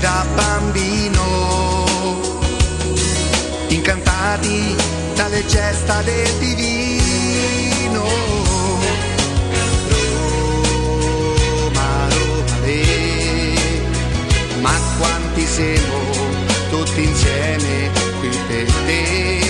Da bambino, incantati dalle gesta del divino. Roma, Roma, le, ma quanti siamo tutti insieme qui per te.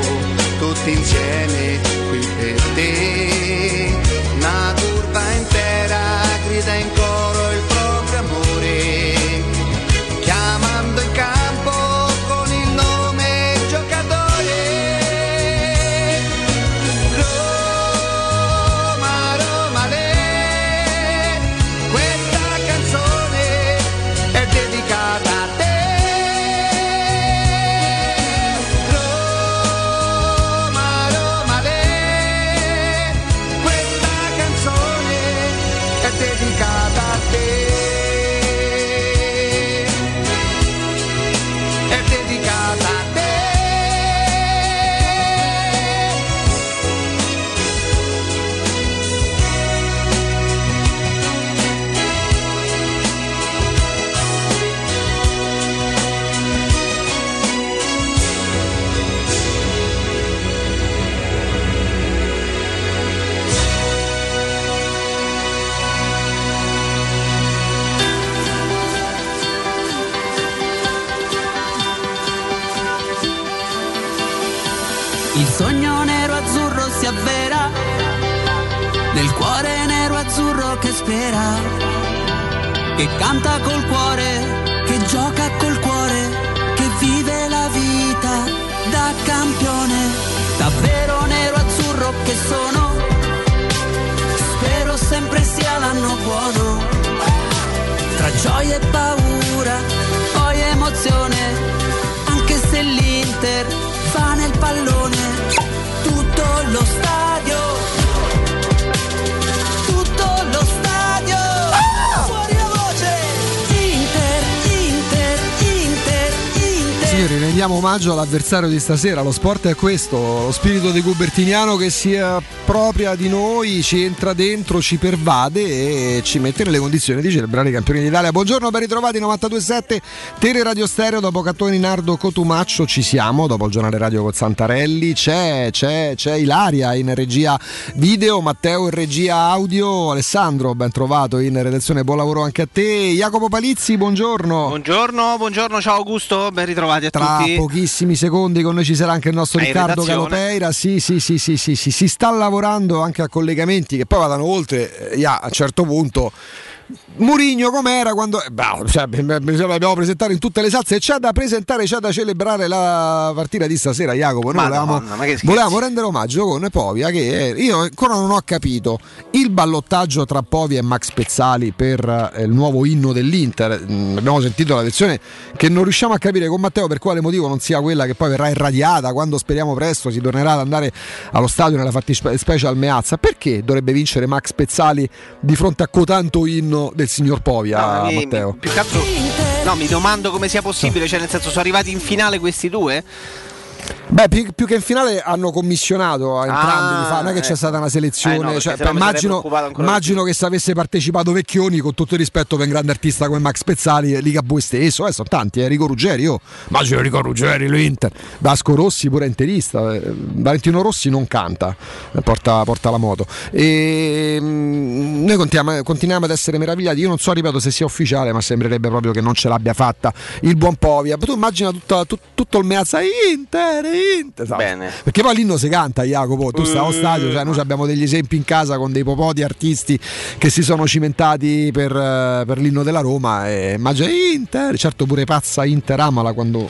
tutti insieme qui per te. Una curva intera grida in azzurro che canta col cuore, che gioca col cuore, che vive la vita da campione. Davvero nero azzurro che sono, spero sempre sia l'anno buono. Tra gioia e paura, poi emozione, anche se l'Inter fa nel pallone rendiamo omaggio all'avversario di stasera. Lo sport è questo, lo spirito di Cubertiniano che si appropria di noi, ci entra dentro, ci pervade e ci mette nelle condizioni di celebrare i campioni d'Italia. Buongiorno, ben ritrovati 92.7 Tele Radio Stereo. Dopo Cattoni Nardo Cotumaccio ci siamo, dopo il giornale radio con Santarelli. C'è, c'è, c'è Ilaria in regia video, Matteo in regia audio, Alessandro, ben trovato in redazione, buon lavoro anche a te. Jacopo Palizzi, buongiorno. Buongiorno, buongiorno, ciao Augusto, ben ritrovati a Tra tutti. pochissimi secondi con noi ci sarà anche il nostro Riccardo. Sì, sì, sì, sì, sì, sì, si sta lavorando anche a collegamenti che poi vadano oltre. eh, a un certo punto Murigno com'era quando eh, bah, cioè, l'abbiamo presentato in tutte le salse e c'è da presentare, c'è da celebrare la partita di stasera Jacopo noi volevamo, volevamo, rendere omaggio con Povia che io ancora non ho capito il ballottaggio tra Povia e Max Pezzali per eh, il nuovo inno dell'Inter. Mm, abbiamo sentito la versione che non riusciamo a capire con Matteo per quale motivo non sia quella che poi verrà irradiata quando speriamo presto si tornerà ad andare allo stadio nella fattispecie al Meazza. Perché dovrebbe vincere Max Pezzali di fronte a cotanto inno del signor Povia, no, Matteo. Mi, più che altro, no, mi domando come sia possibile, cioè nel senso sono arrivati in finale questi due? Beh, più, più, che in finale hanno commissionato a entrambi ah, di fare, non è che ecco. c'è stata una selezione. Eh no, cioè, immagino, immagino che se avesse partecipato Vecchioni, con tutto il rispetto per un grande artista come Max Pezzali, Ligabue stesso, eh, sono tanti, eh, Rico Ruggeri, io immagino Rico Ruggeri, l'Inter, Vasco Rossi pure interista, eh, Valentino Rossi non canta, eh, porta, porta la moto. E, mh, mm, noi continuiamo, continuiamo, ad essere meravigliati, io non so, ripeto, se sia ufficiale, ma sembrerebbe proprio che non ce l'abbia fatta il buon Povia. Tu immagina tutta, tut, tutto il Meazza Inter, Inter. Bene. Perché poi l'inno si canta, Jacopo. Tu stai allo stadio, cioè noi abbiamo degli esempi in casa con dei popò di artisti che si sono cimentati per, eh, per l'inno della Roma. E immagina Inter, certo pure pazza Inter amala quando,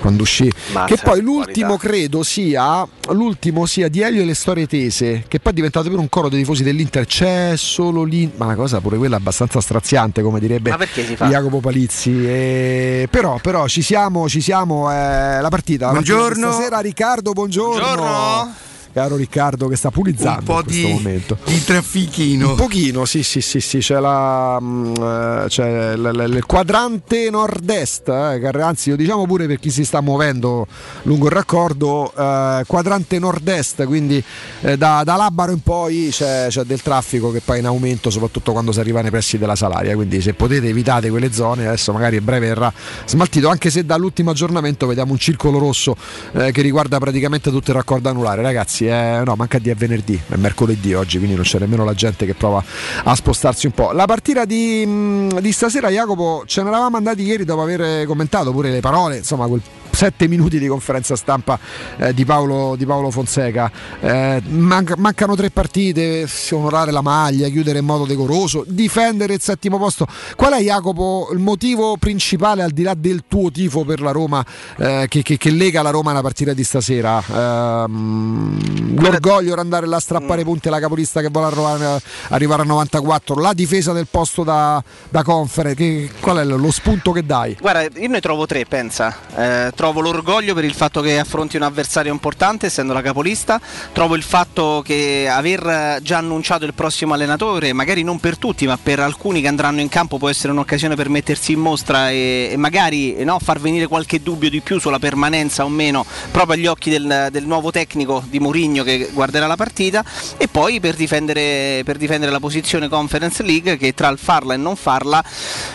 quando uscì. Ma che poi l'ultimo qualità. credo sia l'ultimo sia di Elio e le storie tese, che poi è diventato pure un coro dei tifosi dell'Inter. C'è solo l'Inter. Ma una cosa pure quella abbastanza straziante, come direbbe Jacopo Palizzi. E... Però, però ci siamo, ci siamo. Eh, la partita. Buongiorno. Stasera Riccardo, buongiorno. Buongiorno caro Riccardo che sta pulizzando un po' in questo di, momento. di traffichino. Un pochino sì sì sì, sì c'è, la, mm, eh, c'è l, l, il quadrante nord-est eh, anzi io diciamo pure per chi si sta muovendo lungo il raccordo eh, quadrante nord-est quindi eh, da, da, Labaro in poi c'è, c'è, del traffico che poi in aumento soprattutto quando si arriva nei pressi della Salaria. Quindi se potete evitate quelle zone adesso magari a breve verrà smaltito anche se dall'ultimo aggiornamento vediamo un circolo rosso eh, che riguarda praticamente tutto il raccordo anulare. Ragazzi ragazzi, eh, no, manca di è venerdì, è mercoledì oggi, quindi non c'è nemmeno la gente che prova a spostarsi un po'. La partita di, mm, di stasera, Jacopo, ce ne eravamo andati ieri dopo aver commentato pure le parole, insomma, quel sette minuti di conferenza stampa eh, di, Paolo, di, Paolo, Fonseca. Eh, manca, mancano tre partite, onorare la maglia, chiudere in modo decoroso, difendere il settimo posto. Qual è Jacopo il motivo principale al di là del tuo tifo per la Roma eh, che, che, che, lega la Roma alla partita di stasera? Ehm, l'orgoglio di andare là a strappare punti alla capolista che vuole arrivare, arrivare a 94, la difesa del posto da, da conference, che, qual è lo spunto che dai? Guarda, io ne trovo tre, pensa. Eh, trovo l'orgoglio per il fatto che affronti un avversario importante, essendo la capolista, trovo il fatto che aver già annunciato il prossimo allenatore, magari non per tutti, ma per alcuni che andranno in campo può essere un'occasione per mettersi in mostra e, e magari no, far venire qualche dubbio di più sulla permanenza o meno proprio agli occhi del, del nuovo tecnico di Mourinho che guarderà la partita. E poi per difendere, per difendere la posizione Conference League che tra il farla e non farla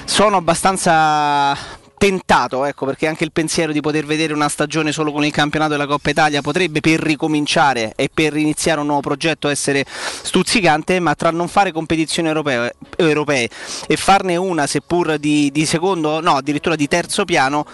sono abbastanza tentato, ecco, perché anche il pensiero di poter vedere una stagione solo con il campionato della Coppa Italia potrebbe per ricominciare e per iniziare un nuovo progetto essere stuzzicante, ma tra non fare competizioni europee, europee e farne una seppur di, di secondo, no, addirittura di terzo piano,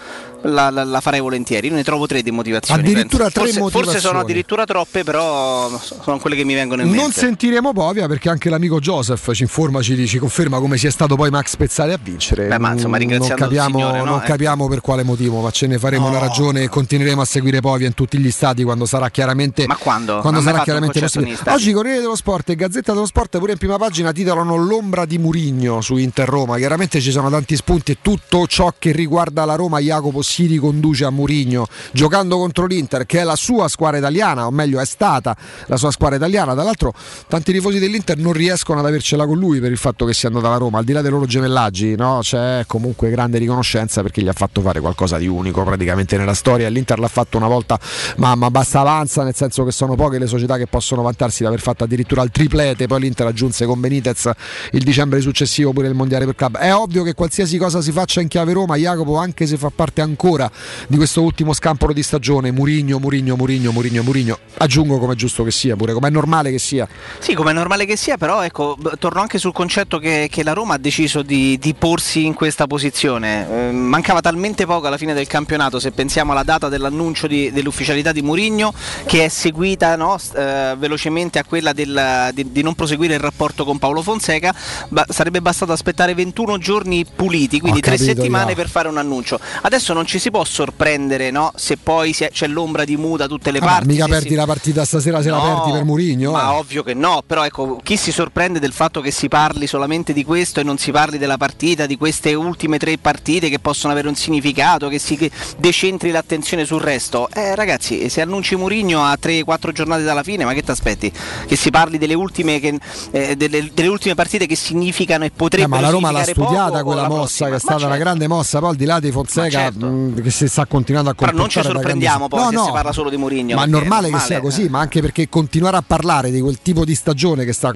la, la, la, farei volentieri. Io ne trovo tre di motivazioni. Addirittura tre forse, motivazioni. Forse sono addirittura troppe, però sono quelle che mi vengono in mente. Non sentiremo Povia perché anche l'amico Joseph ci informa, ci, ci conferma come sia stato poi Max Pezzale a vincere. Beh, ma insomma, non capiamo, signore, no? non eh. capiamo per quale motivo, ma ce ne faremo no. una ragione e continueremo a seguire Povia in tutti gli stati quando sarà chiaramente. Ma quando? quando sarà chiaramente possibile. Oggi Corriere dello Sport e Gazzetta dello Sport pure in prima pagina titolano L'ombra di Murigno su Inter Roma. Chiaramente ci sono tanti spunti e tutto ciò che riguarda la Roma Jacopo si riconduce a Murigno giocando contro l'Inter che è la sua squadra italiana, o meglio è stata la sua squadra italiana. Tra l'altro tanti tifosi dell'Inter non riescono ad avercela con lui per il fatto che sia andato alla Roma, al di là dei loro gemellaggi, no? c'è comunque grande riconoscenza perché gli ha fatto fare qualcosa di unico praticamente nella storia. L'Inter l'ha fatto una volta, ma, ma basta avanza, nel senso che sono poche le società che possono vantarsi di aver fatto addirittura il triplete, poi l'Inter aggiunse con Benitez il dicembre successivo pure il mondiale per club. È ovvio che qualsiasi cosa si faccia in chiave Roma, Jacopo, anche se fa parte ancora ancora di questo ultimo scampolo di stagione, Murigno, Murigno, Murigno, Murigno, Murigno, aggiungo come è giusto che sia pure, come è normale che sia. Sì, come è normale che sia, però ecco, torno anche sul concetto che, che la Roma ha deciso di, di, porsi in questa posizione. Eh, mancava talmente poco alla fine del campionato, se pensiamo alla data dell'annuncio di, dell'ufficialità di Murigno, che è seguita no, eh, velocemente a quella del, di, di, non proseguire il rapporto con Paolo Fonseca, ba- sarebbe bastato aspettare 21 giorni puliti, quindi capito, tre settimane no. per fare un annuncio. Adesso non ci si può sorprendere no, se poi c'è l'ombra di muta da tutte le ah, parti. Mica perdi si... la partita stasera se no, la perdi per Murigno. Ma eh. ovvio che no, però ecco, chi si sorprende del fatto che si parli solamente di questo e non si parli della partita, di queste ultime tre partite che possono avere un significato, che si decentri l'attenzione sul resto. Eh ragazzi, se annunci Murigno a 3-4 giornate dalla fine, ma che ti aspetti? Che si parli delle ultime, che, eh, delle, delle ultime partite che significano e potrebbero eh, ma la Roma l'ha studiata quella mossa, che è stata certo. una grande mossa, poi al di là di Fonseca certo. Mh, che si sta continuando a comportare. Però non ci sorprendiamo poi no, se no, si parla solo di Murigno. Ma è normale, normale che sia così, ma anche perché continuare a parlare di quel tipo di stagione che sta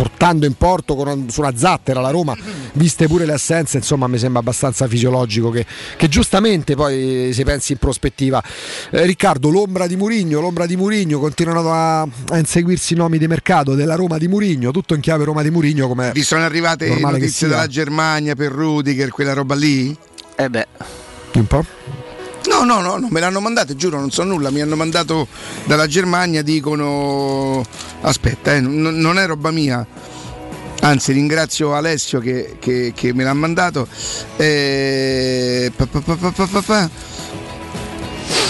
portando in porto con, su una zattera la Roma, viste pure le assenze, insomma mi sembra abbastanza fisiologico che, che giustamente poi si pensi in prospettiva. Eh, Riccardo, l'ombra di Murigno, l'ombra di Murigno, continuano a, a, inseguirsi i nomi di mercato della Roma di Murigno, tutto in chiave Roma di Murigno come... Vi sono arrivate notizie dalla Germania per Rudiger, quella roba lì? Eh beh. Un po'? No, no, no, non me l'hanno mandato, giuro, non so nulla. Mi hanno mandato dalla Germania, dicono. Aspetta, eh, non, non è roba mia. Anzi, ringrazio Alessio che, che, che me l'ha mandato. Eh, pa,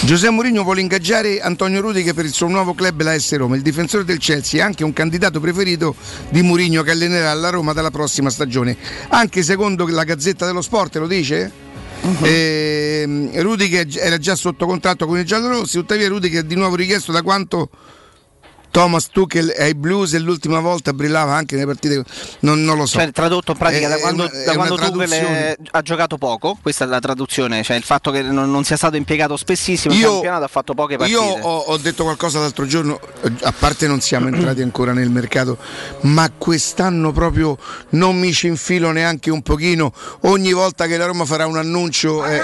Giuseppe Mourinho vuole ingaggiare Antonio Rudiger per il suo nuovo club la S Roma. Il difensore del Chelsea è anche un candidato preferito di Mourinho che allenerà la Roma dalla prossima stagione. Anche secondo la Gazzetta dello Sport lo dice? Uh-huh. E, Rudiger era già sotto contratto con i giallorossi, tuttavia Rudiger è di nuovo richiesto da quanto Thomas Tuchel ai Blues e l'ultima volta brillava anche nelle partite non, non lo so. Cioè, tradotto in pratica da quando, una, da quando Tuchel ha giocato poco questa è la traduzione cioè il fatto che non, non sia stato impiegato spessissimo io, in campionato ha fatto poche partite. io ho, ho, detto qualcosa l'altro giorno a parte non siamo entrati ancora nel mercato ma quest'anno proprio non mi ci infilo neanche un pochino. Ogni volta che la Roma farà un annuncio eh,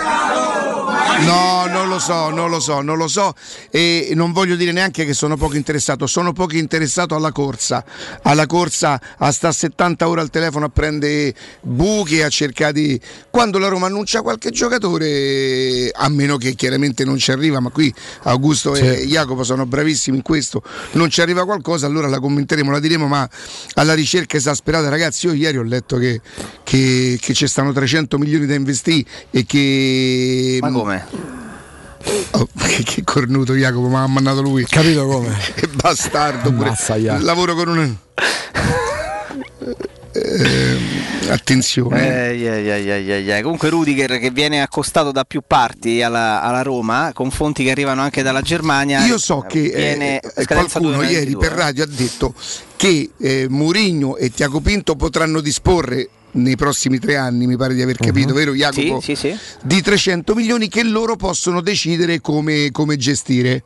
No, non lo so, non lo so, non lo so e non voglio dire neanche che sono poco interessato, sono poco interessato alla corsa, alla corsa a sta 70 ore al telefono a prendere buchi, a cercare di... Quando la Roma annuncia qualche giocatore, a meno che chiaramente non ci arriva, ma qui Augusto sì. e Jacopo sono bravissimi in questo, non ci arriva qualcosa, allora la commenteremo, la diremo, ma alla ricerca esasperata, ragazzi, io ieri ho letto che, che, che ci stanno 300 milioni da investire e che... Ma come? Oh, che, che, cornuto Jacopo, ma ha mandato lui. Capito come? che bastardo pure. Lavoro con un. Eh, attenzione. Eh, yeah, yeah, yeah, Comunque Rudiger che viene accostato da più parti alla, alla, Roma, con fonti che arrivano anche dalla Germania. Io so che eh, eh qualcuno ieri per radio ha detto che eh, Mourinho e Tiago Pinto potranno disporre nei prossimi tre anni, mi pare di aver capito, uh-huh. vero Jacopo? Sì, sì, sì. Di 300 milioni che loro possono decidere come, come gestire.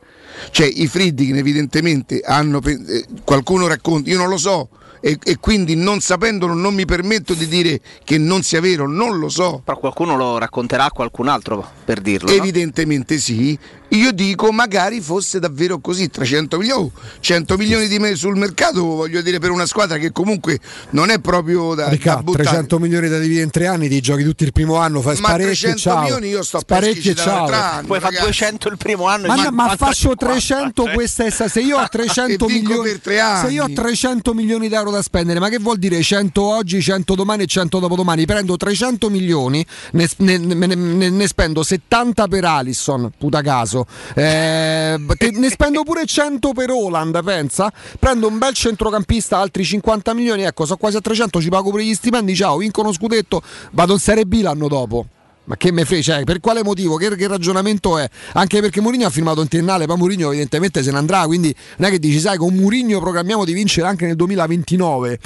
Cioè i Friedkin evidentemente hanno, eh, qualcuno racconta, io non lo so, e, e, quindi non sapendolo non mi permetto di dire che non sia vero, non lo so. Però qualcuno lo racconterà a qualcun altro per dirlo. Evidentemente no? sì. Io dico magari fosse davvero così, 300 milioni, 100 milioni di me sul mercato, voglio dire per una squadra che comunque non è proprio da, Ricca, da 300 milioni da dividere in tre anni, ti giochi tutti il primo anno, fai sparecchi e ciao. milioni io sto sparecchi ciao. Anni, Poi fa 200 il primo anno ma, ma faccio 300 questa se io ho 300 milioni se io ho 300 milioni di euro da spendere, ma che vuol dire 100 oggi, 100 domani e 100 dopodomani? Prendo 300 milioni, ne, ne, ne, ne spendo 70 per Alisson, puta caso eh, ne spendo pure 100 per Holland, pensa. Prendo un bel centrocampista, altri 50 milioni, ecco, sono quasi a 300, ci pago pure gli stipendi, ciao, vincono scudetto, vado in Serie B l'anno dopo. Ma che me frega, cioè, per quale motivo? Che, che, ragionamento è? Anche perché Mourinho ha firmato un triennale, poi Mourinho evidentemente se ne andrà, quindi non è che dici, sai, con Mourinho programmiamo di vincere anche nel 2029.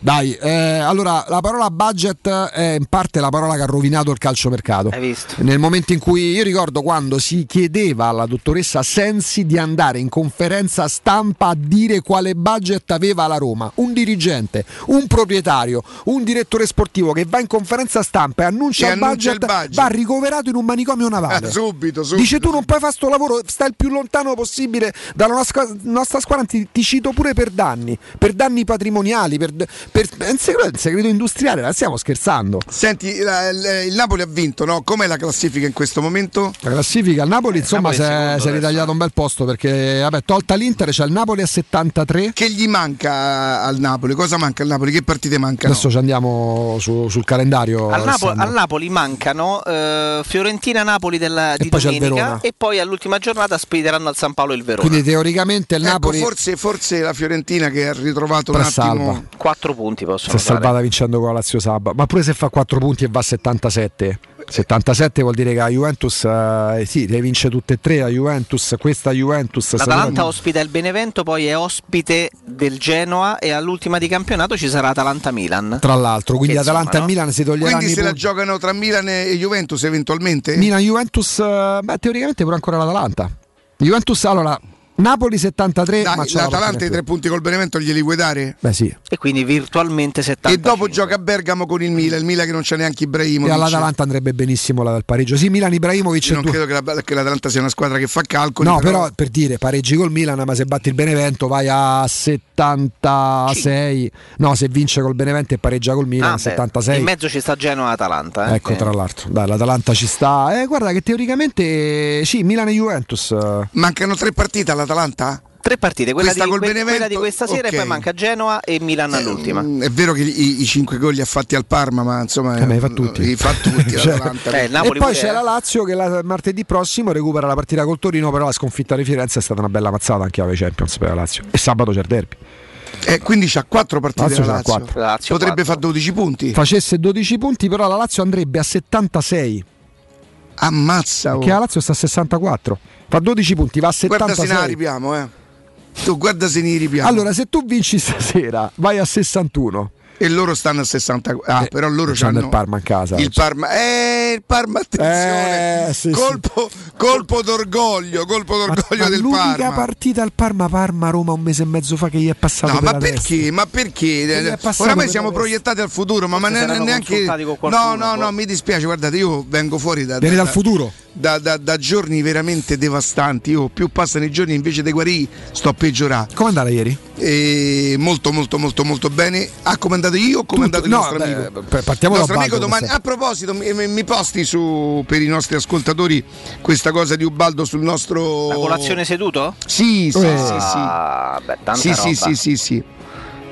Dai, eh, allora la parola budget è in parte la parola che ha rovinato il calciomercato. Hai visto? Nel momento in cui io ricordo quando si chiedeva alla dottoressa Sensi di andare in conferenza stampa a dire quale budget aveva la Roma, un dirigente, un proprietario, un direttore sportivo che va in conferenza stampa e annuncia il budget, Coraggio. va ricoverato in un manicomio navale. Eh, subito, subito. Dice tu non puoi fare sto lavoro, stai il più lontano possibile dalla nostra, nostra squadra, ti, ti cito pure per danni, per danni patrimoniali, per, per- un segreto, un segreto industriale, la stiamo scherzando. Senti, la- il, il Napoli ha vinto, no? Com'è la classifica in questo momento? La classifica, il Napoli insomma Napoli si è ritagliato un bel posto perché vabbè, tolta l'Inter c'è il Napoli a 73. Che gli manca al Napoli? Cosa manca al Napoli? Che partite mancano? Adesso ci andiamo su- sul calendario. Al, Napo- Alessandro. al Napoli mancano eh, Fiorentina-Napoli della- di poi c'è il domenica Verona. e poi all'ultima giornata spediranno al San Paolo il Verona. Quindi teoricamente il Ecco, Napoli forse, forse la Fiorentina che ha ritrovato un Però attimo. salva. 4 punti si possono è fare. salvata vincendo con la Lazio Sabba. Ma pure se fa 4 punti e va a 77. 77 vuol dire che la Juventus eh, sì, le vince tutte e tre. La Juventus, questa Juventus L'Atalanta secondo- ospita il Benevento, poi è ospite del Genoa e all'ultima di campionato ci sarà Atalanta-Milan. tra l'altro. Quindi Che Atalanta insomma, e Milan si toglieranno Quindi se la punti. giocano tra Milan e Juventus eventualmente? Milan Juventus, eh, beh, teoricamente pure ancora l'Atalanta. Juventus allora Napoli 73, Dai, ma l'Atalanta i tre punti col Benevento glieli vuoi dare? Beh sì. E quindi virtualmente 70. E dopo gioca a Bergamo con il Milan, il Milan che non c'è neanche E Ibrahimovic. all'Atalanta andrebbe benissimo la del pareggio. Sì, Milan Ibrahimovic Io non due- credo che, la- che l'Atalanta sia una squadra che fa calcoli. No, però per dire pareggi col Milan, ma se batti il Benevento vai a 76. No, se vince col Benevento e pareggia col Milan Ah, a beh, 76. In mezzo ci sta Genoa-Atalanta. eh, Ecco, che- tra l'altro, dai, l'Atalanta ci sta. Eh, guarda che teoricamente sì, Milan e Juventus. eh, Mancano tre partite all'Atalanta? Tre partite, quella, Questa di, col que- Benevento, quella di questa sera ok. e poi manca Genoa e Milan all'ultima. Mm, È vero che i, i cinque gol li ha fatti al Parma, ma insomma. Eh, ma li fa tutti. Li fa tutti Cioè, l'Atalanta. eh, e poi c'è è- la Lazio che la- martedì prossimo recupera la partita col Torino, però la sconfitta di Firenze è stata una bella mazzata anche alla Champions per la Lazio. E sabato c'è il derby. Eh, quindi c'ha quattro partite Lazio Lazio. quattro. La Lazio Potrebbe quattro. fare 12 punti. Facesse 12 punti, però la Lazio andrebbe a 76. Ammazza. oh. Che la Lazio sta a 64. Fa 12 punti, va a Guarda se 76. ne ripiamo, eh. Tu guarda se ne ripiamo. Allora, se tu vinci stasera, vai a 61. E loro stanno a 60. Ah, Eh, però loro c'hanno hanno il Parma in casa. Il Parma, eh, il Parma, attenzione. Eh, sì, colpo, colpo d'orgoglio, colpo Ma- d'orgoglio ma del l'unica Parma. partita al Parma Parma Roma un mese e mezzo fa che gli è passato No, per ma la testa. perché? Ma perché? Oramai siamo la testa. proiettati al futuro, ma, ma ne- neanche. No, no, no, boh. mi dispiace. Guardate, io vengo fuori da. Da- dal futuro. Da, da- da giorni veramente devastanti. Io più passano i giorni invece dei guarì, sto a peggiorare. Come andare ieri? E molto, molto, molto, molto bene. Ha comandato io o comandato il no, nostro beh, amico? per- partiamo il da nostro amico domani. come A proposito, mi, mi- posti su per i nostri ascoltatori questa cosa di Ubaldo sul nostro. La colazione seduto? Sì, sì, Eh. sì, sì. Ah, beh, tanta Sì, sì, sì, sì, sì.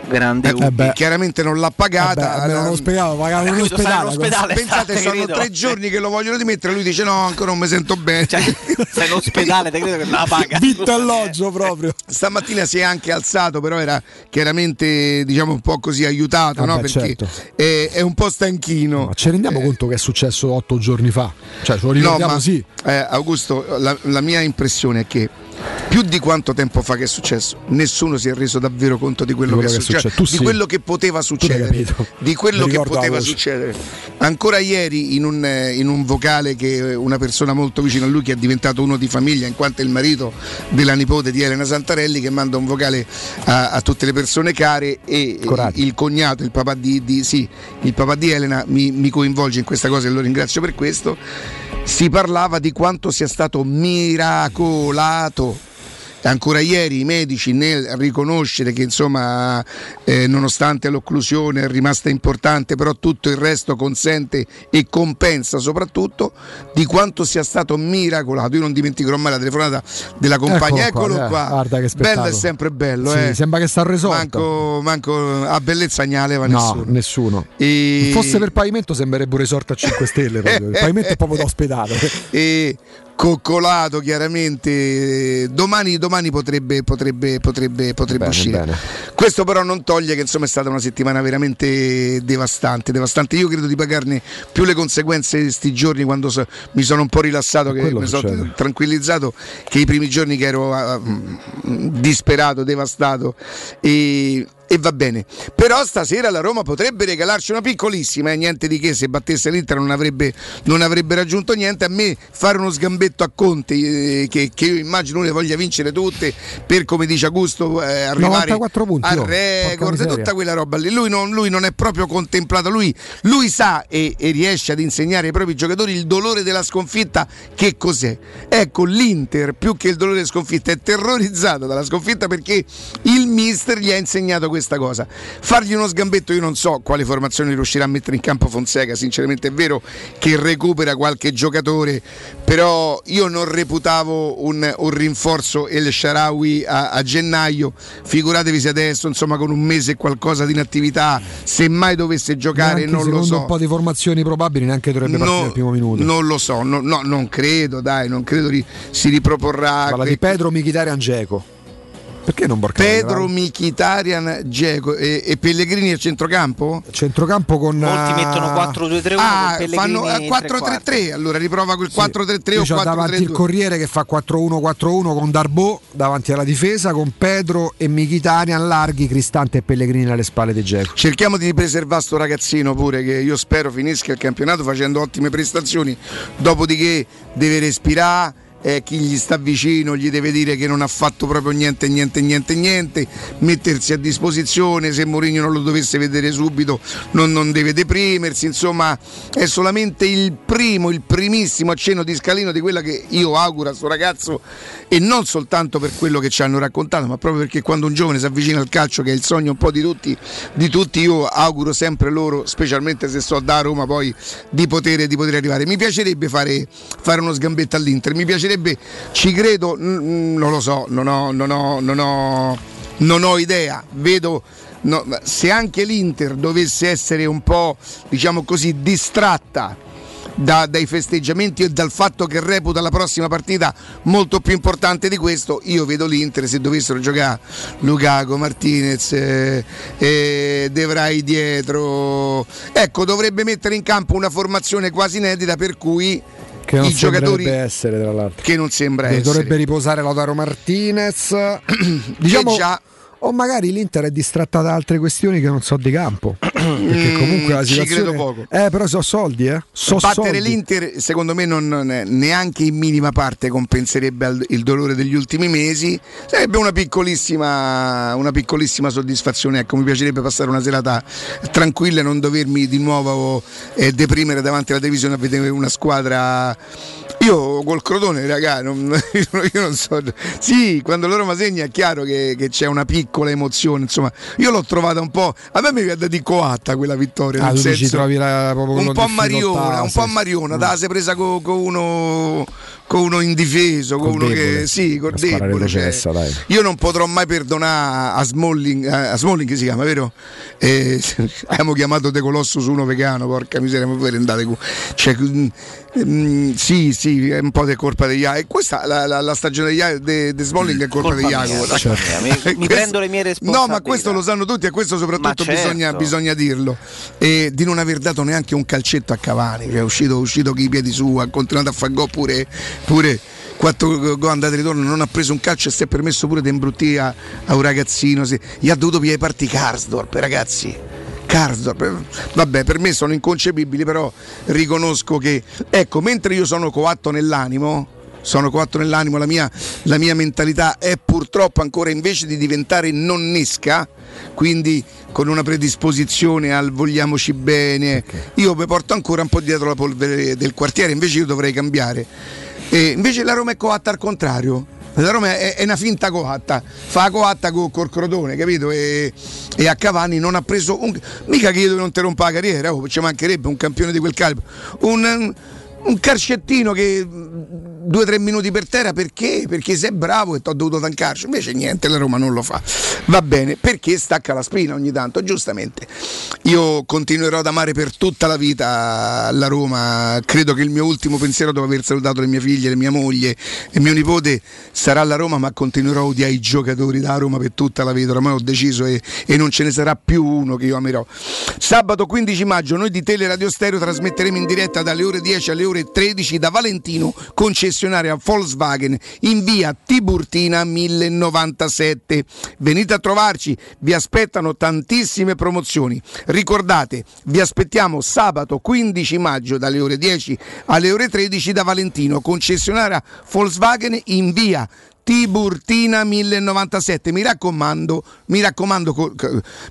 Grande Eh, beh. Chiaramente non l'ha pagata. me l'hanno spiegato, pagavo in Eh, ospedale. stare in ospedale. Pensate, sono credo. tre giorni che lo vogliono dimettere. Lui dice: No, ancora non mi sento bene. Cioè, sei in ospedale, te credo che la paga. Vitto alloggio proprio. Stamattina si è anche alzato, però era chiaramente diciamo un po' così aiutato, Vabbè, no? perché certo. è, è un po' stanchino. Ma ci rendiamo Eh, conto che è successo otto giorni fa? Cioè, ce lo No, ricordiamo ma sì. eh, Augusto, la, la mia impressione è che più di quanto tempo fa che è successo, nessuno si è reso davvero conto di quello, Di quello che, è che è successo, successo. Di sì. quello che poteva succedere, di quello che poteva succedere. Ancora ieri in un, eh, in un vocale che una persona molto vicina a lui, che è diventato uno di famiglia, in quanto è il marito della nipote di Elena Santarelli, che manda un vocale a, a tutte le persone care e Coraggio. il cognato, il papà di, di- sì, il papà di Elena mi, mi coinvolge in questa cosa e lo ringrazio per questo. Si parlava di quanto sia stato miracolato. Ancora ieri i medici nel riconoscere che insomma eh, nonostante l'occlusione è rimasta importante, però tutto il resto consente e compensa soprattutto di quanto sia stato miracolato. Io non dimenticherò mai la telefonata della compagna, Eccolo eccolo qua, qua. eh, guarda che bello è sempre bello, Sì, eh. sembra che sta risolto. Manco, manco a bellezza ne leva no, nessuno. nessuno. E- Fosse per pavimento sembrerebbe un resort a 5 stelle. proprio. Il pavimento è proprio da ospedale. e coccolato chiaramente. Domani, domani potrebbe, potrebbe, potrebbe, potrebbe Bene, uscire. bene. questo però non toglie che insomma è stata una settimana veramente devastante devastante. Io credo di pagarne più le conseguenze sti giorni quando so- mi sono un po' rilassato che mi sono tranquillizzato che i primi giorni che ero mm, disperato devastato. E e va bene. Però stasera la Roma potrebbe regalarci una piccolissima, e eh, niente di che, se battesse l'Inter non avrebbe, non avrebbe raggiunto niente. A me fare uno sgambetto a Conte, eh, che, che, io immagino le voglia vincere tutte, per come dice Augusto, eh, arrivare punti, al record, tutta quella roba lì. Lui non, lui non è proprio contemplato, lui, lui sa e, e riesce ad insegnare ai propri giocatori il dolore della sconfitta che cos'è. Ecco, l'Inter più che il dolore della sconfitta è terrorizzato dalla sconfitta perché il mister gli ha insegnato questa cosa. Fargli uno sgambetto, io non so quale formazione riuscirà a mettere in campo Fonseca, sinceramente è vero che recupera qualche giocatore, però io non reputavo un, un rinforzo El Sharawi a, a, gennaio, figuratevi se adesso, insomma con un mese e qualcosa di inattività, se mai dovesse giocare non lo so. un po' di formazioni probabili neanche dovrebbe no, partire al primo minuto. Non lo so, no, no, non credo, dai, non credo ri, si riproporrà. Parla di Pedro Michitarian Geco. Perché non Borcari? Pedro Michitarian, Geco e, e, Pellegrini al centrocampo? Centrocampo con. Molti mettono 4-2-3-1. Ah, fanno 4-3-3. Eh, allora riprova quel 4-3-3 o 4-3-2. davanti il Corriere che fa 4-1-4-1 con Darbo davanti alla difesa, con Pedro e Michitarian larghi, Cristante e Pellegrini alle spalle di Geco. Cerchiamo di preservare sto ragazzino pure che io spero finisca il campionato facendo ottime prestazioni. Dopodiché deve respirare eh, chi gli sta vicino gli deve dire che non ha fatto proprio niente, niente, niente, niente, mettersi a disposizione, se Mourinho non lo dovesse vedere subito non, non deve deprimersi, insomma è solamente il primo, il primissimo accenno di scalino di quella che io auguro a questo ragazzo. E non soltanto per quello che ci hanno raccontato, ma proprio perché quando un giovane si avvicina al calcio, che è il sogno un po' di tutti, di tutti io auguro sempre loro, specialmente se so da Roma poi, di poter, di poter arrivare. Mi piacerebbe fare, fare uno sgambetto all'Inter, mi piacerebbe piacerebbe, ci credo, non lo so, non ho, non ho, non ho, non ho idea, vedo no, se anche l'Inter dovesse essere un po' diciamo così distratta da, dai festeggiamenti e dal fatto che reputa la prossima partita molto più importante di questo, io vedo l'Inter se dovessero giocare Lukaku, Martinez, eh, eh, De Vrij dietro, ecco dovrebbe mettere in campo una formazione quasi inedita per cui che non i giocatori essere tra l'altro. che non sembra che essere. dovrebbe riposare Lautaro Martinez. Diciamo già o magari l'Inter è distratta da altre questioni che non so di campo. Perché comunque la situazione. Ci credo poco. Eh, però so soldi, eh. So Battere soldi. l'Inter, secondo me, non, non neanche in minima parte compenserebbe il dolore degli ultimi mesi. Sarebbe una piccolissima, una piccolissima soddisfazione. Ecco, mi piacerebbe passare una serata tranquilla e non dovermi di nuovo eh, deprimere davanti alla televisione a vedere una squadra io col Crotone, raga, non, io non so. Sì, quando loro ma segna è chiaro che, che, c'è una piccola emozione. Insomma, io l'ho trovata un po'. A me mi viene di coatta quella vittoria. Ah, nel senso, ci trovi la, un po' Mariona, un po' Mariona, da se presa con, con uno con uno indifeso, con, uno debole. che sì, con debole. Cioè, io non potrò mai perdonare a Smalling, a Smalling che si chiama, vero? Eh, abbiamo chiamato De Colosso su uno vegano, porca miseria, ma voi andate cioè, Mm, sì, sì, è un po' di colpa degli Jacopo. Questa la, la, la stagione di de, Smalling è colpa, colpa di Jacopo. Certo. Mi, mi prendo le mie responsabilità. No, ma questo lo sanno tutti e questo soprattutto certo. bisogna, bisogna, dirlo. E di non aver dato neanche un calcetto a Cavani, che è uscito, uscito con i piedi su, ha continuato a fare gol pure, pure quattro gol andate e ritorno, non ha preso un calcio e si è permesso pure di imbruttire a, a un ragazzino. Si, gli ha dovuto pigliare parti Karsdorp, ragazzi. Karsdorp, vabbè, per me sono inconcepibili, però riconosco che, ecco, mentre io sono coatto nell'animo, sono coatto nell'animo, la mia, la mia mentalità è purtroppo ancora invece di diventare nonnesca, quindi con una predisposizione al vogliamoci bene, io mi porto ancora un po' dietro la polvere del quartiere, invece io dovrei cambiare. E invece la Roma è coatta al contrario la Roma è, è, una finta coatta, fa coatta con, col Crotone, capito? E, e, a Cavani non ha preso un, mica che io non ti rompa la carriera, oh, ci mancherebbe un campione di quel calibro. Un, un carcettino che due o tre minuti per terra perché? Perché sei bravo e ti ho dovuto tancarci. Invece niente, la Roma non lo fa. Va bene, perché stacca la spina ogni tanto, giustamente. Io continuerò ad amare per tutta la vita la Roma. Credo che il mio ultimo pensiero dopo aver salutato le mie figlie, le mia moglie e mio nipote sarà la Roma, ma continuerò a odiare i giocatori da Roma per tutta la vita. Ormai ho deciso e, e non ce ne sarà più uno che io amerò. Sabato 15 maggio noi di Teleradio Stereo trasmetteremo in diretta dalle ore 10 alle ore 13 da Valentino con Cesare concessionaria Volkswagen in via Tiburtina 1097. Venite a trovarci, vi aspettano tantissime promozioni. Ricordate, vi aspettiamo sabato 15 maggio dalle ore 10 alle ore 13 da Valentino, concessionaria Volkswagen in via Tiburtina 1097 mi raccomando mi raccomando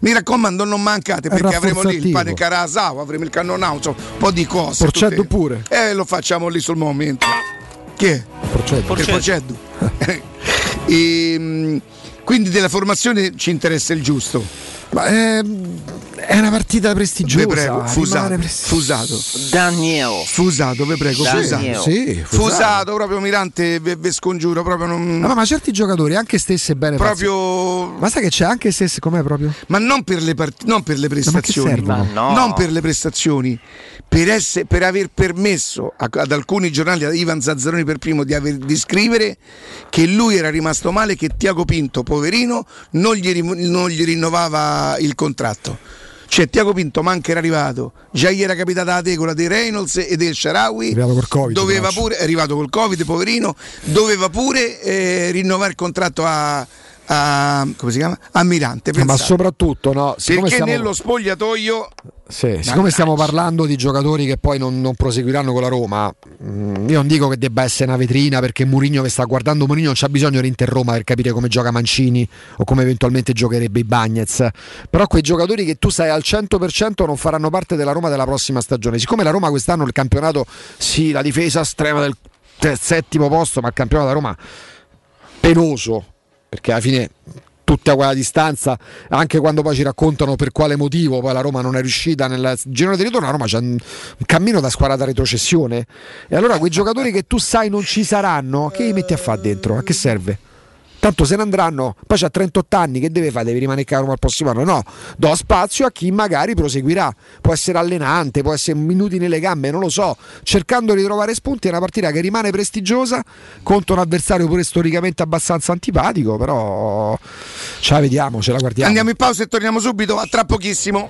mi raccomando non mancate perché avremo lì il pane carasao avremo il cannonauso un po' di cose Porceddu pure eh lo facciamo lì sul momento chi è? Porceddu il Porceddu e, ehm, quindi della formazione ci interessa il giusto. Ma è, è una partita prestigiosa. Vi prego, fusato. Fusato. Daniel. Fusato, vi prego, fusato. Sì, fusato. fusato. proprio Mirante, ve, scongiuro. Proprio non... no, ma certi giocatori, anche stesse bene. Proprio. Ma sai che c'è anche stesse com'è proprio? Ma non per le, part... non per le prestazioni. Ma no. Non per le prestazioni. Per, essere, per aver permesso a, ad alcuni giornali, ad Ivan Zazzaroni per primo, di, aver, di scrivere che lui era rimasto male, che Tiago Pinto, poverino, non gli, non gli rinnovava il contratto. Cioè Tiago Pinto manca era arrivato, già ieri era capitata la tegola dei Reynolds e del Sharawi, doveva pure, è arrivato col Covid, poverino, doveva pure eh, rinnovare il contratto a, a, come si chiama? a Mirante. Ma soprattutto, no? Perché stiamo... nello spogliatoio. Sì, siccome stiamo parlando di giocatori che poi non, non proseguiranno con la Roma, mh, mm, io non dico che debba essere una vetrina perché Murigno che sta guardando Murigno non c'ha bisogno di Inter Roma per capire come gioca Mancini o come eventualmente giocherebbe i Bagnets. Però quei giocatori che tu sai al 100% non faranno parte della Roma della prossima stagione. Siccome la Roma quest'anno il campionato, sì, la difesa estrema del settimo posto, ma il campionato da Roma penoso perché alla fine tutti a quella distanza, anche quando poi ci raccontano per quale motivo poi la Roma non è riuscita nel girone di ritorno, la Roma c'è un, cammino da squadra da retrocessione. E allora quei giocatori che tu sai non ci saranno, che li metti a fare dentro? A che serve? Tanto se ne andranno, poi c'ha 38 anni, che deve fare? Deve rimanere a Roma al prossimo anno? No, do spazio a chi magari proseguirà, può essere allenante, può essere minuti nelle gambe, non lo so, cercando di trovare spunti, è una partita che rimane prestigiosa contro un avversario pure storicamente abbastanza antipatico, però ce la vediamo, ce la guardiamo. Andiamo in pausa e torniamo subito, a tra pochissimo.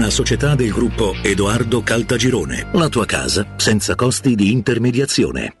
società del gruppo Edoardo Caltagirone. La tua casa senza costi di intermediazione.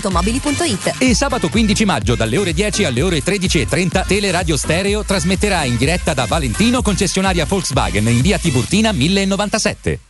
automobili.it. E sabato 15 maggio dalle ore 10 alle ore 13.30 Teleradio Stereo trasmetterà in diretta da Valentino concessionaria Volkswagen in via Tiburtina 1097.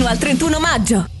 al 31 maggio.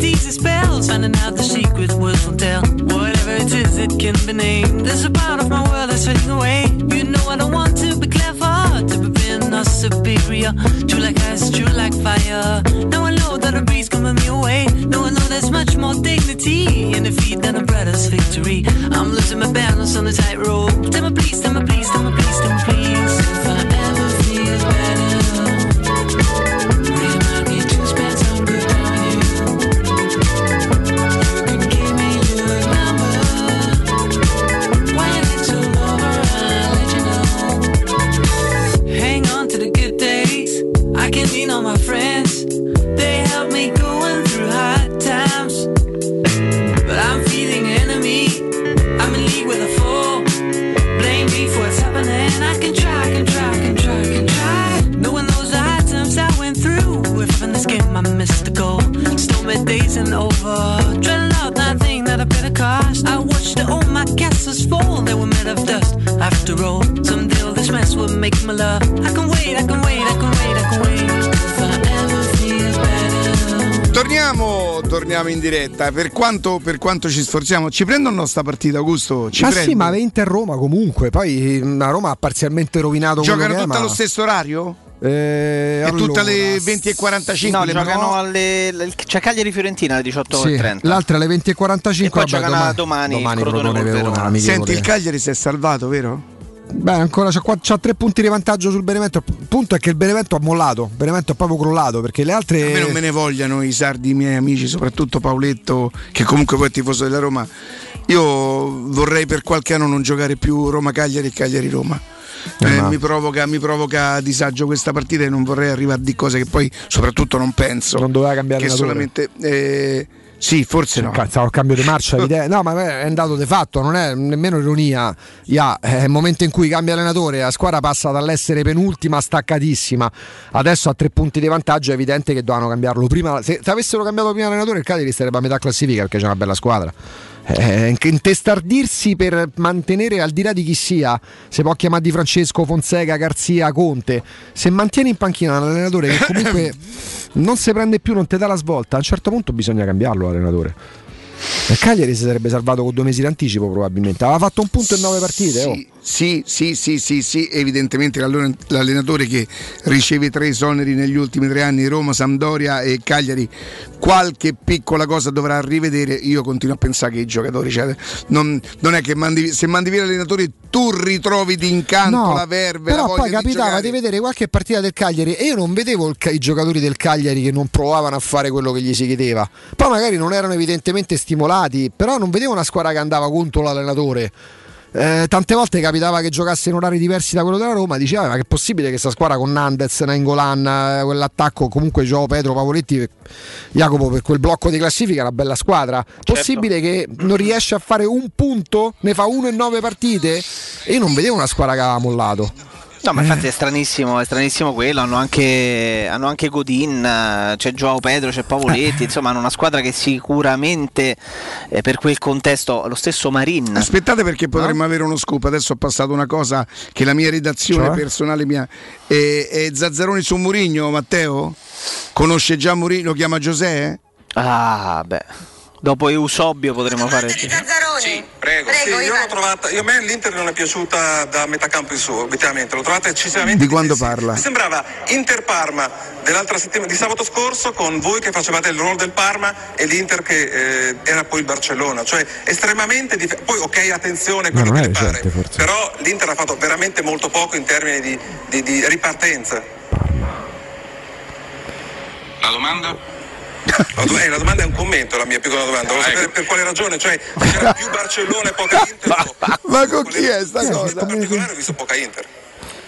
These spells. Finding out the secret words will tell. Whatever it is, it can be named. There's a part of my world that's fading away. You know I don't want to be clever, to be or superior. True like ice, true like fire. Now I know that a breeze coming me away. Now I know there's much more dignity in defeat than a brother's victory. I'm losing my balance on the tightrope. Tell me please, tell me please, tell me please, tell me please. I can lean on my friends. They help me going through hard times. But I'm feeling enemy. I'm in league with a foe. Blame me for what's happening. I can try, can try, can try, can try. Knowing those hard times I went through. If in this game I missed the goal. Stormy days and over. I better cost. I watched all my castles fall. They were made of dust. After all, someday all this mess will make my love. I can wait, I can wait, I can wait, I can wait. If I ever feel better. Torniamo, torniamo in diretta. Per quanto, per quanto ci sforziamo, ci prendono sta partita, Augusto? Ci ma prende? sì, ma Inter Roma comunque. Poi la Roma ha parzialmente rovinato Giocano tutti ma- allo stesso orario? Eh, E tutte allora, alle 20.45 No, le giocano alle. le- C'è Cagliari Fiorentina alle 18.30. Sì, l'altra alle 20.45 E poi vabbè, giocano domani il Crotone Verona. Senti, il Cagliari si è salvato, vero? Beh, ancora c'ha, c'ha tre punti di vantaggio sul Benevento. Il punto è che il Benevento ha mollato. Il Benevento è proprio crollato perché le altre. A me non me ne vogliano i sardi, i miei amici, soprattutto Pauletto, che comunque poi è tifoso della Roma. Io vorrei per qualche anno non giocare più Roma-Cagliari e Cagliari-Roma. Eh, Eh, mi, provoca, mi provoca disagio questa partita e non vorrei arrivare di cose che poi soprattutto non penso. Non doveva cambiare Che solamente. eh, sì, forse no. Il cambio di marcia. No, ma è un dato di fatto, non è nemmeno ironia. Ya, è il momento in cui cambia allenatore, la squadra passa dall'essere penultima staccatissima. Adesso ha tre punti di vantaggio, è evidente che dovevano cambiarlo prima. Se, se avessero cambiato prima allenatore, il Cagliari sarebbe a metà classifica perché c'è una bella squadra. Eh, intestardirsi per mantenere al di là di chi sia, se può chiamare Di Francesco, Fonseca, Garzia, Conte, se mantieni in panchina un allenatore che comunque non si prende più, non ti dà la svolta, a un certo punto bisogna cambiarlo l'allenatore. Il Cagliari si sarebbe salvato con due mesi d'anticipo probabilmente, aveva fatto un punto in nove partite. oh. Sì, sì, sì, sì, sì, evidentemente l'allena- l'allenatore che riceve tre esoneri negli ultimi tre anni, Roma, Sampdoria e Cagliari, qualche piccola cosa dovrà rivedere. Io continuo a pensare che i giocatori, cioè, non, non è che mandi, se mandi via l'allenatore tu ritrovi d'incanto No, la verve, la però voglia poi capitava giocare. di, vedere qualche partita del Cagliari e io non vedevo il i giocatori del Cagliari che non provavano a fare quello che gli si chiedeva. Poi magari non erano evidentemente stimolati, però non vedevo una squadra che andava contro l'allenatore. Eh, tante volte capitava che giocasse in orari diversi da quello della Roma, diceva ma che è possibile che questa squadra con Nandez, Nainggolan, eh, quell'attacco, comunque Gio, Pedro, Pavoletti, Jacopo per quel blocco di classifica è una bella squadra. Possibile che non riesce a fare un punto, ne fa uno in nove partite e io non vedevo una squadra che aveva mollato. No, ma infatti è stranissimo, è stranissimo quello. Hanno anche, hanno anche Godin, c'è Joao Pedro, c'è Pavoletti. insomma, hanno una squadra che sicuramente eh, per quel contesto, lo stesso Marin. Aspettate perché potremmo avere uno scoop. Adesso ho passato una cosa che la mia redazione Cioè? personale mia. E, e Zazzaroni su Murigno, Matteo? Conosce già Murigno? Lo chiama Giuseppe? Ah, beh. Dopo Eusobio potremmo fare. Sì, prego. sì, io l'ho trovata. Io a me l'Inter non è piaciuta da metà campo in su, obiettivamente. L'ho trovata eccessivamente. Di quando parla? Mi sembrava Inter Parma dell'altra settimana di sabato scorso con voi che facevate il ruolo del Parma e l'Inter che eh, era poi il Barcellona. Cioè estremamente dif- Poi ok, attenzione, quello che ne pare. Però l'Inter ha fatto veramente molto poco in termini di, di- di ripartenza. La domanda? La, do- eh, la domanda è un commento, la mia piccola domanda. Volevo sapere per quale ragione, cioè c'era più Barcellona e poca Inter. Ma con chi è sta cosa? In particolare ho visto poca Inter.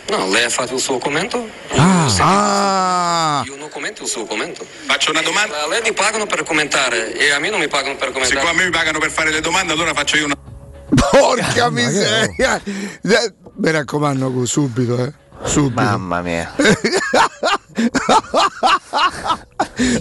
No, lei ha fatto il suo commento? Ah, Io non commento il suo commento. Faccio una domanda. A lei mi pagano per commentare e a me non mi pagano per commentare. Siccome a me mi pagano per fare le domande, allora faccio io una. porca miseria! Eh, Mi raccomando, subito, eh. Subito. Mamma mia.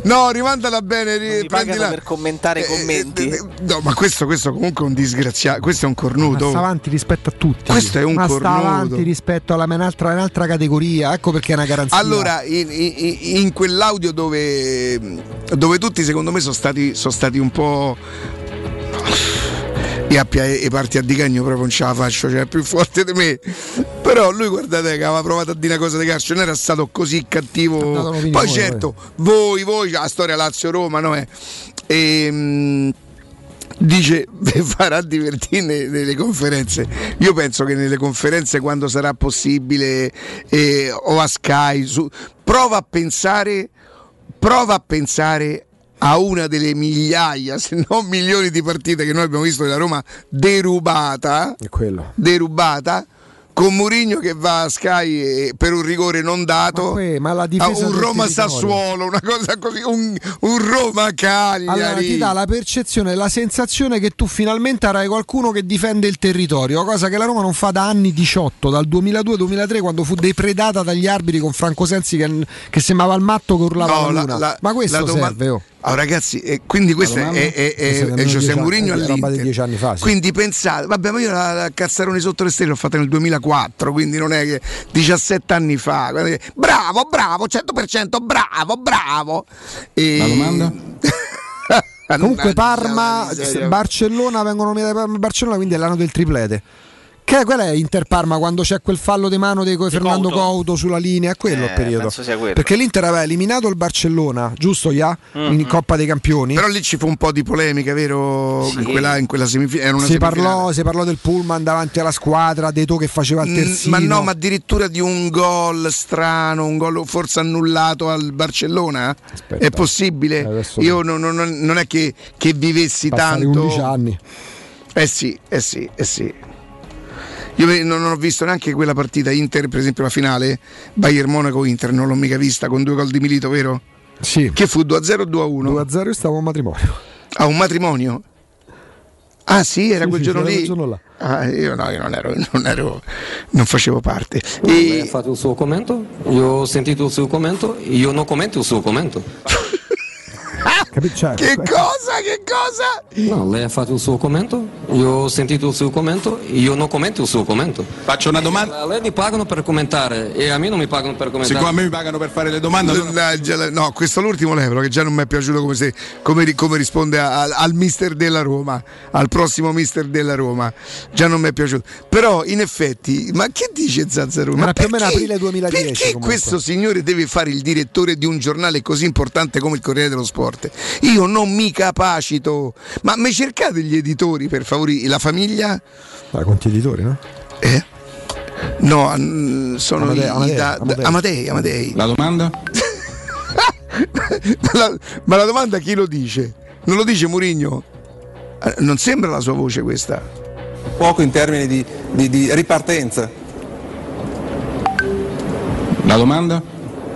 no, rimandala bene, ri- prendila. per commentare i commenti. No, ma questo, questo comunque è un disgraziato, questo è un cornuto. Ma sta avanti rispetto a tutti. Questo è un Ma sta cornuto. avanti rispetto alla un'altra, un'altra categoria. Ecco perché è una garanzia. Allora, in, in- in quell'audio dove, dove tutti secondo me sono stati, sono stati un po'. E a pia- e parti a di cagno proprio non ce la faccio, cioè è più forte di me. Però lui guardate che aveva provato a dire una cosa di calcio, non era stato così cattivo. Poi certo, voi, voi, la storia Lazio-Roma, no? Eh. Ehm, dice "Vi farà divertire ne- nelle conferenze. Io penso che nelle conferenze, quando sarà possibile, eh, o a Sky, su- prova a pensare, prova a pensare a una delle migliaia, se non milioni di partite che noi abbiamo visto della Roma derubata. È quello. Derubata. Con Mourinho che va a Sky per un rigore non dato, Ma ma la difesa a un Roma. Sassuolo, una cosa così, un, un Roma Cagliari. Allora ti dà la percezione, la sensazione che tu finalmente avrai qualcuno che difende il territorio, cosa che la Roma non fa da anni 18, dal 2002-2003 quando fu depredata dagli arbitri con Franco Sensi che, che sembrava il matto che urlava No, la la- Ma questo la doma- serve, oh. Oh, ragazzi, eh, quindi questo è, è, è, è anni, Mourinho all'Inter. fa, sì. Quindi pensate, vabbè, ma io la, la Cazzaroni sotto le stelle l'ho fatta nel 2004, quindi non è che 17 anni fa. Bravo, bravo, 100%, bravo, bravo. E... La domanda? Comunque Parma. Barcellona vengono nominati Parma Barcellona, quindi è l'anno del triplete. Che qual è Inter Parma quando c'è quel fallo di mano di Fernando Couto. Couto sulla linea? È quello il Eh, periodo. penso sia quello. Perché l'Inter aveva eliminato il Barcellona, giusto Ya? Mhm. In Coppa dei Campioni. Però lì ci fu un po' di polemica, vero? In, quella, in quella una si, parlò, si parlò del pullman davanti alla squadra, De To che faceva il Mm, terzino. Ma no, ma addirittura di un gol strano, un gol forse annullato al Barcellona? È possibile? adesso Io non, non- non è che, che vivessi Passati tanto. 11 anni. Eh sì, eh sì, eh sì. Io non ho visto neanche quella partita Inter, per esempio la finale Bayern Monaco Inter, non l'ho mica vista con due gol di Milito, vero? Sì. Che fu 2-0 o 2-1? 2-0 io stavo a un matrimonio. A un matrimonio? Ah sì, era Sì, quel sì, giorno lì? giorno là. Ah, io no, io non ero, non ero, non facevo parte. Lei ha fatto il suo commento? Io ho sentito il suo commento, io non commento il suo commento. Cioè, Che cosa? Che cosa? No, lei ha fatto il suo commento, io ho sentito il suo commento, io non commento il suo commento. Faccio una domanda. A lei mi pagano per commentare e a me non mi pagano per commentare. Siccome a me mi pagano per fare le domande, allora- Mannaggia, No, questo è l'ultimo levelo che già non mi è piaciuto come, se- come come risponde a- al, al mister della Roma, al prossimo mister della Roma. Già non mi è piaciuto. Però in effetti, ma che dice Zazzaroni? Era più o meno perché- aprile 2010 Perché comunque. questo signore deve fare il direttore di un giornale così importante come il Corriere dello Sport? Io non mi capacito. Ma mi cercate gli editori per favore? La famiglia? Ah, conti editori, no? Eh? No, sono Amadei, Amadei, da- da- Amadei. Amadei. La domanda? ma, la, ma la domanda chi lo dice? Non lo dice Murigno? Eh, Non sembra la sua voce questa. Poco in termini di, di- di ripartenza. La domanda?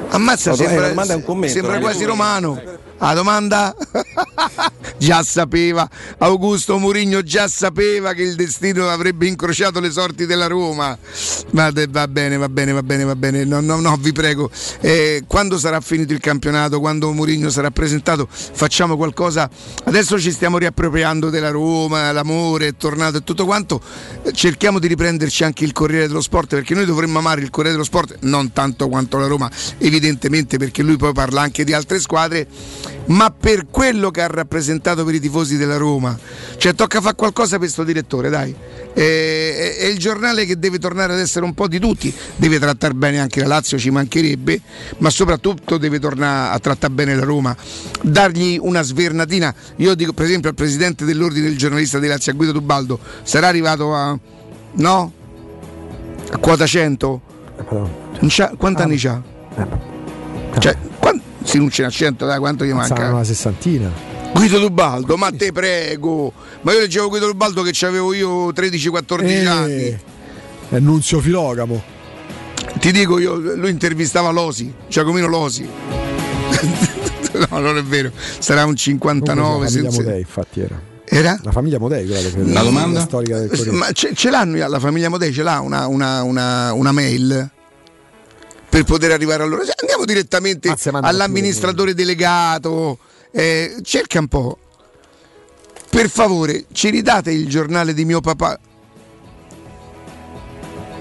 Ammazza, La eh, sembra, la domanda è un commento, sembra quasi romano. La domanda? già sapeva, Augusto Murigno già sapeva che il destino avrebbe incrociato le sorti della Roma. Ma de- va bene, va bene, va bene, va bene. No, no, no, vi prego. Eh, quando sarà finito il campionato, quando Murigno sarà presentato, facciamo qualcosa. Adesso ci stiamo riappropriando della Roma, l'amore è tornato e tutto quanto. Cerchiamo di riprenderci anche il Corriere dello Sport perché noi dovremmo amare il Corriere dello Sport, non tanto quanto la Roma, evidentemente perché lui poi parla anche di altre squadre, ma per quello che ha rappresentato per i tifosi della Roma. Cioè tocca fare qualcosa per questo direttore, dai. Eh, È, è il giornale che deve tornare ad essere un po' di tutti, deve trattare bene anche la Lazio, ci mancherebbe, ma soprattutto deve tornare a trattare bene la Roma, dargli una svernatina. Io dico per esempio al presidente dell'ordine del giornalista di Lazio, Guido Tubaldo, sarà arrivato a... no? A quota 100? Non c'ha- quanti anni c'ha? Cioè, quan- si non ce n'ha 100, dai, quanto gli manca? Sarà una sessantina. Guido Tubaldo, ma te prego! Ma io leggevo Guido Tubaldo che avevo io 13-14 anni. Eh, È Nunzio Filogamo. Ti dico io, lui intervistava Losi, Giacomino Losi. no, non è vero, sarà un 59 La famiglia senza- Modei, infatti era. Era? La famiglia Modei, quella che La domanda? storica del Corriere. Ma ce, ce l'hanno la famiglia Modei, ce l'ha una, una- una- una mail per poter arrivare a loro. Cioè, Andiamo direttamente mandano all'amministratore delegato, eh, cerca un po'. Per favore, ci ridate il giornale di mio papà?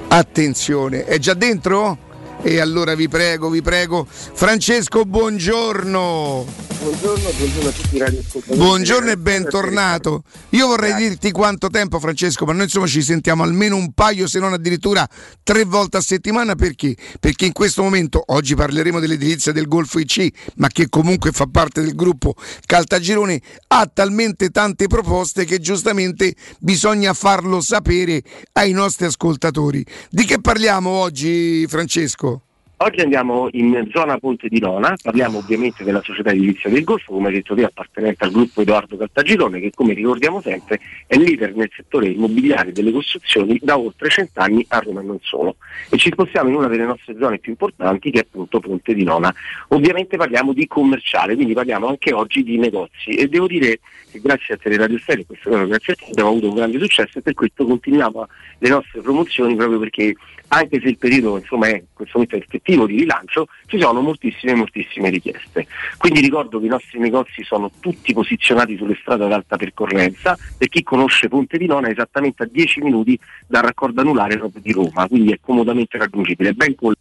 Attenzione, è già dentro? E allora vi prego, vi prego. Francesco, buongiorno. Buongiorno, buongiorno a tutti i radioascoltatori. Buongiorno e bentornato. Io vorrei dirti quanto tempo, Francesco, ma noi insomma ci sentiamo almeno un paio, se non addirittura tre volte a settimana. Perché? Perché in questo momento, oggi parleremo dell'edilizia del Golfo IC, ma che comunque fa parte del gruppo Caltagirone, ha talmente tante proposte che giustamente bisogna farlo sapere ai nostri ascoltatori. Di che parliamo oggi, Francesco? Oggi andiamo in zona Ponte di Nona, parliamo ovviamente della società edilizia del Golfo, come detto te, appartenente al gruppo Edoardo Caltagirone, che come ricordiamo sempre è leader nel settore immobiliare delle costruzioni da oltre cent'anni a Roma e non solo. E ci spostiamo in una delle nostre zone più importanti che è appunto Ponte di Nona. Ovviamente parliamo di commerciale, quindi parliamo anche oggi di negozi e devo dire che grazie a Teleradio Stereo, in questo caso grazie a te, abbiamo avuto un grande successo e per questo continuiamo le nostre promozioni proprio perché anche se il periodo insomma, è questo momento effettivo di rilancio, ci sono moltissime moltissime richieste. Quindi ricordo che i nostri negozi sono tutti posizionati sulle strade ad alta percorrenza, per chi conosce Ponte di Nona è esattamente a 10 minuti dal raccordo anulare proprio di Roma, quindi è comodamente raggiungibile, ben col-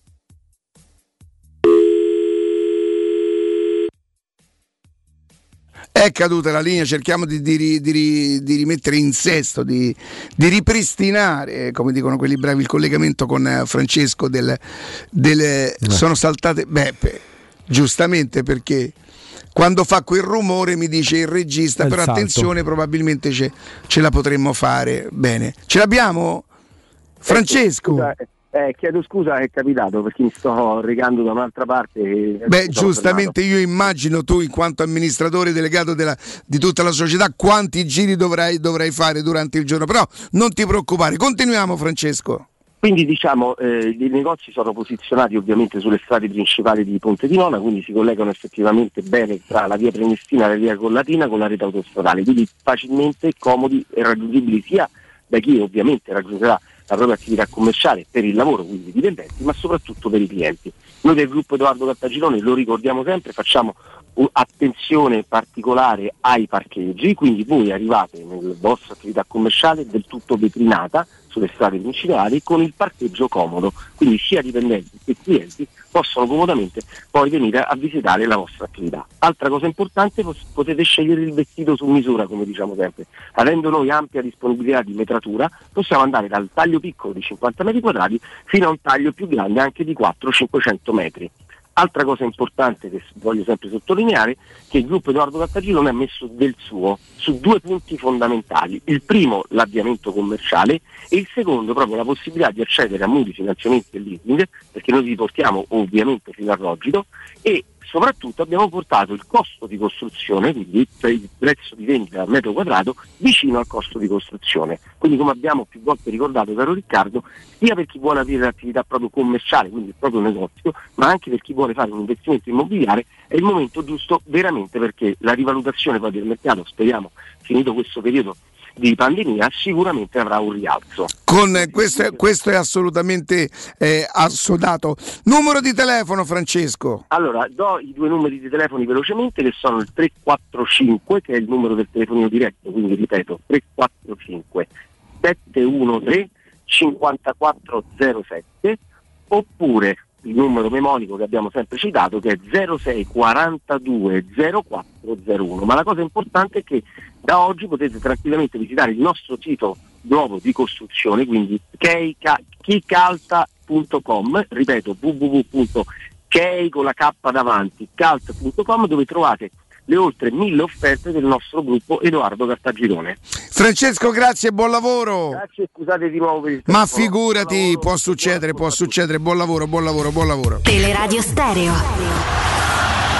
È caduta la linea, cerchiamo di, di di di rimettere in sesto, di, di ripristinare, come dicono quelli bravi, il collegamento con eh, Francesco. Del, delle- sono saltate, beh, beh, giustamente perché quando fa quel rumore mi dice il regista, il però salto. attenzione, probabilmente ce, ce la potremmo fare bene. Ce l'abbiamo? Francesco? Scusa, eh, chiedo scusa, è capitato perché mi sto regando da un'altra parte. Beh, giustamente io immagino tu in quanto amministratore delegato della- di tutta la società quanti giri dovrai, dovrai fare durante il giorno, però non ti preoccupare, continuiamo Francesco. Quindi diciamo eh, i negozi sono posizionati ovviamente sulle strade principali di Ponte di Nona, quindi si collegano effettivamente bene tra la via Prenestina e la via Collatina con la rete autostradale, quindi facilmente comodi e raggiungibili sia da chi ovviamente raggiungerà la propria attività commerciale per il lavoro, quindi i dipendenti, ma soprattutto per i clienti. Noi del gruppo Edoardo Cartagirone lo ricordiamo sempre, facciamo attenzione particolare ai parcheggi, quindi voi arrivate nella vostra attività commerciale del tutto vetrinata sulle strade principali con il parcheggio comodo, quindi sia dipendenti che clienti possono comodamente poi venire a visitare la vostra attività. Altra cosa importante, potete scegliere il vestito su misura, come diciamo sempre. Avendo noi ampia disponibilità di metratura, possiamo andare dal taglio piccolo di 50 metri quadrati fino a un taglio più grande anche di 400-500 metri. Altra cosa importante che voglio sempre sottolineare è che il gruppo Edoardo Cartagirone ha messo del suo su due punti fondamentali. Il primo l'avviamento commerciale e il secondo proprio la possibilità di accedere a mutui, finanziamenti e leasing, perché noi vi portiamo ovviamente fino al Rogito e soprattutto abbiamo portato il costo di costruzione, quindi il pre- il prezzo di vendita al metro quadrato, vicino al costo di costruzione. Quindi come abbiamo più volte ricordato, caro Riccardo, sia per chi vuole aprire l'attività proprio commerciale, quindi il proprio negozio, ma anche per chi vuole fare un investimento immobiliare, è il momento giusto veramente perché la rivalutazione poi del mercato, speriamo, finito questo periodo di pandemia, sicuramente avrà un rialzo. Con eh, questo, è- questo è assolutamente eh, assodato. Numero di telefono, Francesco. Allora, do i due numeri di telefoni velocemente che sono il 345 che è il numero del telefonino diretto, quindi ripeto 345 713 5407 oppure il numero memonico che abbiamo sempre citato che è 06 42 0401. Ma la cosa importante è che da oggi potete tranquillamente visitare il nostro sito nuovo di costruzione, quindi chicalta.com, ripeto www.kei dove trovate le oltre mille offerte del nostro gruppo Edoardo Cartagirone. Francesco, grazie e buon lavoro. Grazie scusate di nuovo per il Ma telefono. figurati, può succedere, può succedere. Buon lavoro, buon lavoro, buon lavoro. Teleradio Stereo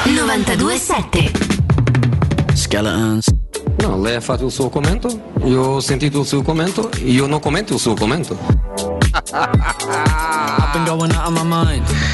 927 Skeletons. No, lei ha fatto il suo commento, io ho sentito il suo commento, io non commento il suo commento.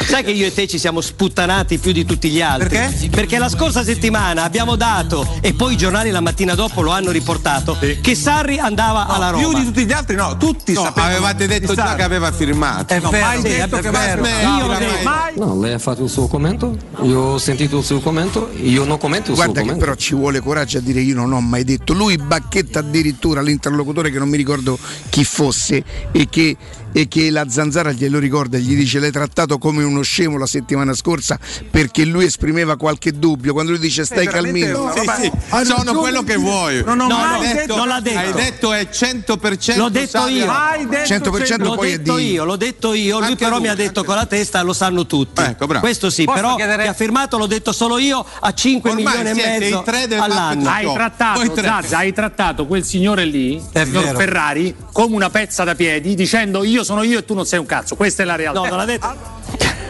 Sai che io e te ci siamo sputtanati più di tutti gli altri? Perché? Perché la scorsa settimana abbiamo dato, e poi i giornali la mattina dopo lo hanno riportato, che Sarri andava alla Roma. Più di tutti gli altri, no, tutti No, sapevano. avevate detto già che aveva firmato. È no, vero, mai sì, detto è che vero. detto. No, lei ha fatto il suo commento, io ho sentito il suo commento, io non commento il Guarda suo che commento. però ci vuole coraggio a dire io non ho mai detto. Lui bacchetta addirittura l'interlocutore che non mi ricordo chi fosse e che, e che la zanzara glielo ricorda e gli dice l'hai trattato come uno scemo la settimana scorsa perché lui esprimeva qualche dubbio. Quando lui dice stai calmino. Sì, sì, sono quello che vuoi. Non ho No, mai hai detto- non l'ha detto. Hai detto è 100% L'ho detto Sarri- io. Hai detto 100% l'ho poi è detto di- io, l'ho detto io, lui Anche però lui, mi ha detto con la testa, lo sanno tutti. Ecco, bravo. Questo sì, Posso però chiedere- che ha firmato l'ho detto solo io a 5 Ormai milioni e mezzo all'anno. Hai trattato. Zazza, hai trattato quel signore lì, È il signor. Ferrari, come una pezza da piedi, dicendo io sono io e tu non sei un cazzo. Questa è la realtà. No, non l'ha detto.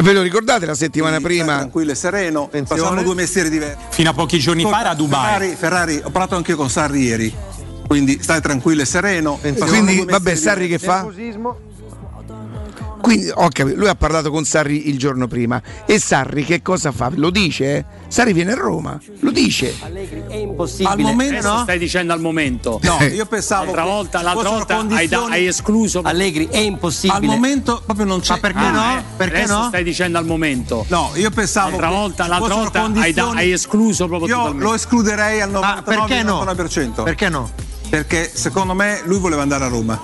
Ve lo ricordate la settimana prima? Tranquillo e sereno, facciamo due mestieri diversi. Fino a pochi giorni fa era a Dubai. Ferrari, Ferrari, ho parlato anche io con Sarri ieri. Quindi stai tranquillo e sereno. Quindi, vabbè, Sarri che fa? Quindi, ho capito, lui ha parlato con Sarri il giorno prima. E Sarri che cosa fa? Lo dice? eh? Sarri viene a Roma, lo dice. È impossibile. Al momento stai dicendo al momento. No, io pensavo L'altra che volta, l'altra volta hai, da- condizioni- hai escluso. Allegri è impossibile. Al momento proprio non c'è. Ma perché Ah, no? eh, perché Adesso no? stai dicendo al momento. No, io pensavo L'altra che volta, ci l'altra volta hai, da- condizioni- hai escluso proprio Io totalmente. lo escluderei al 99,99%. perché no? Perché no? Perché secondo me lui voleva andare a Roma.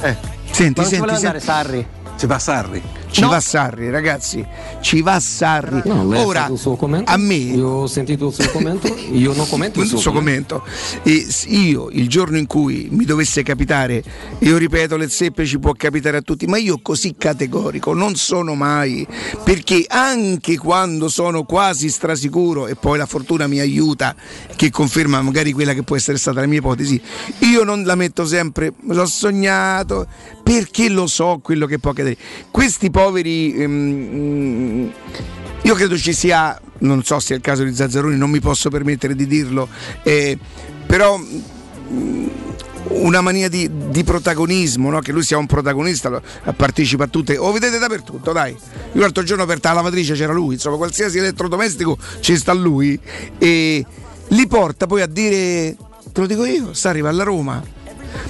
Eh. Senti, Ma non ci senti, voleva senti. andare Sarri? Sebasarri. Ci va Sarri. Ci va Sarri, ragazzi. Ci va Sarri. No, Ora, suo commento, a me io ho sentito il suo commento, io non commento il il suo, suo commento. E s- io il giorno in cui mi dovesse capitare, io ripeto, le zeppe ci può capitare a tutti, ma io così categorico non sono mai, perché anche quando sono quasi strasicuro e poi la fortuna mi aiuta, che conferma magari quella che può essere stata la mia ipotesi, io non la metto sempre, sono sognato, perché lo so quello che può accadere. Questi poveri... ehm, io credo ci sia, non so se è il caso di Zazzaroni, non mi posso permettere di dirlo, eh, però mm, una mania di, di protagonismo, no? che lui sia un protagonista, partecipa a tutte, lo vedete dappertutto, dai. Io l'altro giorno per la lavatrice c'era lui, insomma qualsiasi elettrodomestico ci sta lui e li porta poi a dire, te lo dico io, sta arriva alla Roma.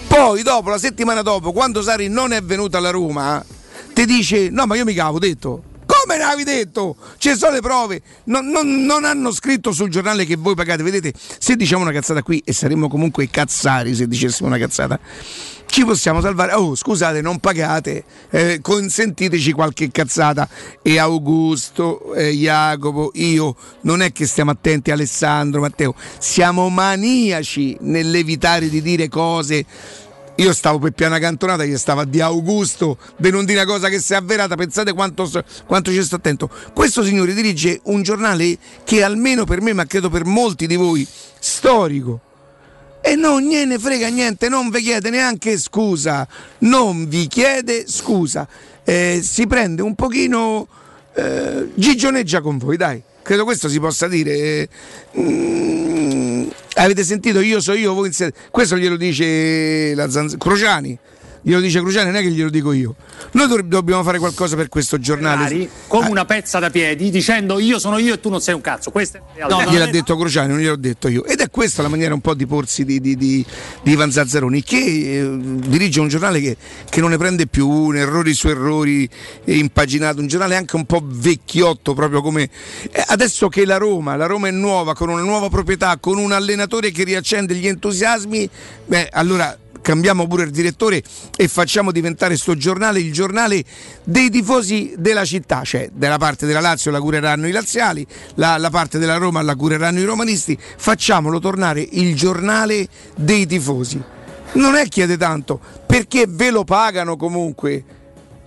Poi dopo, la settimana dopo, quando Sari non è venuto alla Roma, ti dice, no ma io mica avevo detto. Come me ne detto? Ci sono le prove. Non, non- non hanno scritto sul giornale che voi pagate. Vedete, se diciamo una cazzata qui, e saremmo comunque cazzari se dicessimo una cazzata, ci possiamo salvare. Oh, scusate, non pagate, eh, consentiteci qualche cazzata. E Augusto, eh, Jacopo, io, non è che stiamo attenti, Alessandro, Matteo, siamo maniaci nell'evitare di dire cose. Io stavo per piana cantonata, che stava di Augusto, di non dire una cosa che si è avverata, pensate quanto, quanto ci sto attento. Questo signore dirige un giornale che almeno per me, ma credo per molti di voi, storico. E non gliene frega niente, non vi chiede neanche scusa, non vi chiede scusa. Eh, si prende un pochino, eh, gigioneggia con voi, dai. Credo questo si possa dire. Eh, mm, avete sentito io so io, voi. Questo glielo dice la Zanz- Cruciani. Glielo dice Cruciani, non è che glielo dico io. Noi dov- dobbiamo fare qualcosa per questo giornale. Ferrari, come una pezza da piedi dicendo io sono io e tu non sei un cazzo. Questa è la realtà. gliel'ha detto Crociani, non gliel'ho detto io. Ed è questa la maniera un po' di porsi di, di, di, di Ivan Zazzaroni, che eh, dirige un giornale che, che non ne prende più un errori su errori impaginato, un giornale anche un po' vecchiotto, proprio come eh, adesso che la Roma, la Roma è nuova, con una nuova proprietà, con un allenatore che riaccende gli entusiasmi, beh, allora cambiamo pure il direttore e facciamo diventare sto giornale il giornale dei tifosi della città, cioè della parte della Lazio la cureranno i laziali, la, la parte della Roma la cureranno i romanisti, facciamolo tornare il giornale dei tifosi. Non è chiede tanto, perché ve lo pagano comunque.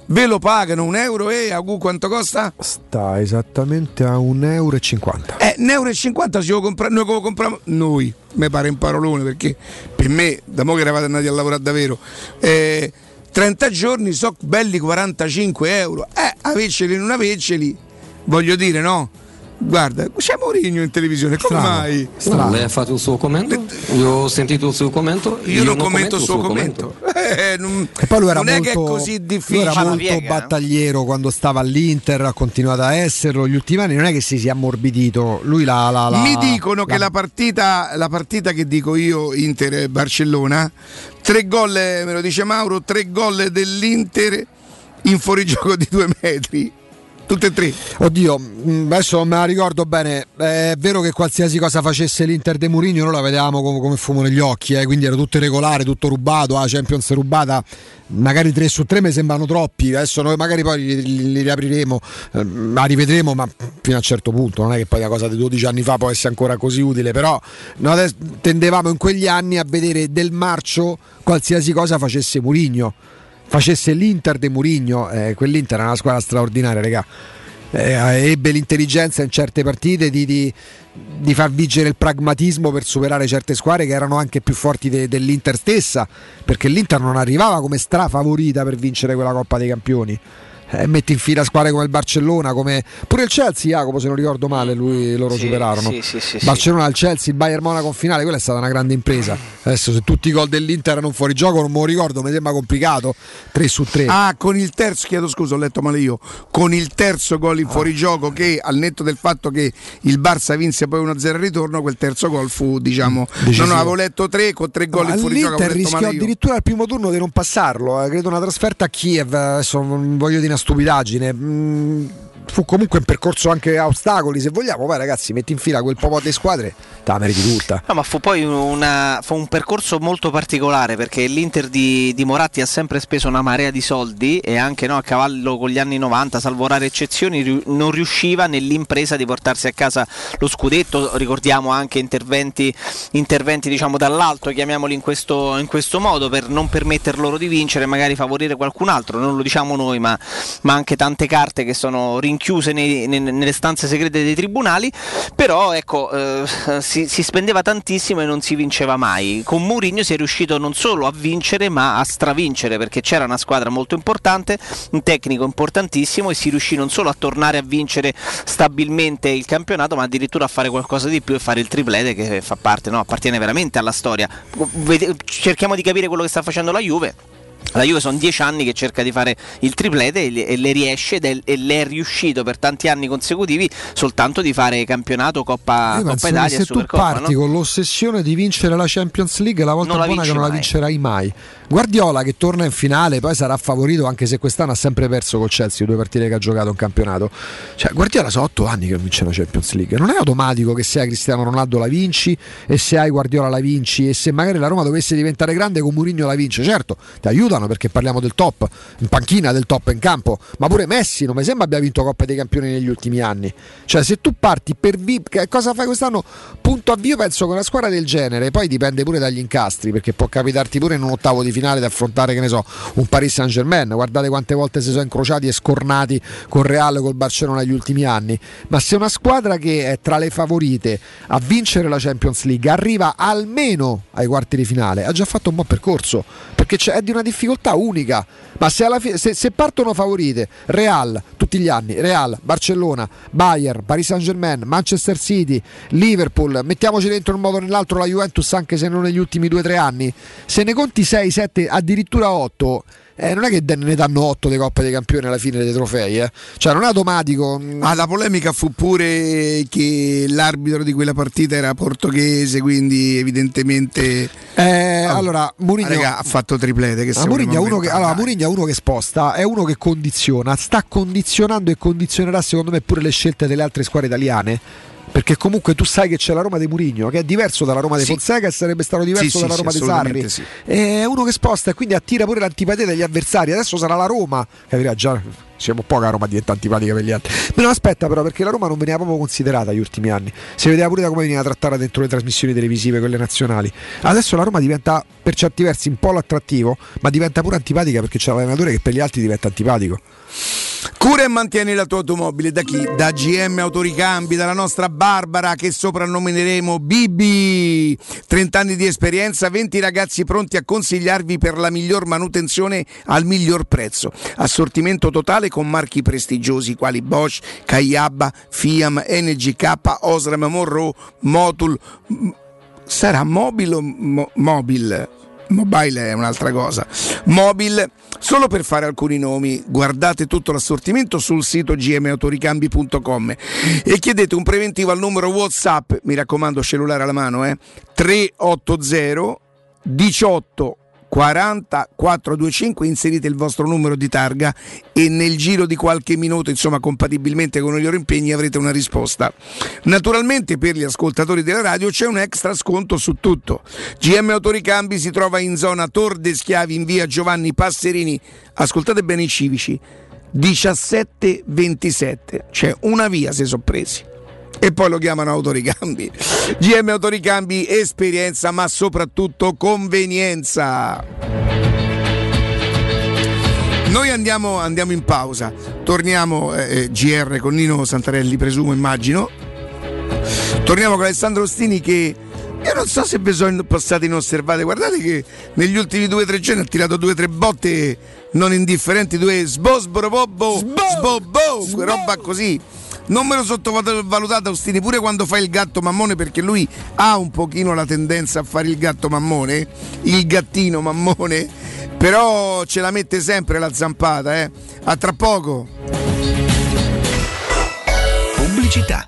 Ve lo pagano un euro e a quanto costa? Sta esattamente a 1,50 euro. Eh, 1,50 euro si lo compra- noi come compriamo noi, mi pare un parolone perché per me, da mo che eravate andati a lavorare davvero, eh, 30 giorni so belli 45 euro. Eh, averceli non averceli, voglio dire no? Guarda, c'è Mourinho in televisione, come Strano. mai? No, lei ha fatto il suo commento, io ho sentito il suo commento. Io non commento il suo commento. Eh, non, E poi lui era non è molto, che è così lui difficile. era molto battagliero quando stava all'Inter, ha continuato a esserlo. Gli ultimi anni non è che si sia ammorbidito. Lui la. la- la- Mi dicono che la partita, la partita che dico io, Inter-Barcellona, tre gol, eh, me lo dice Mauro, tre gol dell'Inter in fuorigioco di due metri. Tutte e tre. Oddio, mh, adesso non me la ricordo bene. È vero che qualsiasi cosa facesse l'Inter de Mourinho noi la vedevamo come, come fumo negli occhi, eh, quindi era tutto irregolare, tutto rubato, la Champions rubata. Magari 3 su 3 mi sembrano troppi. Adesso noi magari poi li, li- li riapriremo, eh, la rivedremo, ma fino a un certo punto. Non è che poi la cosa di 12 anni fa può essere ancora così utile. Però noi tendevamo in quegli anni a vedere del marcio qualsiasi cosa facesse Mourinho facesse l'Inter de Murigno, eh, quell'Inter è una squadra straordinaria, regà. Eh, ebbe l'intelligenza in certe partite di, di- di far vigere il pragmatismo per superare certe squadre che erano anche più forti de- dell'Inter stessa, perché l'Inter non arrivava come strafavorita per vincere quella Coppa dei Campioni. Eh, metti in fila squadre come il Barcellona, come pure il Chelsea, Jacopo, se non ricordo male, lui, loro Sì, superarono. sì, sì, sì, sì. Barcellona, il Chelsea, il Bayern Monaco in finale, quella è stata una grande impresa. Adesso se tutti i gol dell'Inter erano fuori gioco non me lo ricordo, mi sembra complicato. 3 su 3. Ah, con il terzo, chiedo scusa, ho letto male io. Con il terzo gol in fuorigioco, che al netto del fatto che il Barça vinse poi 1-0 al ritorno, quel terzo gol fu, diciamo. Decisivo. Non avevo letto tre con tre gol in fuorigioco. L'Inter rischiò addirittura al primo turno di non passarlo. eh, credo una trasferta a Kiev. Adesso non voglio dire stupidaggine. Mm, fu comunque un percorso anche a ostacoli. Se vogliamo, vai ragazzi, metti in fila quel po' di squadre, te la meriti tutta. No, ma fu poi una- fu un percorso molto particolare perché l'Inter di, di Moratti ha sempre speso una marea di soldi e anche no, a cavallo con gli anni 90, salvo rare eccezioni, non riusciva nell'impresa di portarsi a casa lo scudetto. Ricordiamo anche interventi, interventi diciamo dall'alto, chiamiamoli in questo, in questo modo, per non permetter loro di vincere, magari favorire qualcun altro. Non lo diciamo noi, ma, ma anche tante carte che sono rinchiuse nei- ne- nelle stanze segrete dei tribunali. Però ecco, eh, si, si spendeva tantissimo e non si vinceva mai. Con Mourinho si è riuscito non solo a vincere, ma a stravincere perché c'era una squadra molto importante, un tecnico importantissimo e si riuscì non solo a tornare a vincere stabilmente il campionato, ma addirittura a fare qualcosa di più e fare il triplete che fa parte, no, appartiene veramente alla storia. Cerchiamo di capire quello che sta facendo la Juve. La Juve sono dieci anni che cerca di fare il triplete e le, riesce ed è, e le è riuscito per tanti anni consecutivi soltanto di fare campionato Coppa, Io Coppa penso che Italia se tu parti no? con l'ossessione di vincere la Champions League, la volta Non la buona che non la mai. vincerai mai. Guardiola che torna in finale, poi sarà favorito anche se quest'anno ha sempre perso col Chelsea due partite che ha giocato in campionato. Cioè, Guardiola sono otto anni che vince la Champions League. Non è automatico che se hai Cristiano Ronaldo la vinci e se hai Guardiola la vinci e se magari la Roma dovesse diventare grande con Mourinho la vince. Certo, ti aiutano perché parliamo del top, in panchina del top in campo, ma pure Messi non mi sembra abbia vinto Coppa dei Campioni negli ultimi anni. Cioè, se tu parti per VIP, cosa fai quest'anno? Punto avvio, penso con una squadra del genere, poi dipende pure dagli incastri, perché può capitarti pure in un ottavo di finale di affrontare, che ne so, un Paris Saint Germain. Guardate quante volte si sono incrociati e scornati col Real e col Barcellona negli ultimi anni. Ma se una squadra che è tra le favorite a vincere la Champions League arriva almeno ai quarti di finale, ha già fatto un buon percorso, perché è di una difficoltà unica. Ma se, fi- se- se partono favorite Real tutti gli anni, Real, Barcellona, Bayern, Paris Saint Germain, Manchester City, Liverpool, mettiamoci dentro in un modo o nell'altro la Juventus anche se non negli ultimi 2-3 anni, se ne conti 6, 7, addirittura 8. Eh, non è che ne danno 8 dei Coppe dei Campioni alla fine dei trofei, eh. cioè non è automatico. Ah, la polemica fu pure che l'arbitro di quella partita era portoghese, quindi evidentemente Eh, allora, Mourinho raga, ha fatto triplete. Che Ah, vogliamo uno che, allora. Mourinho è uno che sposta, è uno che condiziona, sta condizionando e condizionerà secondo me pure le scelte delle altre squadre italiane. Perché comunque tu sai che c'è la Roma di Mourinho, che è diverso dalla Roma di Sì. Fonseca e sarebbe stato diverso Sì, dalla Roma di Sarri. È uno che sposta e quindi attira pure l'antipatia degli avversari. Adesso sarà la Roma, capirà già. Siamo poca Roma diventa antipatica per gli altri. Ma no, aspetta, però, perché la Roma non veniva proprio considerata negli ultimi anni. Si vedeva pure da come veniva trattata dentro le trasmissioni televisive, quelle nazionali. Adesso la Roma diventa per certi versi un po' l'attrattivo, ma diventa pure antipatica perché c'è l'allenatore che per gli altri diventa antipatico. Cura e mantieni la tua automobile da chi? Da GM Autoricambi, dalla nostra Barbara che soprannomineremo Bibi. 30 anni di esperienza, 20 ragazzi pronti a consigliarvi per la miglior manutenzione al miglior prezzo. Assortimento totale con marchi prestigiosi quali Bosch, Kayaba, Fiam, NGK, Osram, Monroe, Motul. Sarà mobile o mo- mobile? Mobile è un'altra cosa. Mobile, solo per fare alcuni nomi, guardate tutto l'assortimento sul sito gmautoricambi.com e chiedete un preventivo al numero WhatsApp, mi raccomando cellulare alla mano, eh, 380 18 40 425 inserite il vostro numero di targa e nel giro di qualche minuto insomma compatibilmente con i loro impegni avrete una risposta. Naturalmente per gli ascoltatori della radio c'è un extra sconto su tutto. GM Autoricambi si trova in zona Tor de Schiavi in via Giovanni Passerini. Ascoltate bene i civici. 1727 c'è una via se sono presi e poi lo chiamano autoricambi. GM Autoricambi, esperienza ma soprattutto convenienza. Noi andiamo, andiamo in pausa, torniamo eh, GR con Nino Santarelli, presumo, immagino. Torniamo con Alessandro Ostini che io non so se vi sono passati inosservate, guardate che negli ultimi due o tre giorni ha tirato due o tre botte non indifferenti, due sbosborobobo, sbobo, que roba così. Non me lo sottovalutate Ostini pure quando fa il gatto mammone perché lui ha un pochino la tendenza a fare il gatto mammone, il gattino mammone, però ce la mette sempre la zampata, eh. A tra poco. Pubblicità.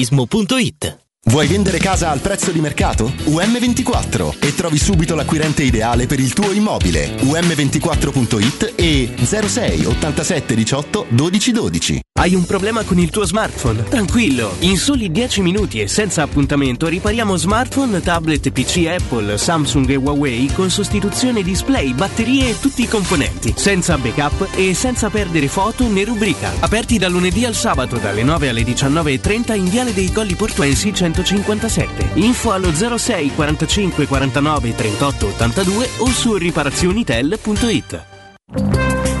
maestroturismo.it. Vuoi vendere casa al prezzo di mercato? UM24 e trovi subito l'acquirente ideale per il tuo immobile. UM24.it e 06 87 18 12 12. Hai un problema con il tuo smartphone? Tranquillo, in soli 10 minuti e senza appuntamento ripariamo smartphone, tablet, PC Apple, Samsung e Huawei con sostituzione display, batterie e tutti i componenti, senza backup e senza perdere foto né rubrica. Aperti dal lunedì al sabato dalle 9 alle 19.30 in Viale dei Colli Portuensi 157. Info allo 06 45 49 38 82 o su riparazionitel.it.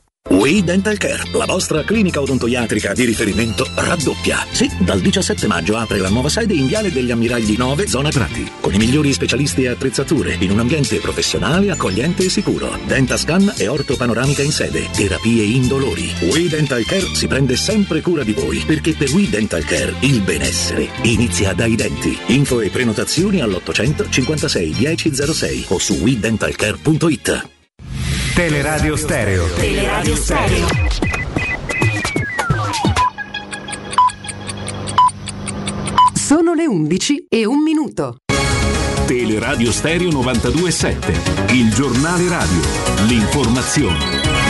We Dental Care, la vostra clinica odontoiatrica di riferimento, raddoppia. Sì, dal 17 maggio apre la nuova sede in Viale degli Ammiragli 9, zona Prati, con i migliori specialisti e attrezzature, in un ambiente professionale, accogliente e sicuro. Dentascan e ortopanoramica in sede, terapie indolori. We Dental Care si prende sempre cura di voi, perché per We Dental Care il benessere inizia dai denti. Info e prenotazioni all'800 56 1006 o su WeDentalCare.it. Teleradio Stereo. Teleradio Stereo. Sono le 11 e un minuto. Teleradio Stereo 927, il giornale radio, l'informazione.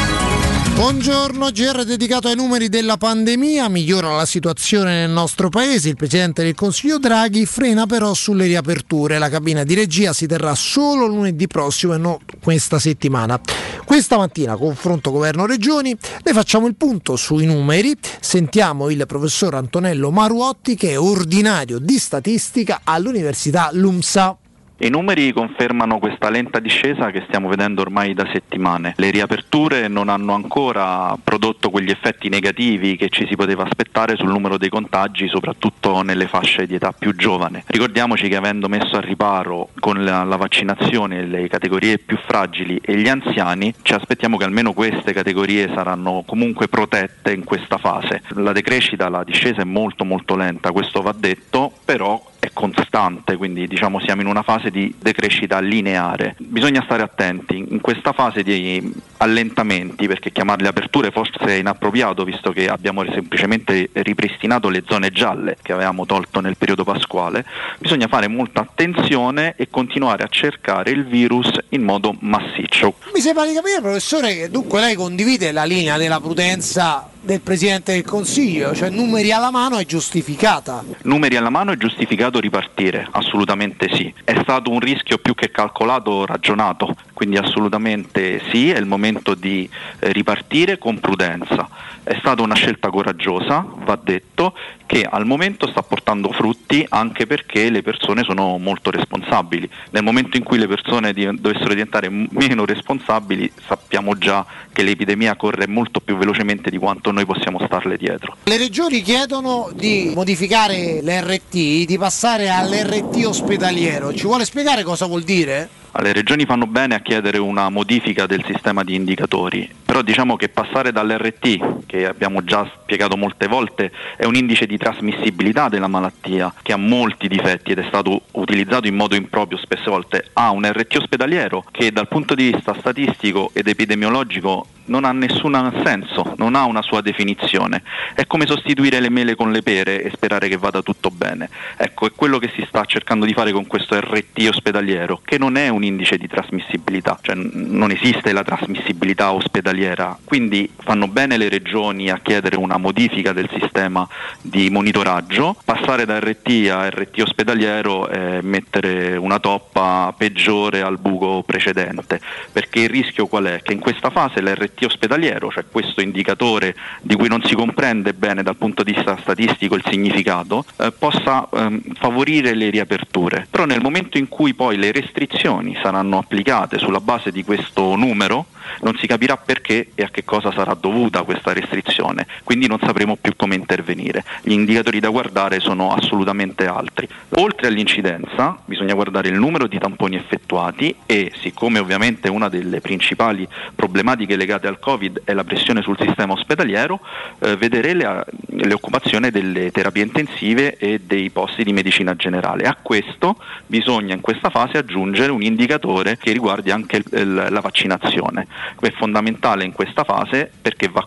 Buongiorno, GR dedicato ai numeri della pandemia, migliora la situazione nel nostro paese, il Presidente del Consiglio Draghi frena però sulle riaperture, la cabina di regia si terrà solo lunedì prossimo e non questa settimana. Questa mattina, confronto governo-regioni, ne facciamo il punto sui numeri, sentiamo il professor Antonello Maruotti che è ordinario di statistica all'Università LUMSA. I numeri confermano questa lenta discesa che stiamo vedendo ormai da settimane. Le riaperture non hanno ancora prodotto quegli effetti negativi che ci si poteva aspettare sul numero dei contagi, soprattutto nelle fasce di età più giovane. Ricordiamoci che avendo messo a riparo con la, la vaccinazione le categorie più fragili e gli anziani, ci aspettiamo che almeno queste categorie saranno comunque protette in questa fase. La decrescita, la discesa è molto molto lenta, questo va detto, però è costante, quindi diciamo siamo in una fase di decrescita lineare. Bisogna stare attenti in questa fase di allentamenti, perché chiamarle aperture forse è inappropriato, visto che abbiamo semplicemente ripristinato le zone gialle che avevamo tolto nel periodo pasquale. Bisogna fare molta attenzione e continuare a cercare il virus in modo massiccio. Mi sembra di capire, professore, che dunque lei condivide la linea della prudenza del Presidente del Consiglio, cioè numeri alla mano è giustificata. Numeri alla mano è giustificato ripartire, assolutamente sì. È stato un rischio più che calcolato, ragionato, quindi assolutamente sì, è il momento di eh, ripartire con prudenza. È stata una scelta coraggiosa, va detto, che al momento sta portando frutti anche perché le persone sono molto responsabili. Nel momento in cui le persone dovessero diventare meno responsabili sappiamo già che l'epidemia corre molto più velocemente di quanto noi possiamo starle dietro. Le regioni chiedono di modificare l'RT, di passare all'RT ospedaliero. Ci vuole spiegare cosa vuol dire? Le regioni fanno bene a chiedere una modifica del sistema di indicatori, però diciamo che passare dall'RT, che abbiamo già spiegato molte volte, è un indice di trasmissibilità della malattia che ha molti difetti ed è stato utilizzato in modo improprio spesse volte, a un RT ospedaliero che dal punto di vista statistico ed epidemiologico non ha nessun senso, non ha una sua definizione. È come sostituire le mele con le pere e sperare che vada tutto bene. Ecco, è quello che si sta cercando di fare con questo RT ospedaliero, che non è un indice di trasmissibilità, cioè non esiste la trasmissibilità ospedaliera. Quindi fanno bene le regioni a chiedere una modifica del sistema di monitoraggio, passare da RT a RT ospedaliero e mettere una toppa peggiore al buco precedente, perché il rischio qual è? Che in questa fase l'RT ospedaliero, cioè questo indicatore di cui non si comprende bene dal punto di vista statistico il significato, eh, possa ehm, favorire le riaperture. Però nel momento in cui poi le restrizioni saranno applicate sulla base di questo numero, non si capirà perché e a che cosa sarà dovuta questa restrizione, quindi non sapremo più come intervenire. Gli indicatori da guardare sono assolutamente altri. Oltre all'incidenza bisogna guardare il numero di tamponi effettuati e siccome ovviamente una delle principali problematiche legate al Covid è la pressione sul sistema ospedaliero, eh, vedere occupazioni delle terapie intensive e dei posti di medicina generale. A questo bisogna in questa fase aggiungere un indicatore che riguardi anche il- la vaccinazione. È fondamentale in questa fase perché va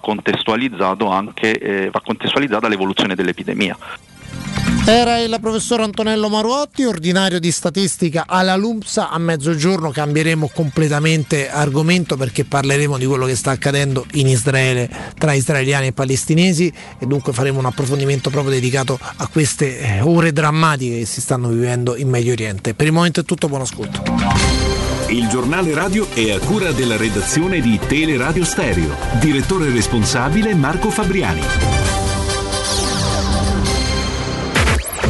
eh, va contestualizzata l'evoluzione dell'epidemia. Era il professor Antonello Maruotti, ordinario di statistica alla LUMSA. A mezzogiorno cambieremo completamente argomento perché parleremo di quello che sta accadendo in Israele tra israeliani e palestinesi e dunque faremo un approfondimento proprio dedicato a queste eh, ore drammatiche che si stanno vivendo in Medio Oriente. Per il momento è tutto, buon ascolto. Il giornale radio è a cura della redazione di Teleradio Stereo. Direttore responsabile Marco Fabriani.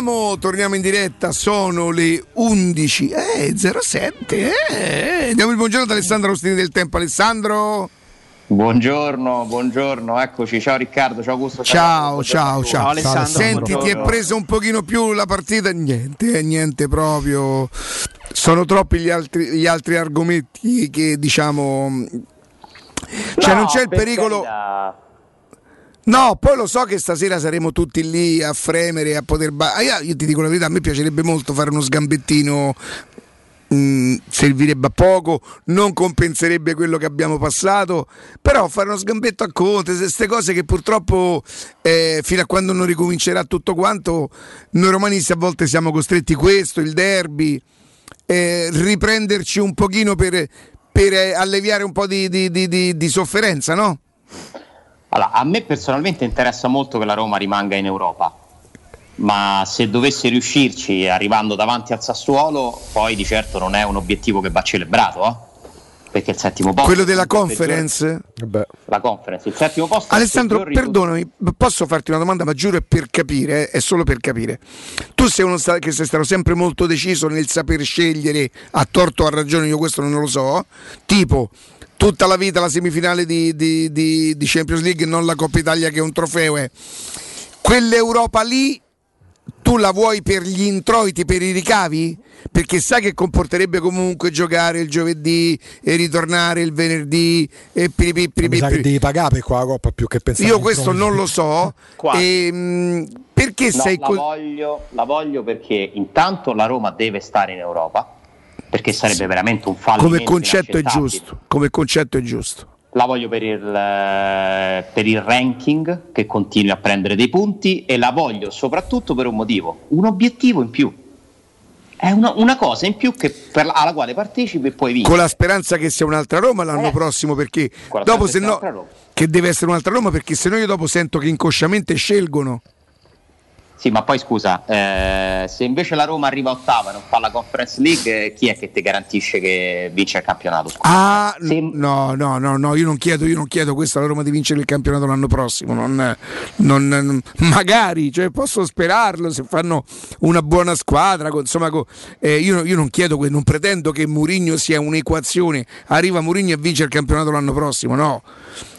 Torniamo, torniamo in diretta, sono le 11 eh, 07. Eh. Diamo il buongiorno ad Alessandro Ostini del Tempo. Alessandro. Buongiorno, buongiorno, eccoci, ciao Riccardo, ciao Augusto. Ciao, ciao, ciao. Alessandro. Senti, ti è preso un pochino più la partita? Niente, eh, niente proprio. Sono troppi gli altri, gli altri argomenti che diciamo. Cioè, non c'è il pericolo. No, poi lo so che stasera saremo tutti lì a fremere, a poter... ba- ah, io, io ti dico la verità, a me piacerebbe molto fare uno sgambettino, mm, servirebbe a poco, non compenserebbe quello che abbiamo passato, però fare uno sgambetto a Conte, queste cose che purtroppo eh, fino a quando non ricomincerà tutto quanto, noi romanisti a volte siamo costretti questo, il derby, eh, riprenderci un pochino per, per, eh, alleviare un po' di, di- di- di- di sofferenza, no? Allora, a me personalmente interessa molto che la Roma rimanga in Europa, ma se dovesse riuscirci arrivando davanti al Sassuolo, poi di certo non è un obiettivo che va celebrato. eh. perché il settimo posto Quello della il peggiore- conference? la conference, il settimo posto Alessandro, perdonami, posso farti una domanda, ma giuro è per capire, eh, è solo per capire. Tu sei uno sta- che sei stato sempre molto deciso nel saper scegliere a torto o a ragione, io questo non lo so, tipo tutta la vita la semifinale di, di- di- di Champions League, non la Coppa Italia che è un trofeo, è quell'Europa lì tu la vuoi per gli introiti, per i ricavi? Perché sai che comporterebbe comunque giocare il giovedì e ritornare il venerdì e piripì, Mi sa che piripì. devi pagare per quella coppa più che pensare. Io questo non lo so. Quasi. Ehm, perché No, sei la, così? voglio, la voglio perché intanto la Roma deve stare in Europa, perché sarebbe veramente un fallimento Come concetto è giusto. Come concetto è giusto. La voglio per il, eh, per il ranking che continui a prendere dei punti e la voglio soprattutto per un motivo, un obiettivo in più. È una, una cosa in più che per la- alla quale partecipi e puoi vincere. Con la speranza che sia un'altra Roma l'anno Eh. prossimo, perché dopo se no. Che deve essere un'altra Roma, perché se no io dopo sento che inconsciamente scelgono. Sì, ma poi scusa, eh, se invece la Roma arriva ottava e non fa la Conference League, eh, chi è che ti garantisce che vince il campionato? Scusa. Ah, no, no, no, no, io non chiedo, io non chiedo questo alla Roma di vincere il campionato l'anno prossimo, non, non- non- magari, cioè, posso sperarlo se fanno una buona squadra, insomma, eh, io, io non chiedo, non pretendo che Mourinho sia un'equazione, arriva Mourinho e vince il campionato l'anno prossimo, no.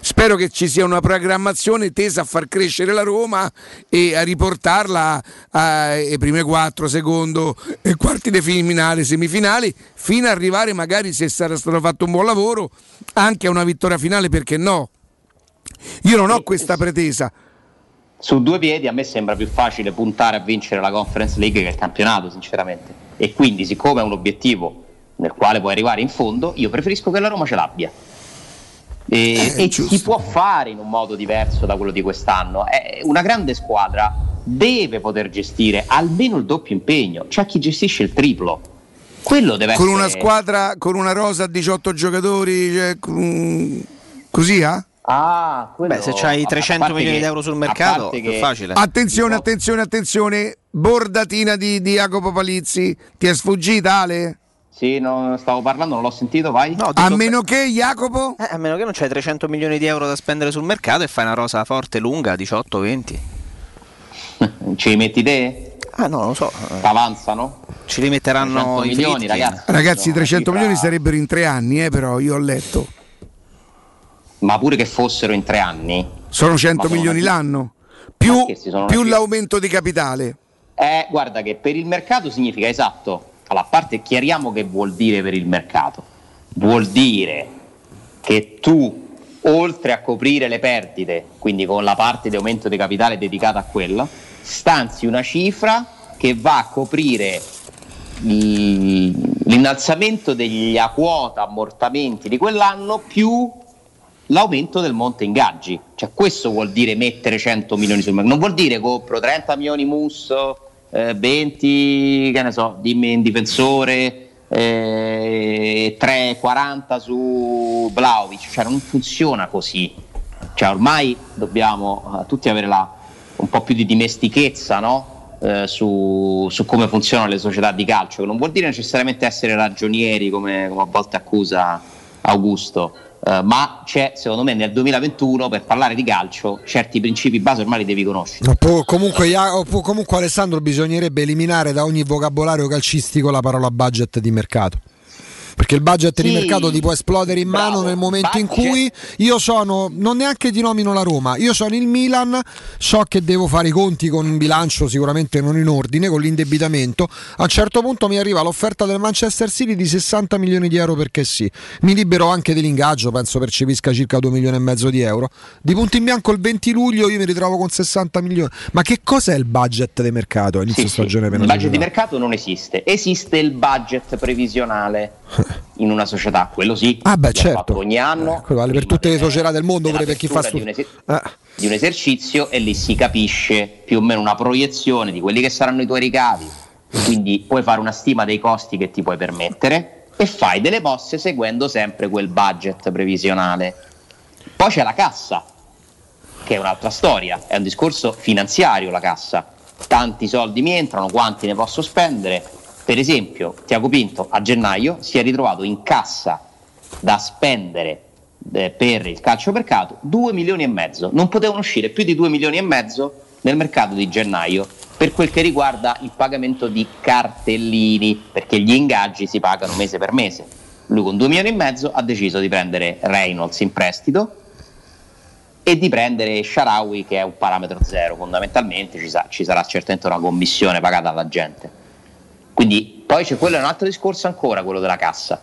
Spero che ci sia una programmazione tesa a far crescere la Roma e a riportarla ai prime quattro, secondo e quarti di finale, semifinali, fino ad arrivare magari se sarà stato fatto un buon lavoro anche a una vittoria finale, perché no? Io non ho questa pretesa. Su due piedi a me sembra più facile puntare a vincere la Conference League che il campionato, sinceramente. E quindi, siccome è un obiettivo nel quale puoi arrivare in fondo, io preferisco che la Roma ce l'abbia. E, e si può fare in un modo diverso da quello di quest'anno. È una grande squadra deve poter gestire almeno il doppio impegno. C'è chi gestisce il triplo. Quello deve Con essere una squadra, con una rosa a 18 giocatori, cioè, così ah? Ah, quello- Beh, se c'hai a- a 300 parte milioni che- di euro sul mercato, è che- facile. Attenzione, attenzione, attenzione. Bordatina di, di Jacopo Palizzi. Ti è sfuggita, Ale? Sì, no, stavo parlando, non l'ho sentito, vai. A meno che Jacopo? Eh, a meno che non c'hai 300 milioni di euro da spendere sul mercato e fai una rosa forte, lunga, 18-20. Ci rimetti te? Ah no, non lo so. Avanzano? Ci rimetteranno 300 i milioni, fritti. ragazzi. Ragazzi, Sono 300 una milioni sarebbero in tre anni, eh, però io ho letto. Ma pure che fossero in tre anni. Sono 100 Ma sono milioni una- l'anno. Più, più l'aumento di capitale. Eh, guarda che per il mercato significa esatto. Allora, parte chiariamo che vuol dire per il mercato. Vuol dire che tu, oltre a coprire le perdite, quindi con la parte di aumento di capitale dedicata a quella, stanzi una cifra che va a coprire l'innalzamento degli a quota ammortamenti di quell'anno più l'aumento del monte ingaggi. Cioè, questo vuol dire mettere 100 milioni sul mercato. Non vuol dire compro 30 milioni Musso, eh, 20 che ne so, dimmi in difensore, eh, 3, 40 su Vlaovic. Cioè, non funziona così. Cioè, ormai dobbiamo eh, tutti avere la- un po' più di dimestichezza, no? Eh, su, su come funzionano le società di calcio, che non vuol dire necessariamente essere ragionieri come, come a volte accusa Augusto, eh, ma c'è secondo me nel 2021 per parlare di calcio certi principi base ormai li devi conoscere. No, può- comunque, Ja- o può- comunque Alessandro bisognerebbe eliminare da ogni vocabolario calcistico la parola budget di mercato. Perché il budget di Sì, mercato ti può esplodere in bravo, mano nel momento in budget. cui io sono, non neanche ti nomino la Roma, io sono il Milan, so che devo fare i conti con un bilancio sicuramente non in ordine, con l'indebitamento. A un certo punto mi arriva l'offerta del Manchester City di 60 milioni di euro perché sì. Mi libero anche dell'ingaggio, penso percepisca circa 2 milioni e mezzo di euro. Di punto in bianco il 20 luglio io mi ritrovo con 60 milioni. Ma che cos'è il budget di mercato inizio Sì, sì, stagione per il budget di mercato non esiste, esiste il budget previsionale in una società, quello sì, Ah, beh, certo. ogni anno Quello vale per tutte le società del mondo, pure per chi fa stu- di un, ese- di un esercizio e lì si capisce più o meno una proiezione di quelli che saranno i tuoi ricavi. Quindi puoi fare una stima dei costi che ti puoi permettere e fai delle mosse seguendo sempre quel budget previsionale. Poi c'è la cassa, che è un'altra storia, è un discorso finanziario la cassa. Tanti soldi mi entrano, quanti ne posso spendere? Per esempio, Tiago Pinto a gennaio si è ritrovato in cassa da spendere eh, per il calciomercato 2 milioni e mezzo. Non potevano uscire più di 2 milioni e mezzo nel mercato di gennaio per quel che riguarda il pagamento di cartellini, perché gli ingaggi si pagano mese per mese. Lui con 2 milioni e mezzo ha deciso di prendere Reynolds in prestito e di prendere Sharawi che è un parametro zero fondamentalmente, ci, sa- ci sarà certamente una commissione pagata alla gente. Quindi poi c'è quello è un altro discorso ancora, quello della cassa.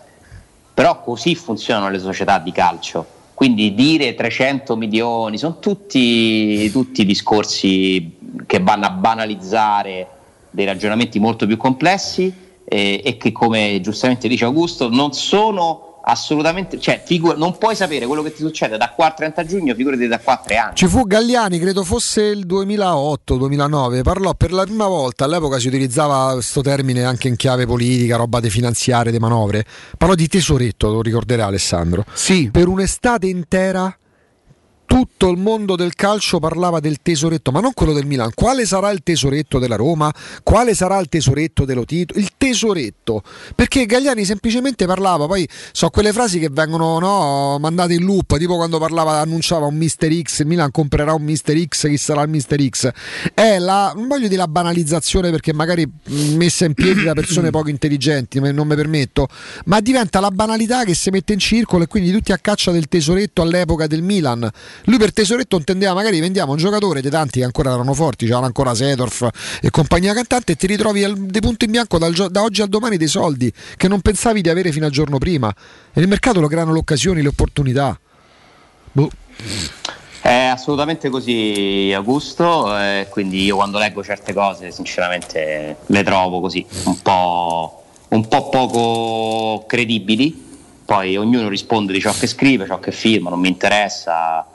Però così funzionano le società di calcio. Quindi dire 300 milioni sono tutti, tutti discorsi che vanno a banalizzare dei ragionamenti molto più complessi eh, e che come giustamente dice Augusto non sono assolutamente, cioè figu- non puoi sapere quello che ti succede da qua al 30 giugno, figurati da qua a tre anni. Ci fu Galliani, credo fosse il 2008-2009, parlò per la prima volta, all'epoca si utilizzava questo termine anche in chiave politica, roba di finanziarie, di manovre, parlò di tesoretto, lo ricorderà Alessandro. Sì. Per un'estate intera tutto il mondo del calcio parlava del tesoretto, ma non quello del Milan. Quale sarà il tesoretto della Roma? Quale sarà il tesoretto dello Tito? Il tesoretto. Perché Gagliani semplicemente parlava, poi so quelle frasi che vengono no, mandate in loop, tipo quando parlava, annunciava un Mister X, il Milan comprerà un Mister X, chi sarà il Mister X. È la, non voglio dire la banalizzazione perché magari messa in piedi da persone poco intelligenti, non mi permetto, ma diventa la banalità che si mette in circolo e quindi tutti a caccia del tesoretto all'epoca del Milan. Lui per tesoretto intendeva magari vendiamo un giocatore dei tanti che ancora erano forti, c'erano ancora Sedorf e compagnia cantante e ti ritrovi al, di punto in bianco dal da oggi al domani dei soldi che non pensavi di avere fino al giorno prima. E nel mercato lo creano le occasioni, le opportunità. Boh. È assolutamente così, Augusto. eh, quindi io quando leggo certe cose, sinceramente, le trovo così un po', un po' poco credibili. Poi ognuno risponde di ciò che scrive, ciò che firma, non mi interessa.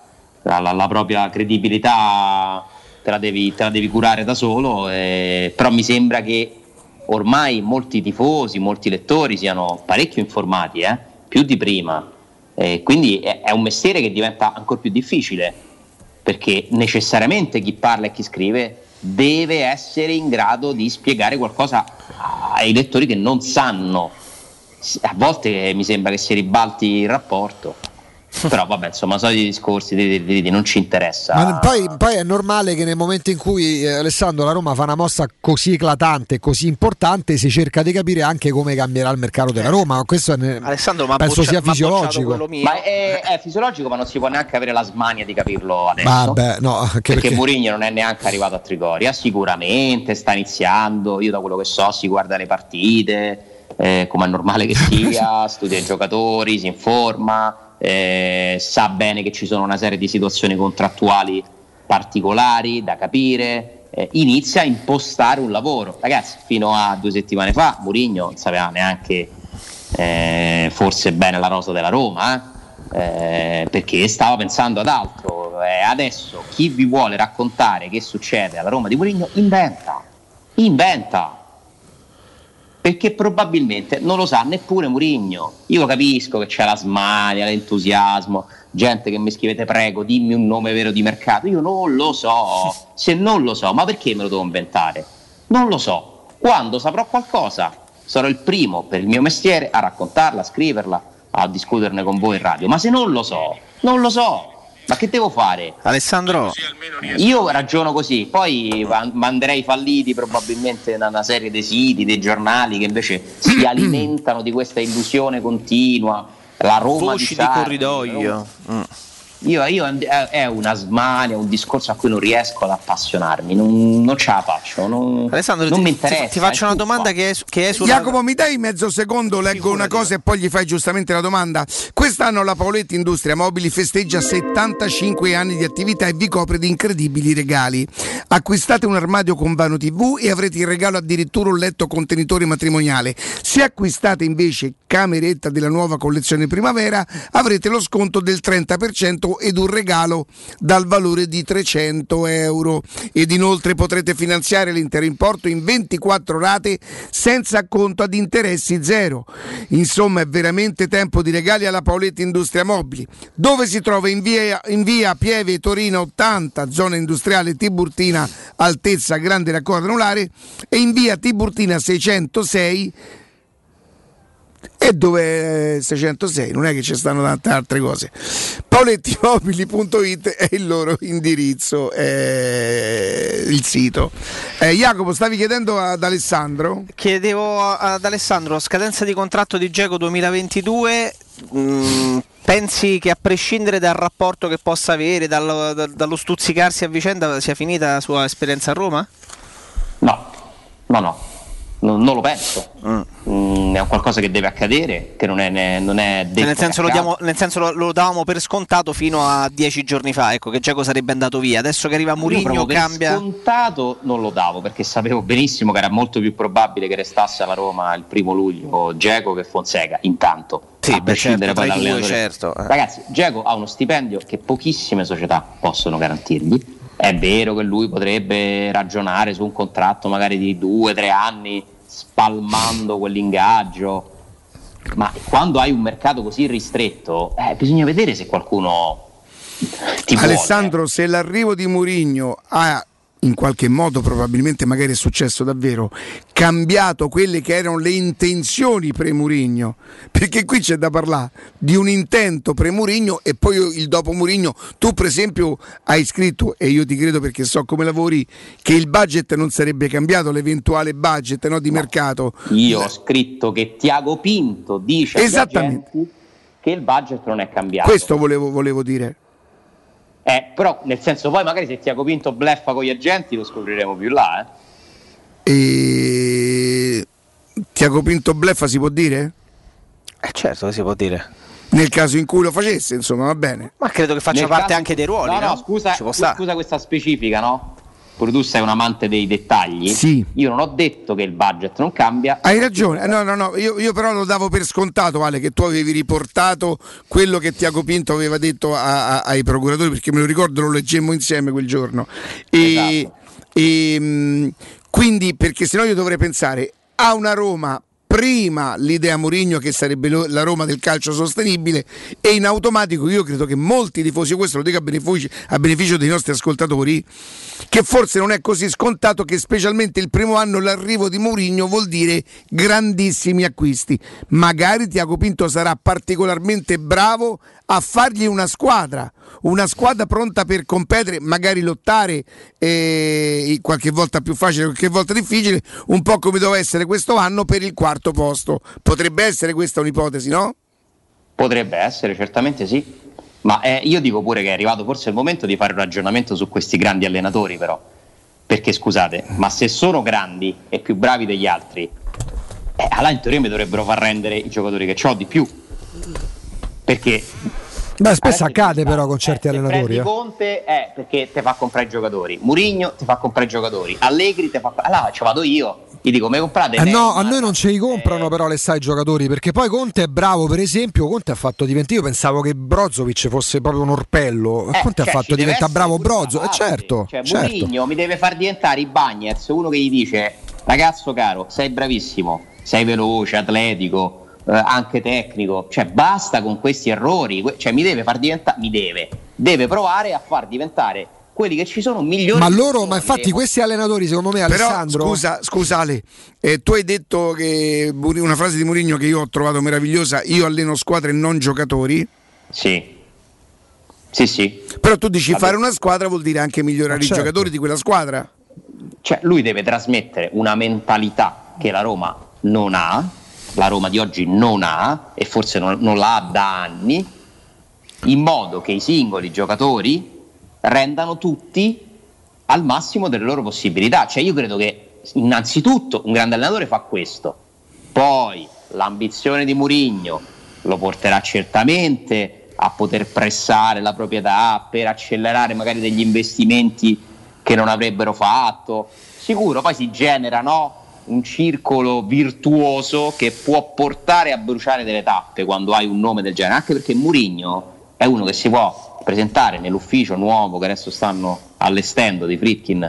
La, la- la propria credibilità te la devi, te la devi curare da solo. eh, però mi sembra che ormai molti tifosi, molti lettori siano parecchio informati, eh, più di prima. Eh, quindi è, è un mestiere che diventa ancora più difficile perché necessariamente chi parla e chi scrive deve essere in grado di spiegare qualcosa ai lettori che non sanno. A volte mi sembra che si ribalti il rapporto, però vabbè, insomma, soliti discorsi, di, di- di- di- non ci interessa. Ma poi, poi è normale che nel momento in cui eh, Alessandro la Roma fa una mossa così eclatante, così importante, si cerca di capire anche come cambierà il mercato della Roma. Questo è Alessandro, ma penso boccia- sia fisiologico. Ma è, è fisiologico, ma non si può neanche avere la smania di capirlo adesso. Vabbè, no, perché, perché- Mourinho non è neanche arrivato a Trigoria, sicuramente sta iniziando, io da quello che so si guarda le partite, eh, come è normale che sia, studia i giocatori, si informa, eh, sa bene che ci sono una serie di situazioni contrattuali particolari da capire, eh, inizia a impostare un lavoro. Ragazzi, fino a due settimane fa Mourinho non sapeva neanche eh, forse bene la rosa della Roma, eh? Eh, perché stava pensando ad altro. Eh, adesso chi vi vuole raccontare che succede alla Roma di Mourinho inventa, inventa. Perché probabilmente non lo sa neppure Mourinho. Io capisco che c'è la smania, l'entusiasmo, gente che mi scrivete prego, dimmi un nome vero di mercato. Io non lo so. Se non lo so, ma perché me lo devo inventare? Non lo so. Quando saprò qualcosa, sarò il primo per il mio mestiere a raccontarla, a scriverla, a discuterne con voi in radio. Ma se non lo so, non lo so. Ma che devo fare? Alessandro, Io ragiono così, poi manderei falliti probabilmente da una serie di siti, dei giornali che invece si alimentano di questa illusione continua. La Roma voci di Sarri, corridoio. Mm. Io, io è una smania, un discorso a cui non riesco ad appassionarmi, non, non ce la faccio. Non, Alessandro, non ti, mi interessa. ti faccio una domanda che è, che è sulla... Jacopo, mi dai mezzo secondo, leggo una cosa e poi gli fai giustamente la domanda. Quest'anno la Paoletti Industria Mobili festeggia 75 anni di attività e vi copre di incredibili regali. Acquistate un armadio con vano TV e avrete in regalo addirittura un letto contenitore matrimoniale. Se acquistate invece cameretta della nuova collezione primavera avrete lo sconto del 30% ed un regalo dal valore di 300 euro. Ed inoltre potrete finanziare l'intero importo in 24 rate senza acconto ad interessi zero. Insomma, è veramente tempo di regali alla Paoletti Industria Mobili, dove si trova in via, in via Pieve Torino 80, zona industriale Tiburtina, altezza Grande Raccordo Anulare, e in via Tiburtina 606 E dove è 606, non è che ci stanno tante altre cose. Paulettimobili.it è il loro indirizzo, è il sito. Eh, Jacopo, stavi chiedendo ad Alessandro? Chiedevo ad Alessandro, scadenza di contratto di Geco 2022, mh, pensi che a prescindere dal rapporto che possa avere, dallo, da- dallo stuzzicarsi a vicenda, sia finita la sua esperienza a Roma? No, no, no, non, non lo penso. Mm, è un qualcosa che deve accadere, che non è, non è detto. Cioè, nel senso, lo, diamo- nel senso lo, lo davamo per scontato fino a dieci giorni fa, ecco, che Geco sarebbe andato via. Adesso che arriva Mourinho proprio per cambia... scontato non lo davo perché sapevo benissimo che era molto più probabile che restasse alla Roma il primo luglio Geco che Fonseca intanto Sì, a beh, prescindere certo, poi dall'allenatore. certo, eh. ragazzi Geco ha uno stipendio che pochissime società possono garantirgli è vero che lui potrebbe ragionare su un contratto magari di due tre anni spalmando quell'ingaggio ma quando hai un mercato così ristretto eh, bisogna vedere se qualcuno ti vuole. Alessandro, se l'arrivo di Mourinho ha in qualche modo, probabilmente magari è successo davvero, cambiato quelle che erano le intenzioni pre-Murigno, perché qui c'è da parlare di un intento pre-Murigno e poi il dopo Murigno. Tu per esempio hai scritto, e io ti credo perché so come lavori, che il budget non sarebbe cambiato, l'eventuale budget no, di mercato. Io ho scritto che Tiago Pinto dice che il budget non è cambiato. Questo volevo, volevo dire. Eh, però nel senso poi magari se Tiago Pinto bleffa con gli agenti lo scopriremo più là. Eh. E... Tiago Pinto bleffa si può dire? Eh certo che si può dire. Nel caso in cui lo facesse, insomma, va bene. Ma credo che faccia Nel parte caso- anche dei ruoli, no, no? no, scusa, scusa, questa specifica, no? Pure tu sei un amante dei dettagli. Sì. Io non ho detto che il budget non cambia. Hai ragione, no, no, no, io, io però lo davo per scontato, Vale, che tu avevi riportato quello che Tiago Pinto aveva detto a- a- ai procuratori, perché me lo ricordo, lo leggemmo insieme quel giorno. E, Esatto. e, mh, quindi, perché sennò io dovrei pensare a una Roma prima l'idea Mourinho che sarebbe la Roma del calcio sostenibile e in automatico io credo che molti tifosi, questo lo dico a beneficio, a beneficio dei nostri ascoltatori, che forse non è così scontato che specialmente il primo anno l'arrivo di Mourinho vuol dire grandissimi acquisti. Magari Tiago Pinto sarà particolarmente bravo a fargli una squadra, una squadra pronta per competere, magari lottare eh, qualche volta più facile, qualche volta difficile, un po' come doveva essere questo anno per il quarto posto. Potrebbe essere questa un'ipotesi, no? Potrebbe essere, certamente sì. Ma eh, io dico pure che è arrivato forse il momento di fare un ragionamento su questi grandi allenatori, però. Perché scusate, ma se sono grandi e più bravi degli altri, eh, allora in teoria mi dovrebbero far rendere i giocatori che ho di più. Perché Beh, spesso accade però con certi allenatori. prendi eh. Conte è perché ti fa comprare i giocatori, Murigno ti fa comprare i giocatori, Allegri ti fa. Allora ci vado io, gli dico, me comprate Eh no, Neymar?" a noi non ce li comprano però le sai giocatori perché poi Conte è bravo per esempio Conte ha fatto diventare io pensavo che Brozovic fosse proprio un orpello Eh, Conte cioè, ha fatto diventare bravo pure Brozo una eh, certo, Cioè, certo. Mi deve far diventare i Bagnets, uno che gli dice: Ragazzo caro, sei bravissimo, sei veloce, atletico, eh, anche tecnico. Cioè, basta con questi errori. Cioè, mi deve far diventare. Mi deve. Deve provare a far diventare quelli che ci sono migliori. Ma loro, ma infatti questi allenatori secondo me Però Alessandro scusa, scusa Ale, eh, tu hai detto che una frase di Mourinho che io ho trovato meravigliosa, io alleno squadre e non giocatori. Sì. Sì, sì. Però tu dici Vabbè. fare una squadra vuol dire anche migliorare certo. i giocatori di quella squadra. Cioè, lui deve trasmettere una mentalità che la Roma non ha, la Roma di oggi non ha, e forse non, non la da anni, in modo che i singoli giocatori rendano tutti al massimo delle loro possibilità. Cioè, io credo che innanzitutto un grande allenatore fa questo, poi l'ambizione di Murigno lo porterà certamente a poter pressare la proprietà per accelerare magari degli investimenti che non avrebbero fatto. Sicuro, poi si genera no, un circolo virtuoso che può portare a bruciare delle tappe quando hai un nome del genere, anche perché Murigno è uno che si può presentare nell'ufficio nuovo che adesso stanno allestendo di Fritkin,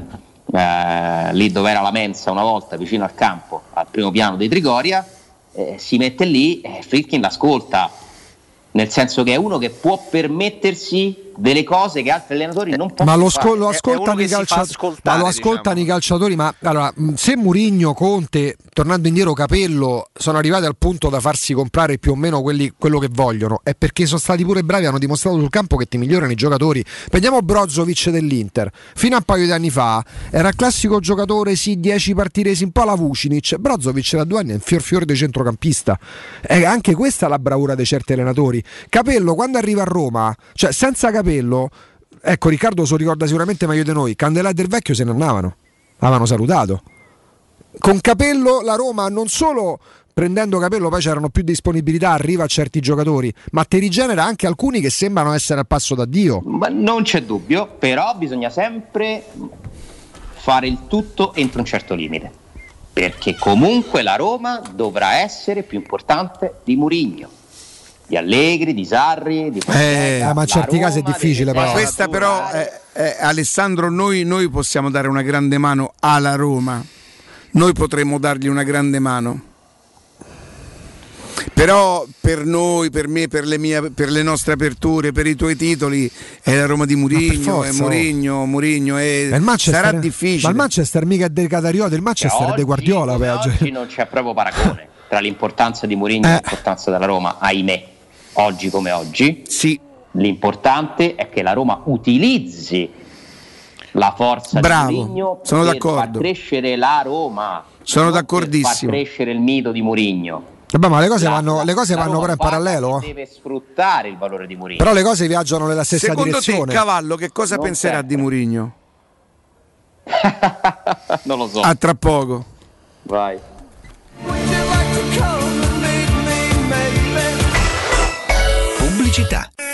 eh, lì dove era la mensa una volta, vicino al campo, al primo piano di Trigoria, eh, si mette lì e Fritkin l'ascolta, nel senso che è uno che può permettersi delle cose che altri allenatori non possono Ma lo, fare. sco- lo ascoltano, i, calcia- ma lo ascoltano i calciatori. Ma allora, se Murigno, Conte, tornando indietro, Capello sono arrivati al punto da farsi comprare più o meno quelli- quello che vogliono, è perché sono stati pure bravi, hanno dimostrato sul campo che ti migliorano i giocatori. Prendiamo Brozovic dell'Inter. Fino a un paio di anni fa era il classico giocatore, sì, 10 partite, sì, un po' la Vucinic. Brozovic da due anni è un fior fiore di centrocampista. E anche questa è la bravura di certi allenatori. Capello, quando arriva a Roma, cioè senza Capello, ecco Riccardo se lo ricorda sicuramente meglio di noi, Candelà del Vecchio se ne andavano, avevano salutato. Con Capello la Roma non solo prendendo Capello poi c'erano più disponibilità, arriva a certi giocatori, ma ti rigenera anche alcuni che sembrano essere al passo da Dio. Ma non c'è dubbio, però bisogna sempre fare il tutto entro un certo limite. Perché comunque la Roma dovrà essere più importante di Murigno, di Allegri, di Sarri, di Eh, ma in certi casi è difficile Ma però. questa però, è- è- Alessandro, noi, noi possiamo dare una grande mano alla Roma. Noi potremmo dargli una grande mano. Però per noi, per me, per le, mie, per le nostre aperture, per i tuoi titoli, è la Roma di Murigno, è. Murigno, Murigno, è- sarà difficile. Ma il Manchester mica è del Catariota, il Manchester è oggi, de Guardiola. peggio. oggi non c'è proprio paragone tra l'importanza di Mourinho Eh. e l'importanza della Roma, ahimè, oggi come oggi. Sì. L'importante è che la Roma utilizzi la forza Bravo, di Mourinho sono per d'accordo. far crescere la Roma. Sono non per d'accordissimo. far crescere il mito di Mourinho. Vabbè, ma le cose La- vanno, le cose vanno però in parallelo. eh. Deve sfruttare il valore di Mourinho. Però le cose viaggiano nella stessa Secondo direzione. te, Cavallo, che cosa Non penserà sempre. di Murigno? non lo so. A tra poco. Vai. Pubblicità.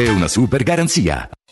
una super garanzia.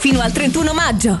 fino al 31 maggio.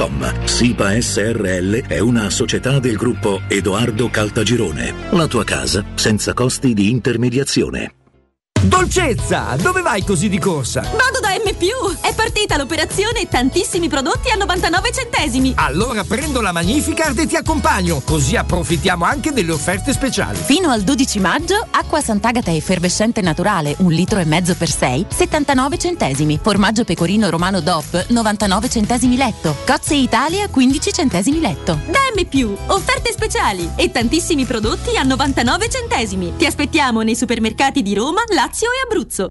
www.keicalt.com. SIPA SRL è una società del gruppo Edoardo Caltagirone. La tua casa senza costi di intermediazione. Dolcezza, dove vai così di corsa? Vado da M+, partita l'operazione tantissimi prodotti a 99 centesimi. Allora prendo la Magnificard e ti accompagno, così approfittiamo anche delle offerte speciali. Fino al 12 maggio, acqua Sant'Agata effervescente naturale, un litro e mezzo per 6, 79 centesimi. Formaggio pecorino romano DOP, 99 centesimi letto. Cozze Italia, 15 centesimi letto. Da M+, offerte speciali e tantissimi prodotti a 99 centesimi. Ti aspettiamo nei supermercati di Roma, Lazio e Abruzzo.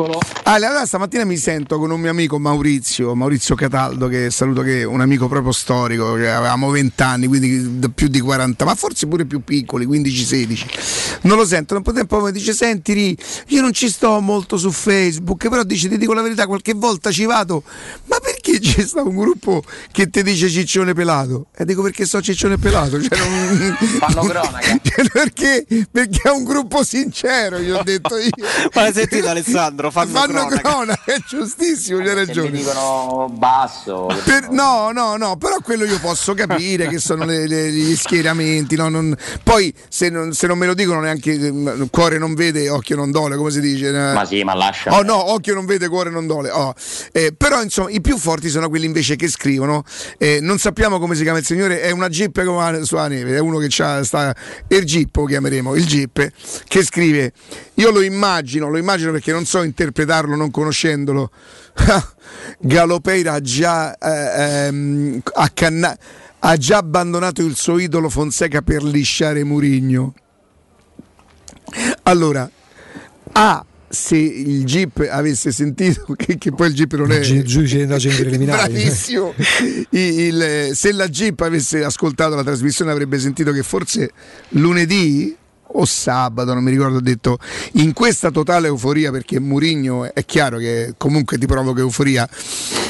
Eccolo. Ale, allora stamattina mi sento con un mio amico Maurizio, Maurizio Cataldo, che saluto che è un amico proprio storico, che avevamo 20 anni, quindi più di 40, ma forse pure più piccoli, 15-16. Non lo sento, da un po' tempo mi dice, senti io non ci sto molto su Facebook, però dice, ti dico la verità, qualche volta ci vado, ma perché c'è sta un gruppo che ti dice ciccione pelato? E dico perché so ciccione pelato, cioè non... Fanno cronaca. Cioè, perché? Perché è un gruppo sincero, gli ho detto io. Ma hai sentito Alessandro? Fanno, Fanno cronaca. cronaca, è giustissimo, c'hai Se mi ragione. dicono basso. Per- no, no, no, però quello io posso capire che sono le- le- gli schieramenti. no, non- poi se non, se non me lo dicono neanche eh, cuore non vede, occhio non dole, come si dice? eh? Ma sì, ma lascia. Oh no, occhio non vede, cuore non dole. oh. Eh, però insomma i più forti sono quelli invece che scrivono. eh, non sappiamo come si chiama il signore, è una jeep come la- sulla neve, è uno che c'ha, sta, il jeep lo chiameremo, il jeep, che scrive, io lo immagino, lo immagino perché non so interpretarlo non conoscendolo. Galopeira ha già, eh, ehm, accanna- ha già abbandonato il suo idolo Fonseca per lisciare Murigno. Allora, A. Se il GIP avesse sentito che, che poi il GIP non è Gi- giudice di indagini preliminari. bravissimo, il- se la GIP avesse ascoltato la trasmissione avrebbe sentito che forse lunedì o sabato, non mi ricordo, ha detto in questa totale euforia perché Murigno è chiaro che comunque ti provoca euforia.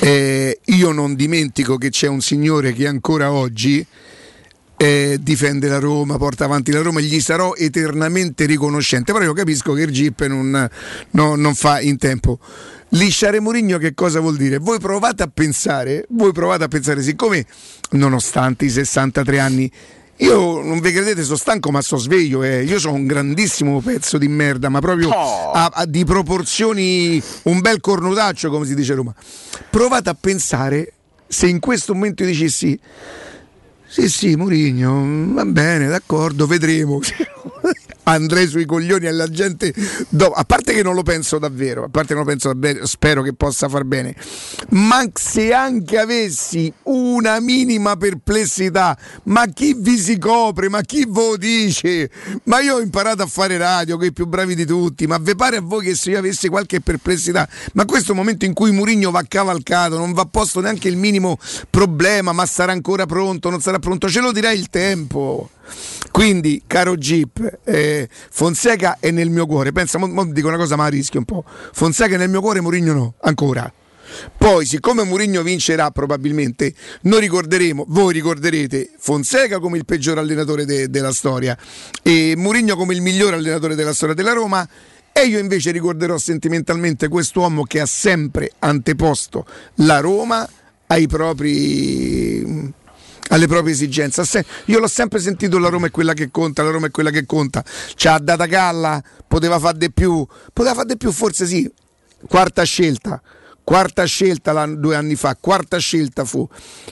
eh, io non dimentico che c'è un signore che ancora oggi eh, difende la Roma, porta avanti la Roma, gli sarò eternamente riconoscente. Però io capisco che il GIP non, no- non fa in tempo. Lisciare Murigno che cosa vuol dire? Voi provate a pensare, voi provate a pensare, siccome nonostante i 63 anni, io non vi credete, sono stanco ma sono sveglio, eh. io sono un grandissimo pezzo di merda, ma proprio a- a- di proporzioni, un bel cornutaccio come si dice a Roma. Provate a pensare se in questo momento io dicessi sì, sì, Murigno, va bene, d'accordo, vedremo. Andrei sui coglioni alla gente. do- a parte che non lo penso davvero, a parte che non lo penso davvero, spero che possa far bene. Ma se anche avessi una minima perplessità, ma chi vi si copre? Ma chi ve lo dice? Ma io ho imparato a fare radio, che i più bravi di tutti. Ma vi pare a voi che se io avessi qualche perplessità, ma questo è un momento in cui Murigno va cavalcato, non va posto neanche il minimo problema, ma sarà ancora pronto, non sarà pronto, ce lo dirà il tempo. Quindi, caro Jeep, eh, Fonseca è nel mio cuore. Pensa, mo, mo dico una cosa, ma rischio un po'. Fonseca è nel mio cuore, Murigno no, ancora. Poi, siccome Murigno vincerà probabilmente, noi ricorderemo, voi ricorderete Fonseca come il peggior allenatore de- della storia e Murigno come il miglior allenatore della storia della Roma E io invece ricorderò sentimentalmente quest'uomo che ha sempre anteposto la Roma ai propri alle proprie esigenze. Io l'ho sempre sentito la Roma è quella che conta, la Roma è quella che conta. C'ha data galla, poteva fare di più, poteva fare di più forse sì. Quarta scelta. Quarta scelta due anni fa, quarta scelta fu.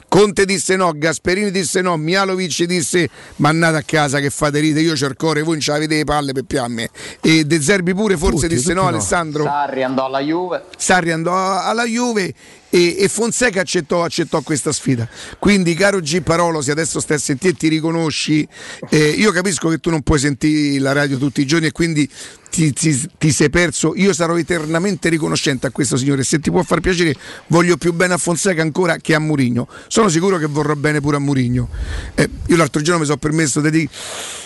Conte disse no, Gasperini disse no, Mialovic disse ma andate a casa che fate ride, io cerco voi non ce l'avete le palle per più a me. E De Zerbi pure forse Tutti, disse tutti no, no. Alessandro. Sarri andò alla Juve. Sarri andò alla Juve e, e Fonseca accettò, accettò questa sfida. Quindi, caro G Parolo, se adesso stai a sentire e ti riconosci, eh, io capisco che tu non puoi sentire la radio tutti i giorni e quindi ti, ti- ti sei perso. Io sarò eternamente riconoscente a questo signore. Se ti può far piacere, voglio più bene a Fonseca ancora che a Murigno. Sono sicuro che vorrò bene pure a Murigno. Eh, io l'altro giorno mi sono permesso di dire.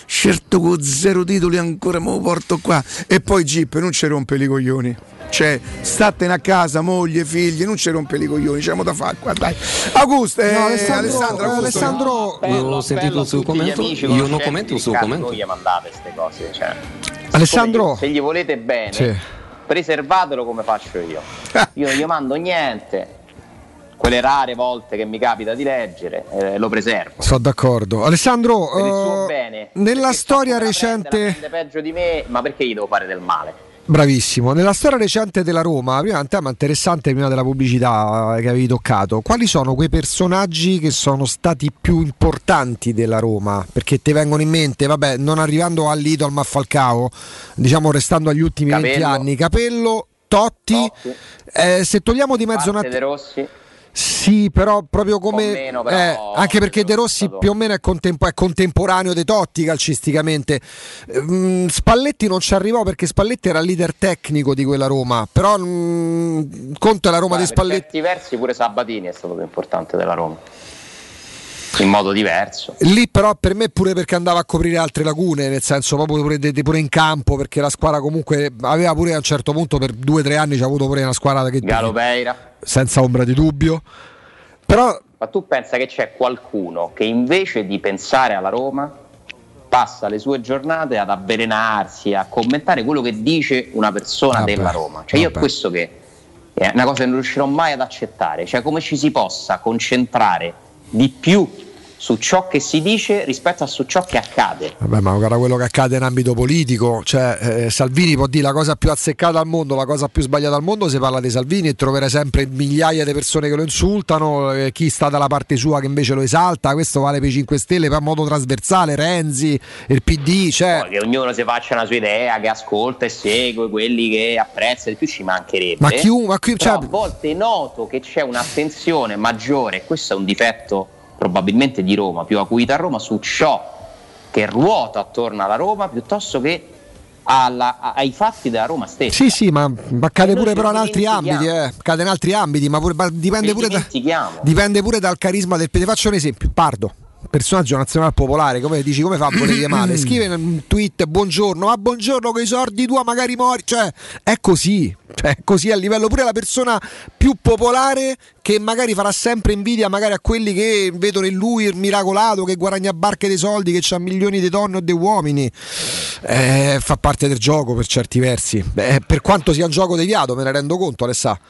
Certo con zero titoli ancora me lo porto qua e poi Gip non ci rompe i coglioni cioè statene a casa moglie figli non ci rompe i coglioni c'è da fare qua dai Augusto eh, No, Alessandro- Alessandro, Augusto, Alessandro- no? Io ho sentito il suo commento, io non commento il suo commento. Voi gli mandate queste cose. Cioè. Alessandro- Se gli volete bene, Sì. preservatelo come faccio io. Io non gli mando niente. Quelle rare volte che mi capita di leggere, eh, lo preservo. Sono d'accordo. Alessandro, Per il suo eh, bene. nella storia La recente... prende peggio di me, ma perché gli devo fare del male? Bravissimo, nella storia recente della Roma, prima un tema interessante prima della pubblicità che avevi toccato, quali sono quei personaggi che sono stati più importanti della Roma? Perché ti vengono in mente, vabbè, non arrivando all'Idol ma a Falcao, diciamo restando agli ultimi 20 Capello. anni, Capello, Totti, eh, se togliamo di mezzo un attimo... Sì, però proprio come. meno, però, eh, anche perché De Rossi più o meno è, contempo- è contemporaneo dei Totti calcisticamente. Ehm, Spalletti non ci arrivò perché Spalletti era il leader tecnico di quella Roma. Però mm, conto è la Roma Guarda, di per Spalletti. certi versi pure Sabatini è stato più importante della Roma. In modo diverso. Lì però per me pure perché andava a coprire altre lacune, nel senso proprio pure, pure in campo, perché la squadra comunque aveva pure a un certo punto per due o tre anni c'ha avuto pure una squadra che Galopeira. senza ombra di dubbio. Però Ma tu pensa che c'è qualcuno che invece di pensare alla Roma passa le sue giornate ad avvelenarsi, a commentare quello che dice una persona Vabbè, della Roma. Cioè io è vabbè. questo che è una cosa che non riuscirò mai ad accettare, cioè come ci si possa concentrare di più su ciò che si dice rispetto a su ciò che accade. Vabbè, ma guarda quello che accade in ambito politico, cioè eh, Salvini può dire la cosa più azzeccata al mondo, la cosa più sbagliata al mondo, si parla di Salvini e troverai sempre migliaia di persone che lo insultano, eh, chi sta dalla parte sua che invece lo esalta, questo vale per i 5 Stelle, per modo trasversale, Renzi, il PD, cioè... Poi che ognuno si faccia una sua idea, che ascolta e segue quelli che apprezza di più ci mancherebbe. Ma chiunque- ma Però cioè- a volte noto che c'è un'attenzione maggiore, questo è un difetto probabilmente di Roma, più acuita a Roma, su ciò che ruota attorno alla Roma piuttosto che alla- ai fatti della Roma stessa. Sì, sì, ma, ma E noi pure però in altri ambiti, eh. accade in altri ambiti, ma, pure- ma dipende, pure da, dipende pure dal carisma del... Ti faccio un esempio, Pardo. Personaggio nazionale popolare, come dici, come fa a volere male? Scrive un tweet buongiorno, ma buongiorno con i sordi tua magari mori. Cioè, è così. Cioè, è così a livello pure la persona più popolare che magari farà sempre invidia magari a quelli che vedono in lui il miracolato che guadagna barche dei soldi, che ha milioni di donne o di uomini. Eh, fa parte del gioco per certi versi. Beh, per quanto sia un gioco deviato, me ne rendo conto, Alessà.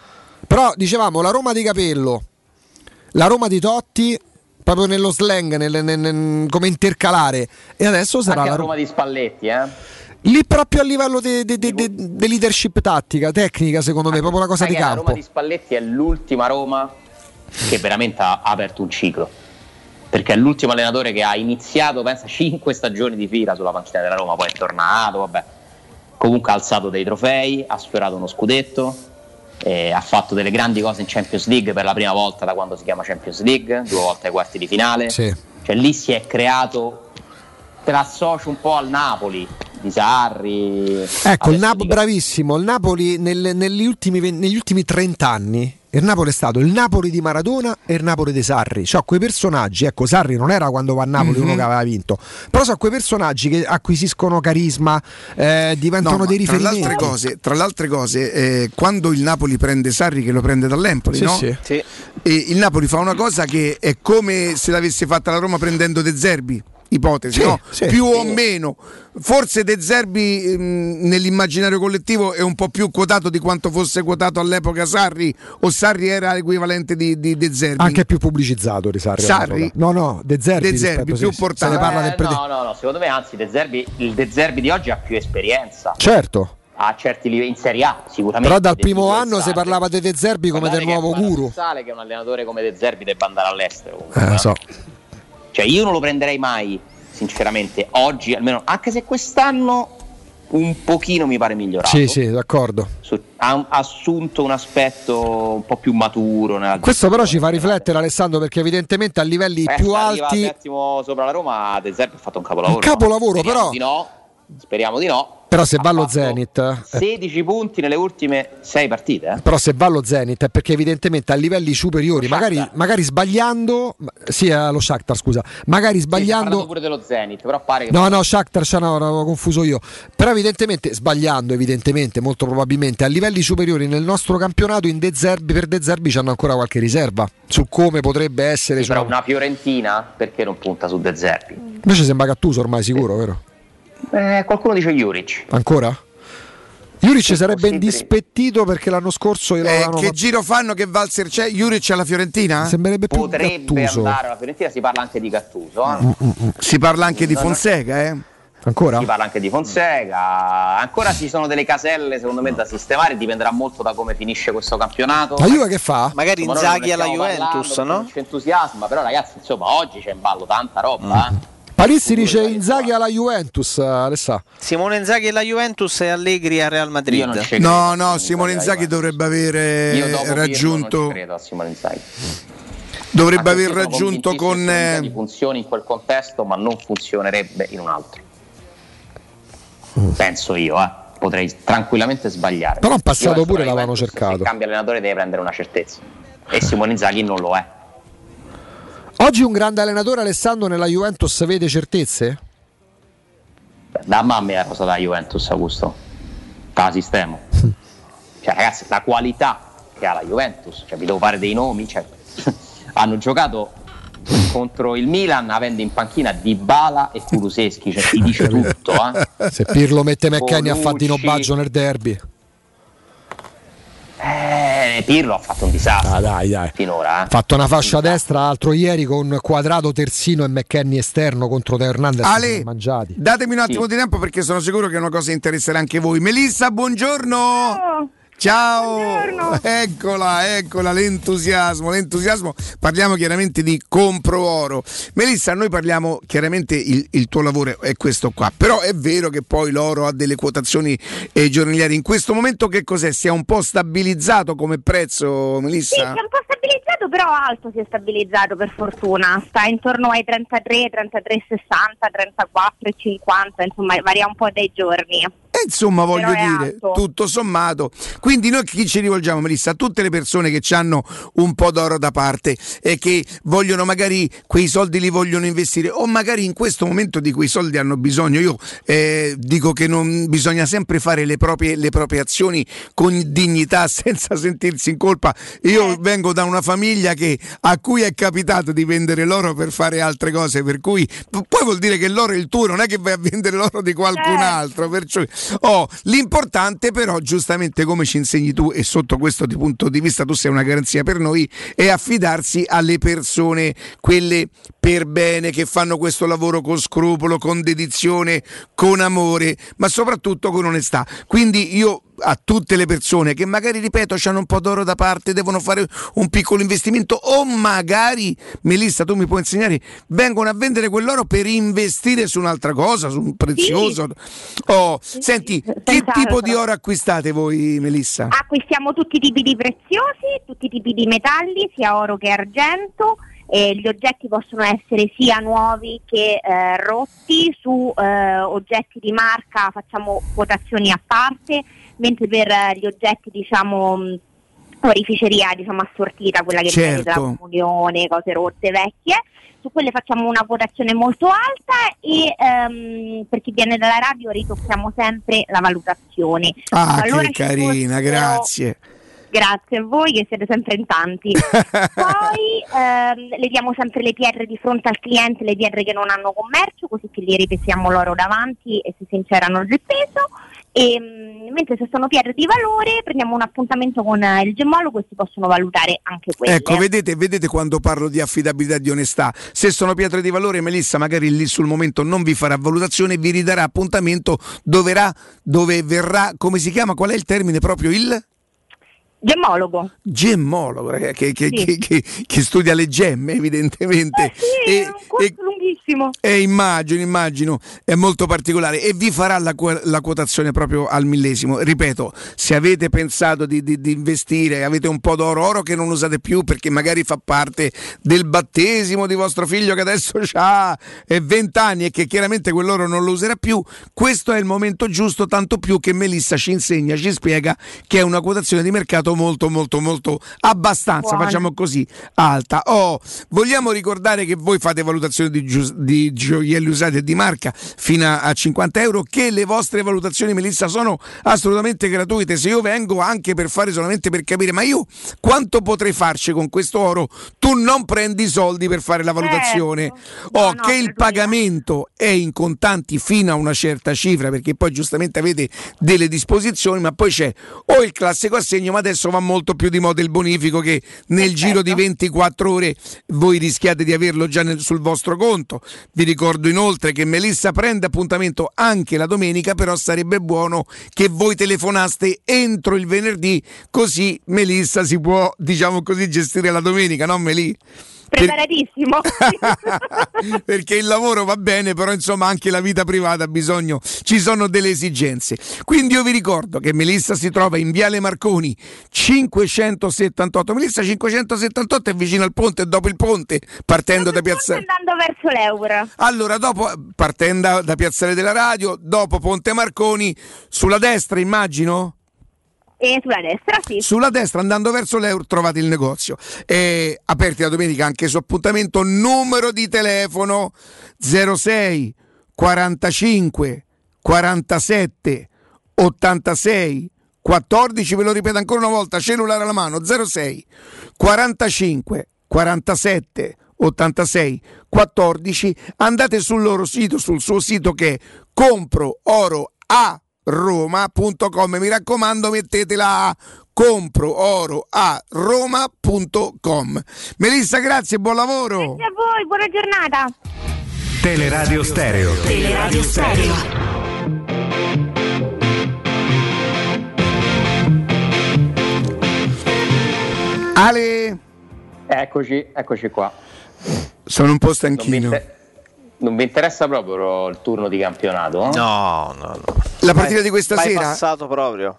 Però dicevamo la Roma di Capello, la Roma di Totti, proprio nello slang, nel- nel- nel- come intercalare. E adesso sarà Anche la Roma. Roma di Spalletti, eh? Lì proprio a livello di leadership tattica, tecnica, secondo me, proprio una cosa di che La campo. Roma di Spalletti è l'ultima Roma che veramente ha aperto un ciclo. Perché è l'ultimo allenatore che ha iniziato, pensa, 5 stagioni di fila sulla panchina della Roma, poi è tornato, vabbè. Comunque ha alzato dei trofei, ha sfiorato uno scudetto, eh, ha fatto delle grandi cose in Champions League per la prima volta da quando si chiama Champions League, due volte ai quarti di finale. Sì. Cioè lì si è creato, te l'associo un po' al Napoli, di Sarri. Ecco, il di bravissimo. Il Napoli nel- negli, ultimi, negli ultimi 30 anni. Il Napoli è stato il Napoli di Maradona e il Napoli di Sarri. Cioè, quei personaggi, ecco, Sarri non era quando va a Napoli Mhm. uno che aveva vinto, però sono quei personaggi che acquisiscono carisma, eh, diventano No, dei tra le riferimenti. altre cose, tra le altre cose eh, quando il Napoli prende Sarri, che lo prende dall'Empoli, Sì, no? sì. E il Napoli fa una cosa che è come se l'avesse fatta la Roma prendendo De Zerbi. Ipotesi, Sì, no? sì. più o meno. Forse De Zerbi mh, nell'immaginario collettivo è un po' più quotato di quanto fosse quotato all'epoca Sarri o Sarri era l'equivalente di, di De Zerbi. Anche più pubblicizzato di Sarri. Sarri? No, no, De Zerbi. De Zerbi, più sì, portato. Eh, prete- no, no, no, secondo me anzi De Zerbi, il De Zerbi di oggi ha più esperienza. Certo. A certi livelli in Serie A sicuramente. Però dal primo anno si parlava di De Zerbi come Guardate del nuovo è guru. paradossale che un allenatore come De Zerbi debba andare all'estero. comunque, Eh, lo eh. so. Cioè io non lo prenderei mai, sinceramente, oggi almeno, anche se quest'anno un pochino mi pare migliorato. Sì, sì, d'accordo. Ha un- assunto un aspetto un po' più maturo. Questo però ci fa riflettere Alessandro perché evidentemente a livelli Eh, più alti settimo sopra la Roma, De Zerbi ha fatto un capolavoro. Un capolavoro, Speriamo però- Di no, speriamo di no. Però se va allo Zenit eh, 16 punti nelle ultime 6 partite. eh. però se va allo Zenit è perché evidentemente a livelli superiori magari, magari sbagliando sì allo Shakhtar scusa magari Sì, sbagliando pure dello Zenit, però pare che No, no, Shakhtar, cioè, no, l'avevo confuso io. Però evidentemente, sbagliando, evidentemente, molto probabilmente, a livelli superiori nel nostro campionato in De Zerbi, per De Zerbi c'hanno ancora qualche riserva su come potrebbe essere. Sì, però una Fiorentina perché non punta su De Zerbi? Invece sembra Gattuso ormai sicuro, vero? Eh, qualcuno dice Juric. Ancora? Juric sarebbe indispettito perché l'anno scorso Eh, che fatto- giro fanno che Valzer c'è? Juric alla Fiorentina? Sembrerebbe più Potrebbe Gattuso. andare alla Fiorentina, si parla anche di Gattuso. eh. Mm, Si parla anche di Fonseca, eh? Ancora? Si parla anche di Fonseca. Ancora ci sono delle caselle, secondo me, da sistemare. Dipenderà molto da come finisce questo campionato. La Juve che fa? Magari Inzaghi alla Juventus, parlando, no? non C'è entusiasmo, però ragazzi, insomma, oggi c'è in ballo tanta roba. eh. Palizzi dice Inzaghi alla Juventus, Alessà. Simone Inzaghi alla Juventus e Allegri al Real Madrid. No, no, Simone Inzaghi dovrebbe avere non raggiunto. ci credo a Simone Inzaghi. Dovrebbe aver raggiunto con. eh, funzioni in quel contesto, ma non funzionerebbe in un altro. Penso io, eh. Potrei tranquillamente sbagliare. Però in passato pure l'avevano cercato. Se cambia allenatore deve prendere una certezza. E Simone Inzaghi non lo è. Oggi un grande allenatore Alessandro nella Juventus vede certezze? Da mamma è cosa da Juventus, Augusto. Da sistema. Cioè, ragazzi, la qualità che ha la Juventus, cioè, vi devo fare dei nomi. Cioè, hanno giocato contro il Milan avendo in panchina Dybala e Kuluseschi, cioè ti dice tutto. Eh. Se Pirlo mette McKenny a Bonucci. Baggio nel derby. Eh, Pirlo ha fatto un disastro Ah, dai, dai. finora. eh. Ha fatto una fascia destra l'altro ieri con quadrato terzino e McKenny esterno contro Teo Hernandez. Ale, datemi un attimo di tempo perché sono sicuro che è una cosa interesserà anche voi. Melissa, buongiorno. Ciao, eccola, eccola l'entusiasmo, l'entusiasmo. Parliamo chiaramente di compro oro. Melissa, noi parliamo chiaramente il, il tuo lavoro è questo qua, però è vero che poi l'oro ha delle quotazioni eh, giornaliere. In questo momento che cos'è? Si è un po' stabilizzato come prezzo, Sì, Melissa? si è un po' stabilizzato, però alto si è stabilizzato per fortuna. Sta intorno ai 33, 33, 60, 34 e 50, insomma varia un po' dai giorni. E insomma, voglio dire, alto. tutto sommato. Quindi noi chi ci rivolgiamo, Melissa? A tutte le persone che hanno un po' d'oro da parte e che vogliono magari quei soldi li vogliono investire o magari in questo momento di quei soldi hanno bisogno. Io eh, dico che non bisogna sempre fare le proprie, le proprie azioni con dignità senza sentirsi in colpa. Io vengo da una famiglia che, a cui è capitato di vendere l'oro per fare altre cose, per cui poi vuol dire che l'oro è il tuo, non è che vai a vendere l'oro di qualcun altro. Perciò, oh, l'importante però, giustamente come ci insegni tu e sotto questo punto di vista tu sei una garanzia per noi, è affidarsi alle persone, quelle per bene, che fanno questo lavoro con scrupolo, con dedizione, con amore, ma soprattutto con onestà. Quindi io a tutte le persone che magari, ripeto, hanno un po' d'oro da parte, devono fare un piccolo investimento o magari, Melissa, tu mi puoi insegnare, vengono a vendere quell'oro per investire su un'altra cosa, su un prezioso. Oh, senti, che senz'altro. tipo di oro acquistate voi, Melissa? Acquistiamo tutti i tipi di preziosi, tutti i tipi di metalli, sia oro che argento. E gli oggetti possono essere sia nuovi che eh, rotti, su eh, oggetti di marca facciamo quotazioni a parte, mentre per eh, gli oggetti diciamo mh, orificeria diciamo assortita, quella che Certo. prende la comunione, cose rotte, vecchie, su quelle facciamo una quotazione molto alta e ehm, per chi viene dalla radio ritocchiamo sempre la valutazione. Ah, Allora che carina, fossero- grazie. Grazie a voi che siete sempre in tanti. Poi ehm, le diamo sempre le PR di fronte al cliente, le PR che non hanno commercio, così che gli ripetiamo loro davanti e si sincerano il peso. E, mm, mentre se sono PR di valore prendiamo un appuntamento con il gemologo e si possono valutare anche quelle. Ecco, vedete, vedete quando parlo di affidabilità e di onestà. Se sono pietre di valore, Melissa magari lì sul momento non vi farà valutazione, vi ridarà appuntamento dove, ra- dove verrà, come si chiama, qual è il termine proprio? Il? Gemmologo. Gemmologo, ragazzi, che, che- Sì. che- che- studia le gemme evidentemente. Sì, E- è un corso lunghissimo. E immagino, immagino, è molto particolare e vi farà la, la quotazione proprio al millesimo. Ripeto, se avete pensato di, di- di investire, avete un po' d'oro, oro che non usate più perché magari fa parte del battesimo di vostro figlio che adesso ha 20 anni e che chiaramente quell'oro non lo userà più, questo è il momento giusto, tanto più che Melissa ci insegna, ci spiega che è una quotazione di mercato molto, molto, molto abbastanza, Buona. facciamo così, alta. Oh, vogliamo ricordare che voi fate valutazioni di, giu- di gioielli usati e di marca fino a, a 50 euro, che le vostre valutazioni, Melissa, sono assolutamente gratuite. Se io vengo anche per fare solamente per capire, ma io quanto potrei farci con questo oro? Tu non prendi i soldi per fare la valutazione. Oh, che il pagamento è in contanti fino a una certa cifra, perché poi giustamente avete delle disposizioni, ma poi c'è o il classico assegno, ma adesso va molto più di moda il bonifico che nel giro di 24 ore voi rischiate di averlo già nel- sul vostro conto. Vi ricordo inoltre che Melissa prende appuntamento anche la domenica, però sarebbe buono che voi telefonaste entro il venerdì, così Melissa si può, diciamo così, gestire la domenica, no Melì? Preparatissimo. perché il lavoro va bene, però insomma anche la vita privata ha bisogno, ci sono delle esigenze. Quindi io vi ricordo che Melissa si trova in Viale Marconi 578. Melissa 578 è vicino al ponte, dopo il ponte, partendo da Piazza andando verso l'euro. allora, dopo, partendo da Piazzale della Radio, dopo Ponte Marconi, sulla destra immagino? E sulla destra, sì. Sulla destra, andando verso l'euro, trovate il negozio. È aperti la domenica anche su appuntamento. Numero di telefono 06 45 47 86 14. Ve lo ripeto ancora una volta: cellulare alla mano 06 45 47 86 14. Andate sul loro sito, sul suo sito che è compro oro a roma.com mi raccomando mettetela a compro oro a roma.com Melissa grazie buon lavoro Grazie a voi, buona giornata. Teleradio Stereo. Teleradio Stereo. Ale Eccoci, eccoci qua. sono un po' stanchino non vi interessa proprio il turno di campionato? No, no, no. La partita di questa Mai sera? passato proprio.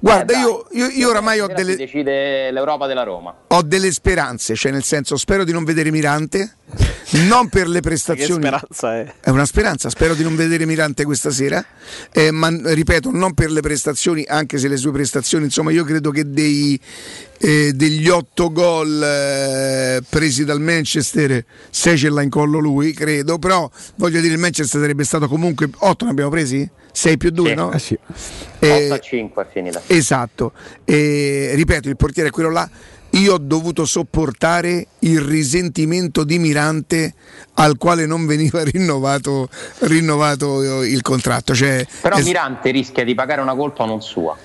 guarda Eh, io, io- io oramai ho delle, decide l'Europa della Roma. ho delle speranze cioè nel senso spero di non vedere Mirante non per le prestazioni Che speranza è? È una speranza, spero di non vedere Mirante questa sera, eh, ma ripeto, non per le prestazioni, anche se le sue prestazioni, insomma, io credo che dei, eh, degli otto gol eh, presi dal Manchester, sei ce l'ha in collo lui, credo, però voglio dire, il Manchester sarebbe stato comunque, otto ne abbiamo presi? 6 più 2, Sì. no? Eh sì. Eh, 8 a 5 è finita. Esatto, e, ripeto, il portiere è quello là. Io ho dovuto sopportare il risentimento di Mirante al quale non veniva rinnovato, rinnovato il contratto. Cioè, Però es- Mirante rischia di pagare una colpa non sua.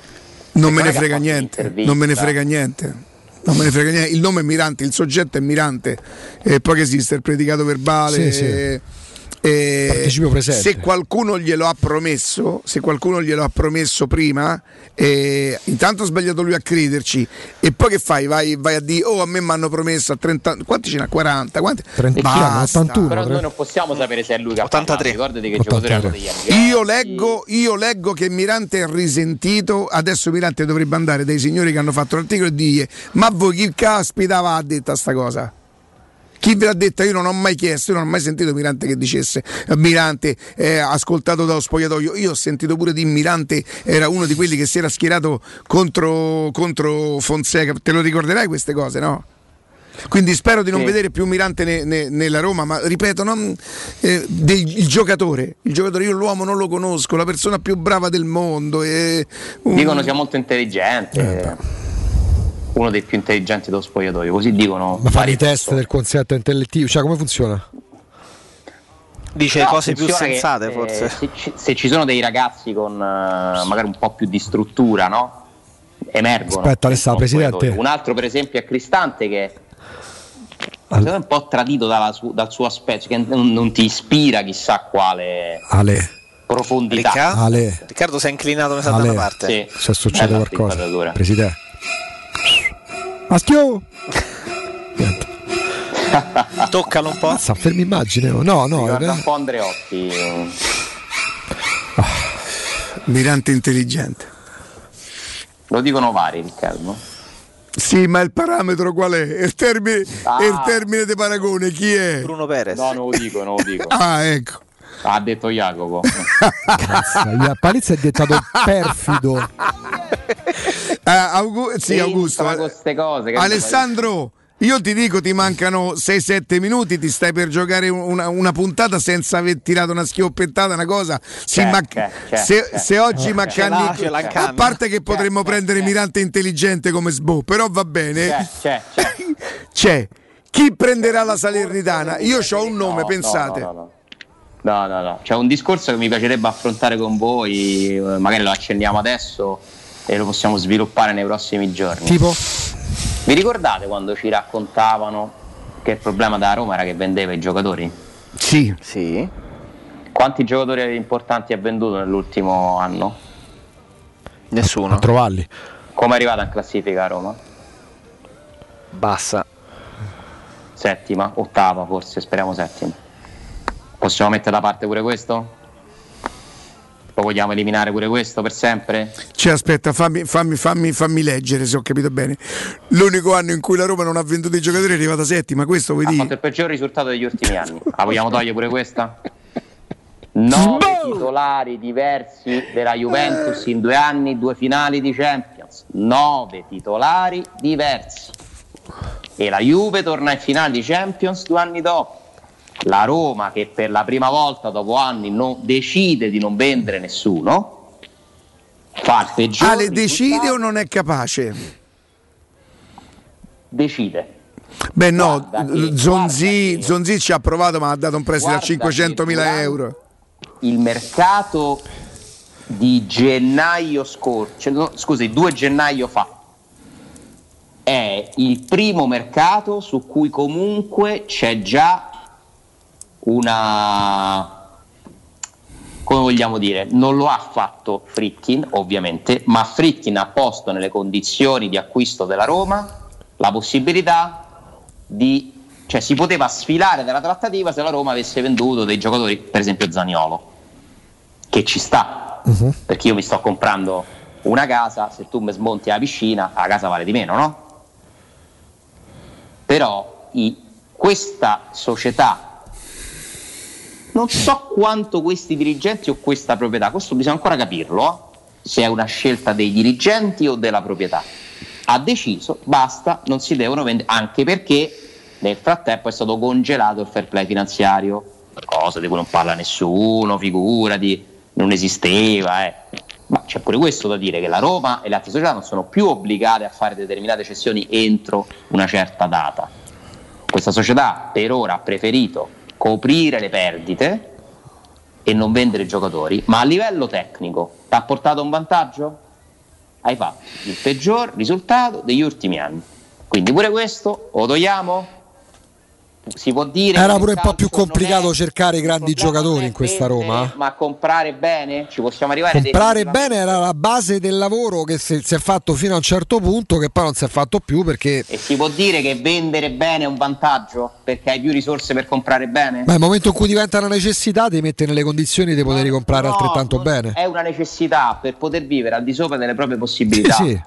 Non me niente, non me ne frega niente. Non me ne frega niente. Il nome è Mirante, il soggetto è Mirante, e poi che esiste il predicato verbale. Sì, sì. E- e presente. se qualcuno glielo ha promesso, se qualcuno glielo ha promesso prima, eh, intanto ha sbagliato lui a crederci, e poi che fai? Vai, vai a dire, oh, a me mi hanno promesso a 30 anni, quanti ce n'ha? 40? Quanti? 30 Basta. Però noi non possiamo sapere se è lui che ha 83. Ricordati che i giocatori hanno. Eh, Io leggo, io leggo che Mirante è risentito, adesso Mirante dovrebbe andare dai signori che hanno fatto l'articolo e dire ma voi chi caspita va a detta sta cosa? Chi ve l'ha detta? Io non ho mai chiesto, io non ho mai sentito Mirante che dicesse eh, Mirante è ascoltato dallo spogliatoio. Io ho sentito pure di Mirante era uno di quelli che si era schierato contro, contro Fonseca. Te lo ricorderai queste cose, no? Quindi spero di non Sì. vedere più Mirante ne- ne- nella Roma, ma ripeto, non- eh, del- il giocatore, il giocatore, io l'uomo non lo conosco, la persona più brava del mondo. E un- Dicono sia molto intelligente. Uno dei più intelligenti dello spogliatoio, così dicono. Ma fare i test del quoziente intellettivo, cioè come funziona? Dice No, cose più funziona che, sensate, eh, forse. se, ci- se ci sono dei ragazzi con eh, magari un po' più di struttura, no? Emergono. Aspetta, Alessandro, Presidente. Un altro, per esempio, è Cristante che è un po' tradito dalla su- dal suo aspetto, che non, non ti ispira chissà quale Ale, profondità. Ricca? Ale, Riccardo si è inclinato da una parte. Sì. se succede Bella qualcosa. Presidente. Maschio! Toccalo un po'. Mazza, fermi immagine. oh. No, no, Guarda eh, un po' Andreotti. Mirante intelligente. Lo dicono vari, Riccardo. Sì, ma il parametro qual è? Il termine, Ah. il termine di paragone chi è? Bruno Perez. No, non lo dico, non lo dico. Ah, ecco. Ha detto Jacopo. Cazzo, Palizza è diventato perfido. Ah, Augu- sì, Augusto. cose. che- Alessandro, io ti dico, ti mancano 6-7 minuti, ti stai per giocare una, una puntata senza aver tirato una schioppettata, una cosa. Sì, C'è, ma c'è, c'è, se, c'è. se oggi Ce Maccanni, l'ha, ce l'ha in a parte che potremmo prendere Mirante intelligente come sbo, però va bene. C'è, c'è, c'è. C'è. Chi prenderà la Salernitana? Io ho un nome, No, pensate. No, no, no. No, no. C'è un discorso che mi piacerebbe affrontare con voi, eh, magari lo accendiamo adesso e lo possiamo sviluppare nei prossimi giorni. Tipo? Vi ricordate quando ci raccontavano che il problema da Roma era che vendeva i giocatori? Sì. Sì. Quanti giocatori importanti ha venduto nell'ultimo anno? Nessuno. Trovalli. Come è arrivata in classifica a Roma? Bassa. Settima, ottava forse, speriamo settima. Possiamo mettere da parte pure questo? Lo vogliamo eliminare pure questo per sempre? Cioè, aspetta, fammi, fammi- fammi- fammi leggere se ho capito bene. L'unico anno in cui la Roma non ha venduto i giocatori è arrivata settima, questo vuoi Ha dire? fatto il peggior risultato degli ultimi anni. La vogliamo togliere pure questa? Nove titolari diversi della Juventus in due anni, due finali di Champions. Nove titolari diversi. E la Juve torna in finale di Champions due anni dopo. La Roma che per la prima volta dopo anni non- decide di non vendere nessuno, fa il peggior Ale decide risultato- o non è capace? decide. Beh no, Guarda che- Zonzi, Zonzi ci ha provato ma ha dato un prestito a Guarda 500 mila euro. il mercato di gennaio scorso, no, scusi, 2 gennaio fa, è il primo mercato su cui comunque c'è già una come vogliamo dire, non lo ha fatto Fritkin ovviamente, ma Fritkin ha posto nelle condizioni di acquisto della Roma la possibilità di, cioè si poteva sfilare dalla trattativa se la Roma avesse venduto dei giocatori, per esempio Zaniolo, che ci sta, perché io mi sto comprando una casa, se tu mi smonti la piscina, la casa vale di meno, no? Però i- questa società non so quanto questi dirigenti o questa proprietà, questo bisogna ancora capirlo, eh, se è una scelta dei dirigenti o della proprietà. Ha deciso, basta, non si devono vendere, anche perché nel frattempo è stato congelato il fair play finanziario, cosa di cui non parla nessuno, figurati, non esisteva. Eh. Ma c'è pure questo da dire, che la Roma e le altre società non sono più obbligate a fare determinate cessioni entro una certa data. Questa società per ora ha preferito coprire le perdite e non vendere giocatori, ma a livello tecnico ti ha portato un vantaggio? Hai fatto il peggior risultato degli ultimi anni. Quindi pure questo lo togliamo? Si può dire Era pure il un po' più complicato cercare i grandi giocatori in questa Roma. ma comprare bene? Ci possiamo arrivare Comprare bene era la base del lavoro che si, si è fatto fino a un certo punto, che poi non si è fatto più perché E si può dire che vendere bene è un vantaggio perché hai più risorse per comprare bene? ma nel momento in cui diventa una necessità ti mette nelle condizioni di poter comprare No, altrettanto bene. È una necessità per poter vivere al di sopra delle proprie possibilità. Sì, sì.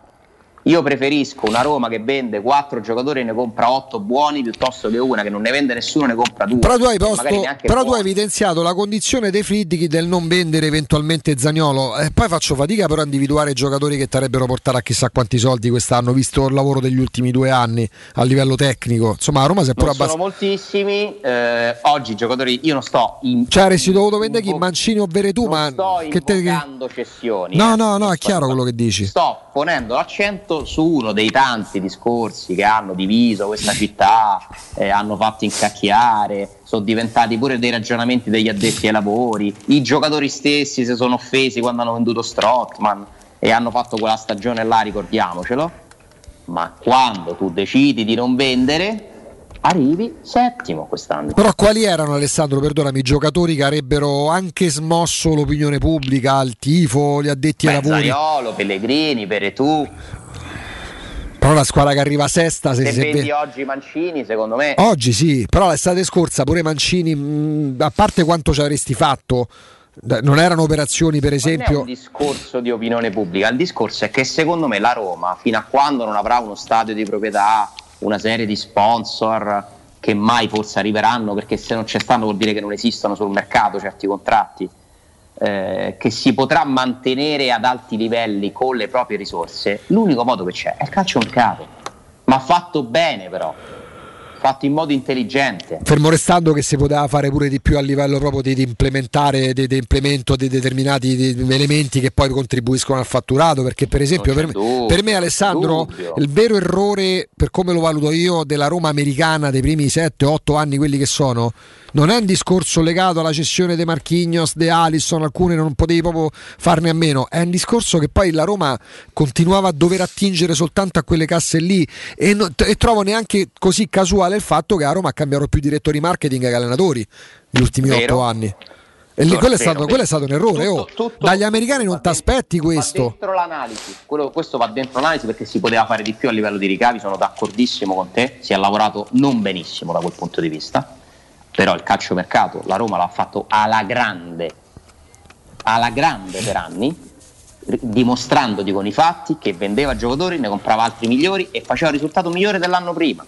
Io preferisco una Roma che vende 4 giocatori e ne compra 8 buoni piuttosto che una che non ne vende nessuno e ne compra 2. Però tu hai, posto, però tu hai evidenziato la condizione dei Friedrich del non vendere eventualmente Zagnolo. E poi faccio fatica però a individuare giocatori che ti avrebbero portato a chissà quanti soldi quest'anno, visto il lavoro degli ultimi due anni a livello tecnico. Insomma, a Roma si è pure Non sono abbastanza. moltissimi. eh, oggi i giocatori, io non sto in, Cioè, avresti dovuto vendere chi? Mancini o Veretù, ma sto che te... cessioni. No, eh. no, no, è chiaro quello che dici. Sto ponendo l'accento su uno dei tanti discorsi che hanno diviso questa città, eh, hanno fatto incacchiare, sono diventati pure dei ragionamenti degli addetti ai lavori, i giocatori stessi si sono offesi quando hanno venduto Strottman e hanno fatto quella stagione là, ricordiamocelo, ma quando tu decidi di non vendere arrivi settimo quest'anno. Però quali erano, Alessandro, perdonami, i giocatori che avrebbero anche smosso l'opinione pubblica, il tifo, gli addetti ai lavori? Zaniolo, Pellegrini, Peretù. Però la squadra che arriva sesta se, Se se vendi ve- oggi Mancini, secondo me Oggi sì, però l'estate scorsa pure Mancini, mh, a parte quanto ci avresti fatto, non erano operazioni per non è esempio... un discorso di opinione pubblica, il discorso è che secondo me la Roma, fino a quando non avrà uno stadio di proprietà, una serie di sponsor che mai forse arriveranno, perché se non ci stanno vuol dire che non esistono sul mercato certi contratti, eh, che si potrà mantenere ad alti livelli con le proprie risorse, l'unico modo che c'è è il calciomercato, ma fatto bene però, fatto in modo intelligente. Fermo restando che si poteva fare pure di più a livello proprio di, di implementare, di, di implemento di determinati di- elementi che poi contribuiscono al fatturato, perché per esempio per me, dubbio, per me, Alessandro dubbio. il vero errore, per come lo valuto io, della Roma americana dei primi 7-8 anni, quelli che sono, non è un discorso legato alla cessione dei Marchignos, De Alisson, alcune non potevi proprio farne a meno, è un discorso che poi la Roma continuava a dover attingere soltanto a quelle casse lì e, no- e trovo neanche così casuale il fatto che a Roma ha cambiato più direttori marketing che allenatori negli ultimi Vero. 8 anni. E lì, quello, è stato, quello è stato un errore. oh. Dagli americani non ti aspetti Va questo. dentro l'analisi, Quello- questo va dentro l'analisi perché si poteva fare di più a livello di ricavi, sono d'accordissimo con te, si è lavorato non benissimo da quel punto di vista, però il calciomercato la Roma l'ha fatto alla grande, alla grande per anni, dimostrandoti con i fatti che vendeva giocatori, ne comprava altri migliori e faceva il risultato migliore dell'anno prima.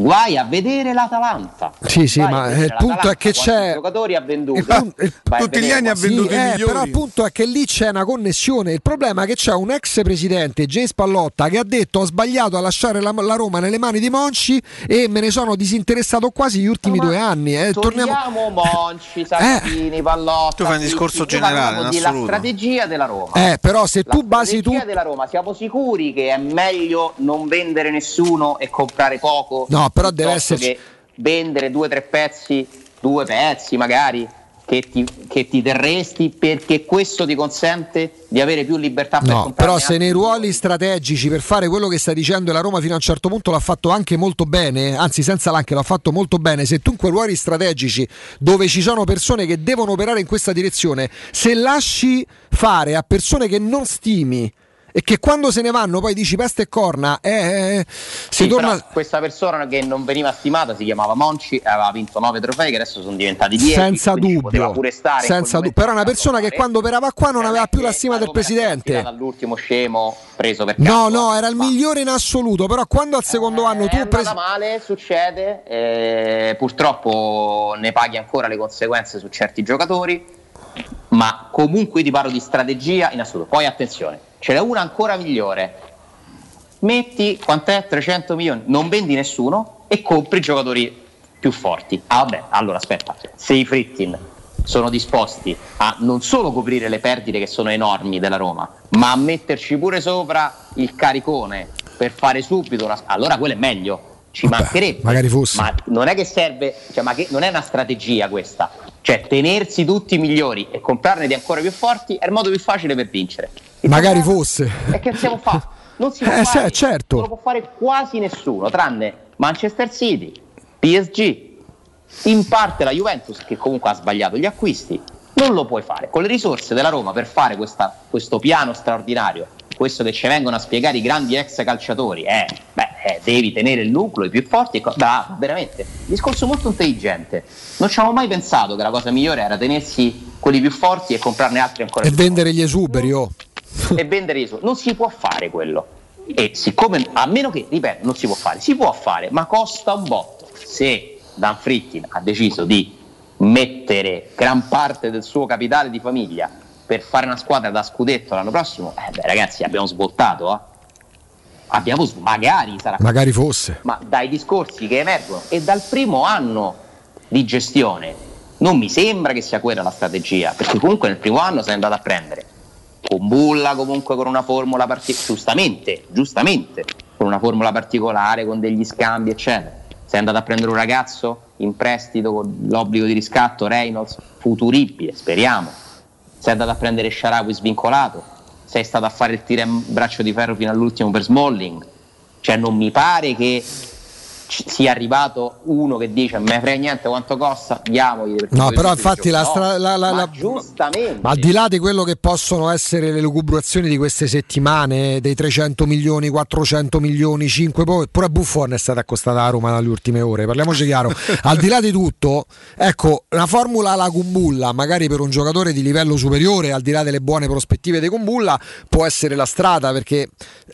Guai a vedere l'Atalanta. Sì, sì, Vai a ma eh, il punto è che c'è. giocatori ha venduto. Il pun- il- Vai a vedere quanti- Sì, eh, però appunto è che lì c'è una connessione. Il problema è che c'è un ex presidente, James Pallotta, che ha detto ho sbagliato a lasciare la, la Roma nelle mani di Monci e me ne sono disinteressato quasi gli ultimi due anni. eh. Torniamo... Monci, Sacchini, Pallotta. Tu fai un discorso io generale, della assoluto. strategia della Roma. Eh, però se tu basi tu. strategia della Roma, siamo sicuri che è meglio non vendere nessuno e comprare poco? No, però deve che vendere due o tre pezzi, due pezzi magari, che ti, che ti terresti perché questo ti consente di avere più libertà per No, comprare però se nei ruoli strategici per fare quello che sta dicendo la Roma fino a un certo punto l'ha fatto anche molto bene, anzi senza l'anche l'ha fatto molto bene, se tu in quei ruoli strategici dove ci sono persone che devono operare in questa direzione, se lasci fare a persone che non stimi e che quando se ne vanno poi dici peste e corna, eh, eh, si Sì, torna... questa persona che non veniva stimata si chiamava Monci, aveva vinto 9 trofei che adesso sono diventati 10. Senza dubbio, pure stare senza dubbio. però è una persona che quando operava qua non aveva più la stima del presidente. dall'ultimo scemo preso per No, no, era il migliore in assoluto, però quando al secondo anno tu presi... male, succede, eh, purtroppo ne paghi ancora le conseguenze su certi giocatori, ma comunque ti parlo di strategia in assoluto. Poi attenzione, ce n'è una ancora migliore. Metti quant'è? 300 milioni, non vendi nessuno e compri giocatori più forti. Ah vabbè, allora aspetta, se i Frittin sono disposti a non solo coprire le perdite che sono enormi della Roma, ma a metterci pure sopra il caricone per fare subito una... Allora quello è meglio, ci mancherebbe. magari fosse. Ma non è che serve, cioè, ma che non è una strategia questa. Cioè, tenersi tutti i migliori e comprarne di ancora più forti è il modo più facile per vincere. Magari fosse. E che possiamo fare? Non si può Eh, fare. certo. Non lo può fare quasi nessuno, tranne Manchester City, PSG, in parte la Juventus, che comunque ha sbagliato gli acquisti. Non lo puoi fare. Con le risorse della Roma per fare questa- questo piano straordinario, questo che ci vengono a spiegare i grandi ex calciatori, eh, beh, eh, devi tenere il nucleo, i più forti. Co- bravo, veramente. Discorso molto intelligente. Non ci avevo mai pensato che la cosa migliore era tenersi quelli più forti e comprarne altri ancora E più vendere gli esuberi, oh. e vendere ISO. Non si può fare quello. E siccome, a meno che, ripeto, non si può fare, si può fare, ma costa un botto. Se Dan Fritkin ha deciso di mettere gran parte del suo capitale di famiglia per fare una squadra da scudetto l'anno prossimo, eh beh ragazzi abbiamo svoltato, eh. Abbiamo, magari sarà Magari fosse. ma dai discorsi che emergono e dal primo anno di gestione non mi sembra che sia quella la strategia, perché comunque nel primo anno sei andato a prendere con Kumbulla comunque con una formula particolare, giustamente, giustamente, con una formula particolare, con degli scambi, eccetera. Sei andato a prendere un ragazzo in prestito con l'obbligo di riscatto, Reynolds, futuribile, speriamo. Sei andato a prendere Sharawi svincolato, sei stato a fare il tiro in braccio di ferro fino all'ultimo per Smalling. Cioè non mi pare che ci sia arrivato uno che dice me frega niente quanto costa, diamogli. No, però infatti la, stra- no, la- la- la- giustamente. Al di là di quello che possono essere le lucubrazioni di queste settimane, dei 300 milioni, 400 milioni, 5, poi pure Buffon è stata accostata a Roma dalle ultime ore, parliamoci chiaro. al di là di tutto, ecco, una formula alla Kumbulla, magari per un giocatore di livello superiore, al di là delle buone prospettive di Kumbulla, può essere la strada, perché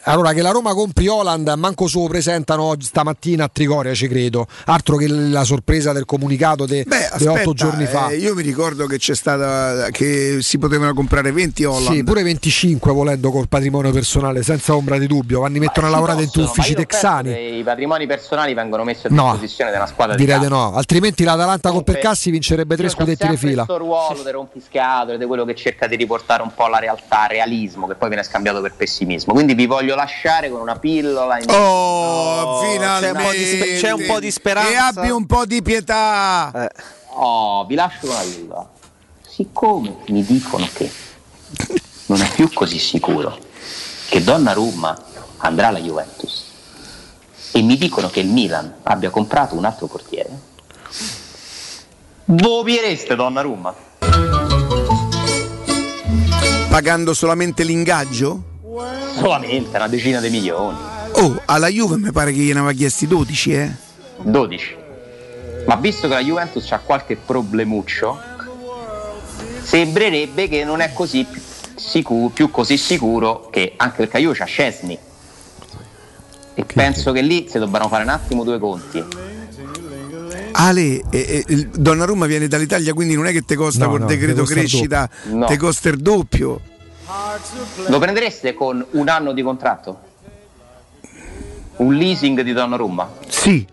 allora che la Roma compri Holland, manco se lo presentano oggi, stamattina a Trigoria, ci credo. Altro che la sorpresa del comunicato di Beh, otto aspetta, giorni fa. eh, io mi ricordo che c'è stata che si potevano comprare 20 Holland. Sì, pure 25 volendo col patrimonio personale, senza ombra di dubbio. Vanni mettono a lavorare in uffici texani. I patrimoni personali vengono messi a No, disposizione della squadra Direi di no, altrimenti l'Atalanta con Comunque, Percassi vincerebbe tre scudetti di fila. questo ruolo di rompiscatole, di quello che cerca di riportare un po' la realtà, realismo, che poi viene scambiato per pessimismo. Quindi vi voglio lasciare con una pillola. In... Oh, c'è finalmente. Spe- c'è un po' di speranza. E abbi un po' di pietà. Oh, vi lascio con una pillola. Siccome mi dicono che non è più così sicuro che Donnarumma andrà alla Juventus e mi dicono che il Milan abbia comprato un altro portiere, vopiereste Donnarumma? Pagando solamente l'ingaggio? Solamente una decina di milioni. Oh, alla Juve mi pare che gliene aveva chiesti 12, eh. 12. Ma visto che la Juventus ha qualche problemuccio, sembrerebbe che non è così più, sicu- più così sicuro che anche perché la Juve c'ha Scesni. E penso che lì si debbano fare un attimo due conti. Ale, eh, eh, il Donnarumma viene dall'Italia, quindi non è che te costa No, col no, decreto te costa il crescita. No. te costa il doppio. Lo prendereste con un anno di contratto? Un leasing di Donnarumma? Sì.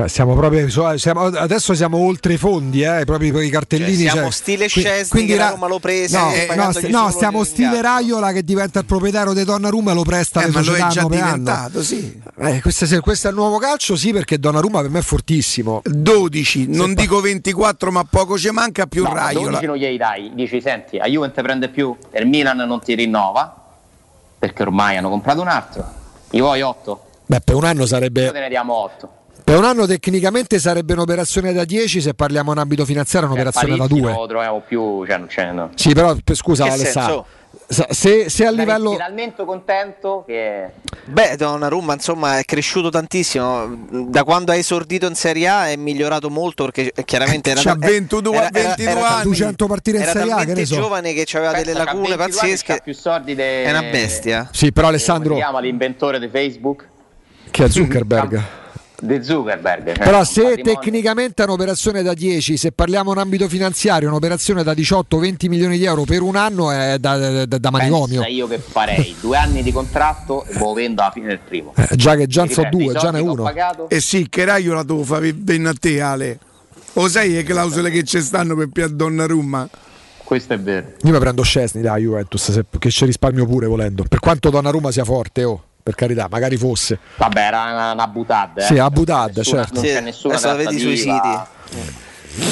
Eh, Siamo proprio, so- siamo- adesso siamo oltre i fondi, eh, proprio per i cartellini. Cioè, siamo cioè, stile Szczesny quindi che Roma lo prese, No, eh, no, st- no, stiamo stile Raiola che diventa il proprietario di Donnarumma e lo presta Eh, alle ma lo è già diventato, sì. Eh, questo, è- questo è il nuovo calcio, sì, perché Donnarumma per me è fortissimo. 12, non dico 24, ma poco ci manca più No, Raiola. 12 non glieli dai, dici senti, a Juve non ti prende più, e il Milan non ti rinnova, perché ormai hanno comprato un altro, io voglio 8, Beh, per un anno noi sarebbe. te ne diamo 8. Per un anno tecnicamente sarebbe un'operazione da 10, se parliamo in ambito finanziario è un'operazione da 2. Non lo troviamo più, cioè non c'è... No. Sì, però per- scusa Che Alessandro. Se, se a livello. Finalmente contento che... Beh, Donnarumma insomma è cresciuto tantissimo. Da quando ha esordito in Serie A è migliorato molto perché chiaramente era, C'ha era- 22 era- era- 22 era- anni. 200 partite in era Serie A, che so. giovane che aveva delle Pensa, lacune 22 anni, pazzesche. più soldi de... È una bestia. Sì, però si Alessandro, chiama l'inventore di Facebook? Che è Zuckerberg. De Zuckerberg. cioè, Però se patrimonio- tecnicamente è un'operazione da 10, se parliamo in ambito finanziario, un'operazione da 18-20 milioni di euro per un anno è da, da- da manicomio. Pensa io che farei due anni di contratto e lo vendo alla fine del primo. Eh, già che già ne so due, già ne ho uno. pagato, E sì, che Raiola tu fa bene a te, Ale. O sai le clausole che ci stanno per Pier Donnarumma? questo è vero. Io mi prendo Scesni da Juventus, se- che ci risparmio pure volendo. Per quanto Donnarumma sia forte, oh, per carità, magari fosse. Vabbè, era una, una butad. Eh. Sì, a butad, Nessuna- certo. Non Sì, c'è nessuna vedi sui trattativa.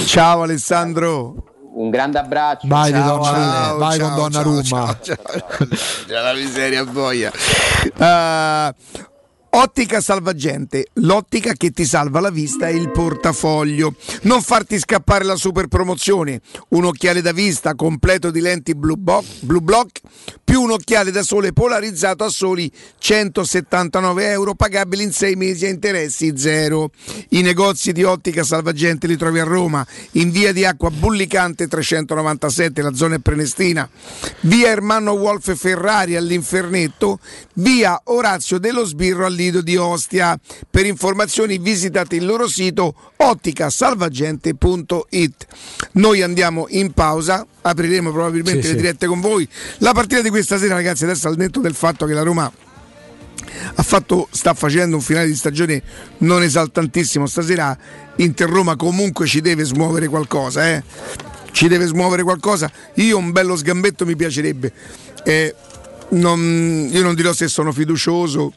Ciao Alessandro. Un grande abbraccio. Vai, Ciao, Donnarumma, Ale. vai ciao, con Donnarumma. ciao, ciao, ciao. C'è la miseria boia. Eh, Ottica salvagente, l'ottica che ti salva la vista e il portafoglio. Non farti scappare la super promozione. Un occhiale da vista completo di lenti Blue, Bo- Blue Block più un occhiale da sole polarizzato a soli 179 euro pagabili in 6 mesi a interessi zero. I negozi di ottica salvagente li trovi a Roma in via di acqua bullicante 397, la zona è Prenestina, via Ermanno Wolf Ferrari all'Infernetto, via Orazio dello Sbirro al Lido di Ostia. Per informazioni visitate il loro sito otticasalvagente.it. Noi andiamo in pausa, apriremo probabilmente Sì, le sì. dirette con voi. La partita di questa sera, ragazzi, adesso al netto del fatto che la Roma ha fatto, sta facendo un finale di stagione non esaltantissimo stasera Inter Roma comunque ci deve smuovere qualcosa eh. ci deve smuovere qualcosa. Io un bello sgambetto mi piacerebbe. Eh, non, io non dirò se sono fiducioso.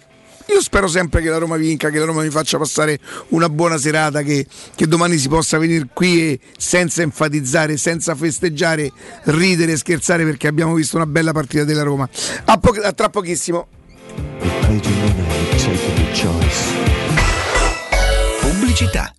Io spero sempre che la Roma vinca, che la Roma mi faccia passare una buona serata, che, che domani si possa venire qui e senza enfatizzare, senza festeggiare, ridere e scherzare perché abbiamo visto una bella partita della Roma. A, po- a tra pochissimo. Pubblicità.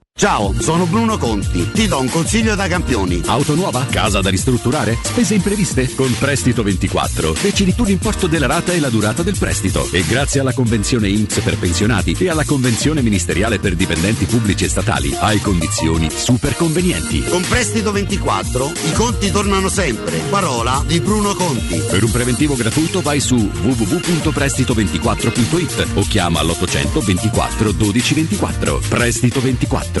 Ciao, sono Bruno Conti. Ti do un consiglio da campioni. Auto nuova? Casa da ristrutturare? Spese impreviste? Con Prestito 24 decidi tu l'importo della rata e la durata del prestito. E grazie alla convenzione INPS per pensionati e alla convenzione ministeriale per dipendenti pubblici e statali hai condizioni super convenienti. Con Prestito 24 i conti tornano sempre. Parola di Bruno Conti. Per un preventivo gratuito vai su www.prestito24.it o chiama l'800 24 12 24. Prestito 24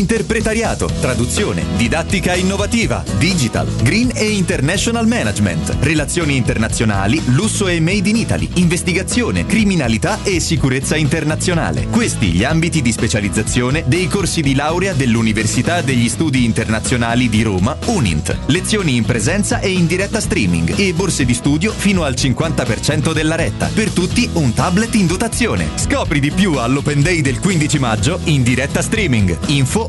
Interpretariato, traduzione, didattica innovativa, digital, green e international management, relazioni internazionali, lusso e made in Italy, investigazione, criminalità e sicurezza internazionale. Questi gli ambiti di specializzazione dei corsi di laurea dell'Università degli Studi Internazionali di Roma, UNINT. Lezioni in presenza e in diretta streaming e borse di studio fino al 50% della retta. Per tutti un tablet in dotazione. Scopri di più all'Open Day del 15 maggio in diretta streaming. Info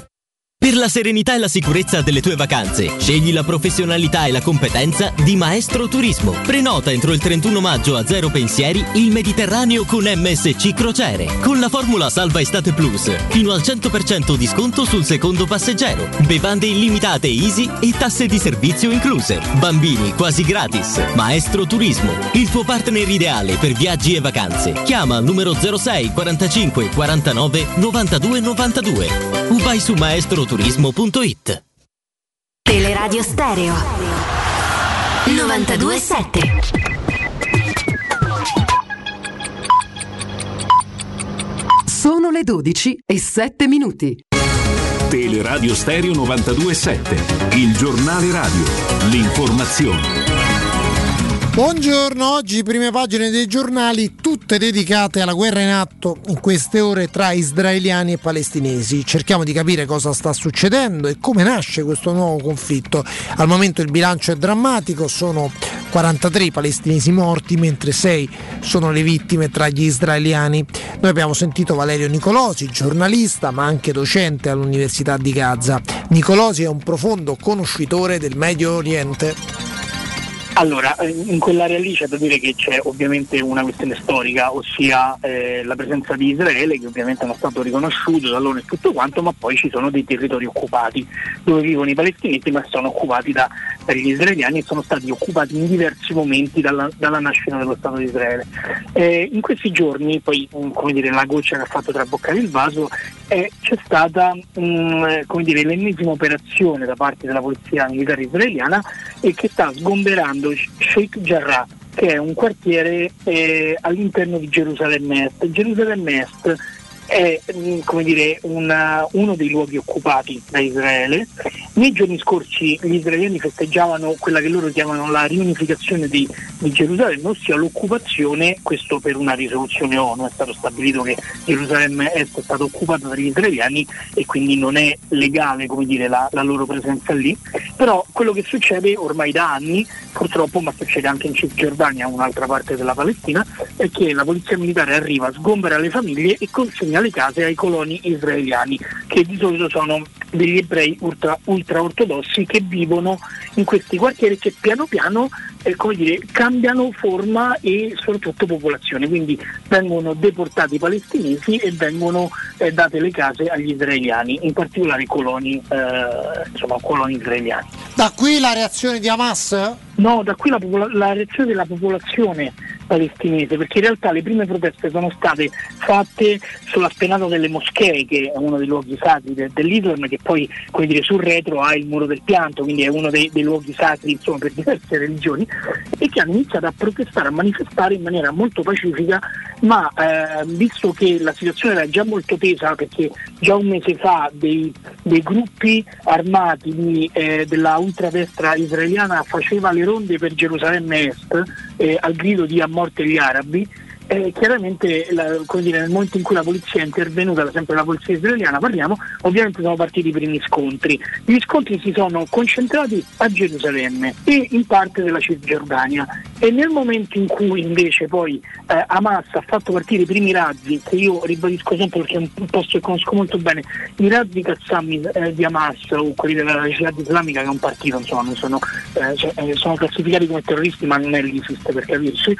Per la serenità e la sicurezza delle tue vacanze, scegli la professionalità e la competenza di Maestro Turismo. Prenota entro il 31 maggio a zero pensieri il Mediterraneo con MSC Crociere. Con la formula Salva Estate Plus, fino al 100% di sconto sul secondo passeggero. Bevande illimitate easy e tasse di servizio incluse. Bambini quasi gratis. Maestro Turismo, il tuo partner ideale per viaggi e vacanze. Chiama al numero 06 45 49 92 92 o vai su radioturismo.it Teleradio Stereo. 927 Sono le 12 e 7 minuti. Teleradio Stereo 927, il giornale radio, l'informazione. Buongiorno, oggi prime pagine dei giornali tutte dedicate alla guerra in atto in queste ore tra israeliani e palestinesi. Cerchiamo di capire cosa sta succedendo e come nasce questo nuovo conflitto. Al momento il bilancio è drammatico, sono 43 i palestinesi morti mentre 6 sono le vittime tra gli israeliani. Noi abbiamo sentito Valerio Nicolosi, giornalista ma anche docente all'Università di Gaza. Nicolosi è un profondo conoscitore del Medio Oriente. Allora, in quell'area lì c'è da dire che c'è ovviamente una questione storica, ossia eh, la presenza di Israele, che ovviamente è uno Stato riconosciuto dall'ONU e tutto quanto, ma poi ci sono dei territori occupati dove vivono i palestinesi, ma sono occupati da, dagli israeliani e sono stati occupati in diversi momenti dalla, dalla nascita dello Stato di Israele. Eh, in questi giorni, poi come dire, la goccia che ha fatto traboccare il vaso, eh, c'è stata mh, come dire, l'ennesima operazione da parte della polizia militare israeliana e che sta sgomberando Sheikh Jarrah che è un quartiere eh, all'interno di Gerusalemme Est. Gerusalemme Est è come dire, una, uno dei luoghi occupati da Israele. Nei giorni scorsi gli israeliani festeggiavano quella che loro chiamano la riunificazione di, di Gerusalemme, ossia l'occupazione, questo per una risoluzione ONU, è stato stabilito che Gerusalemme Est è stata occupata dagli israeliani e quindi non è legale dire, la, la loro presenza lì, però quello che succede ormai da anni, purtroppo, ma succede anche in Cisgiordania, un'altra parte della Palestina, è che la polizia militare arriva, sgombera le famiglie e consegna le case ai coloni israeliani, che di solito sono degli ebrei ultra, ultra ortodossi che vivono in questi quartieri che piano piano eh, dire, cambiano forma e soprattutto popolazione, quindi vengono deportati i palestinesi e vengono eh, date le case agli israeliani, in particolare coloni, eh, insomma, coloni israeliani. Da qui la reazione di Hamas? No, da qui la, la reazione della popolazione palestinese, perché in realtà le prime proteste sono state fatte sulla spianata delle moschee, che è uno dei luoghi sacri de, dell'Islam, che poi come dire, sul retro ha il muro del pianto, quindi è uno dei, dei luoghi sacri insomma, per diverse religioni, e che hanno iniziato a protestare, a manifestare in maniera molto pacifica, ma eh, visto che la situazione era già molto tesa, perché già un mese fa dei, dei gruppi armati di, eh, della ultradestra israeliana faceva le ronde per Gerusalemme Est eh, al grido di Ammon morte gli arabi eh, chiaramente la, dire, nel momento in cui la polizia è intervenuta, sempre la polizia israeliana parliamo, ovviamente sono partiti i primi scontri. Gli scontri si sono concentrati a Gerusalemme e in parte della Cisgiordania e nel momento in cui invece poi eh, Hamas ha fatto partire i primi razzi, che io ribadisco sempre perché è un posto che conosco molto bene, i razzi Qassam eh, di Hamas o quelli della Jihad Islamica che è un partito, insomma, sono, eh, cioè, eh, sono classificati come terroristi ma non è l'ISIS per capirci,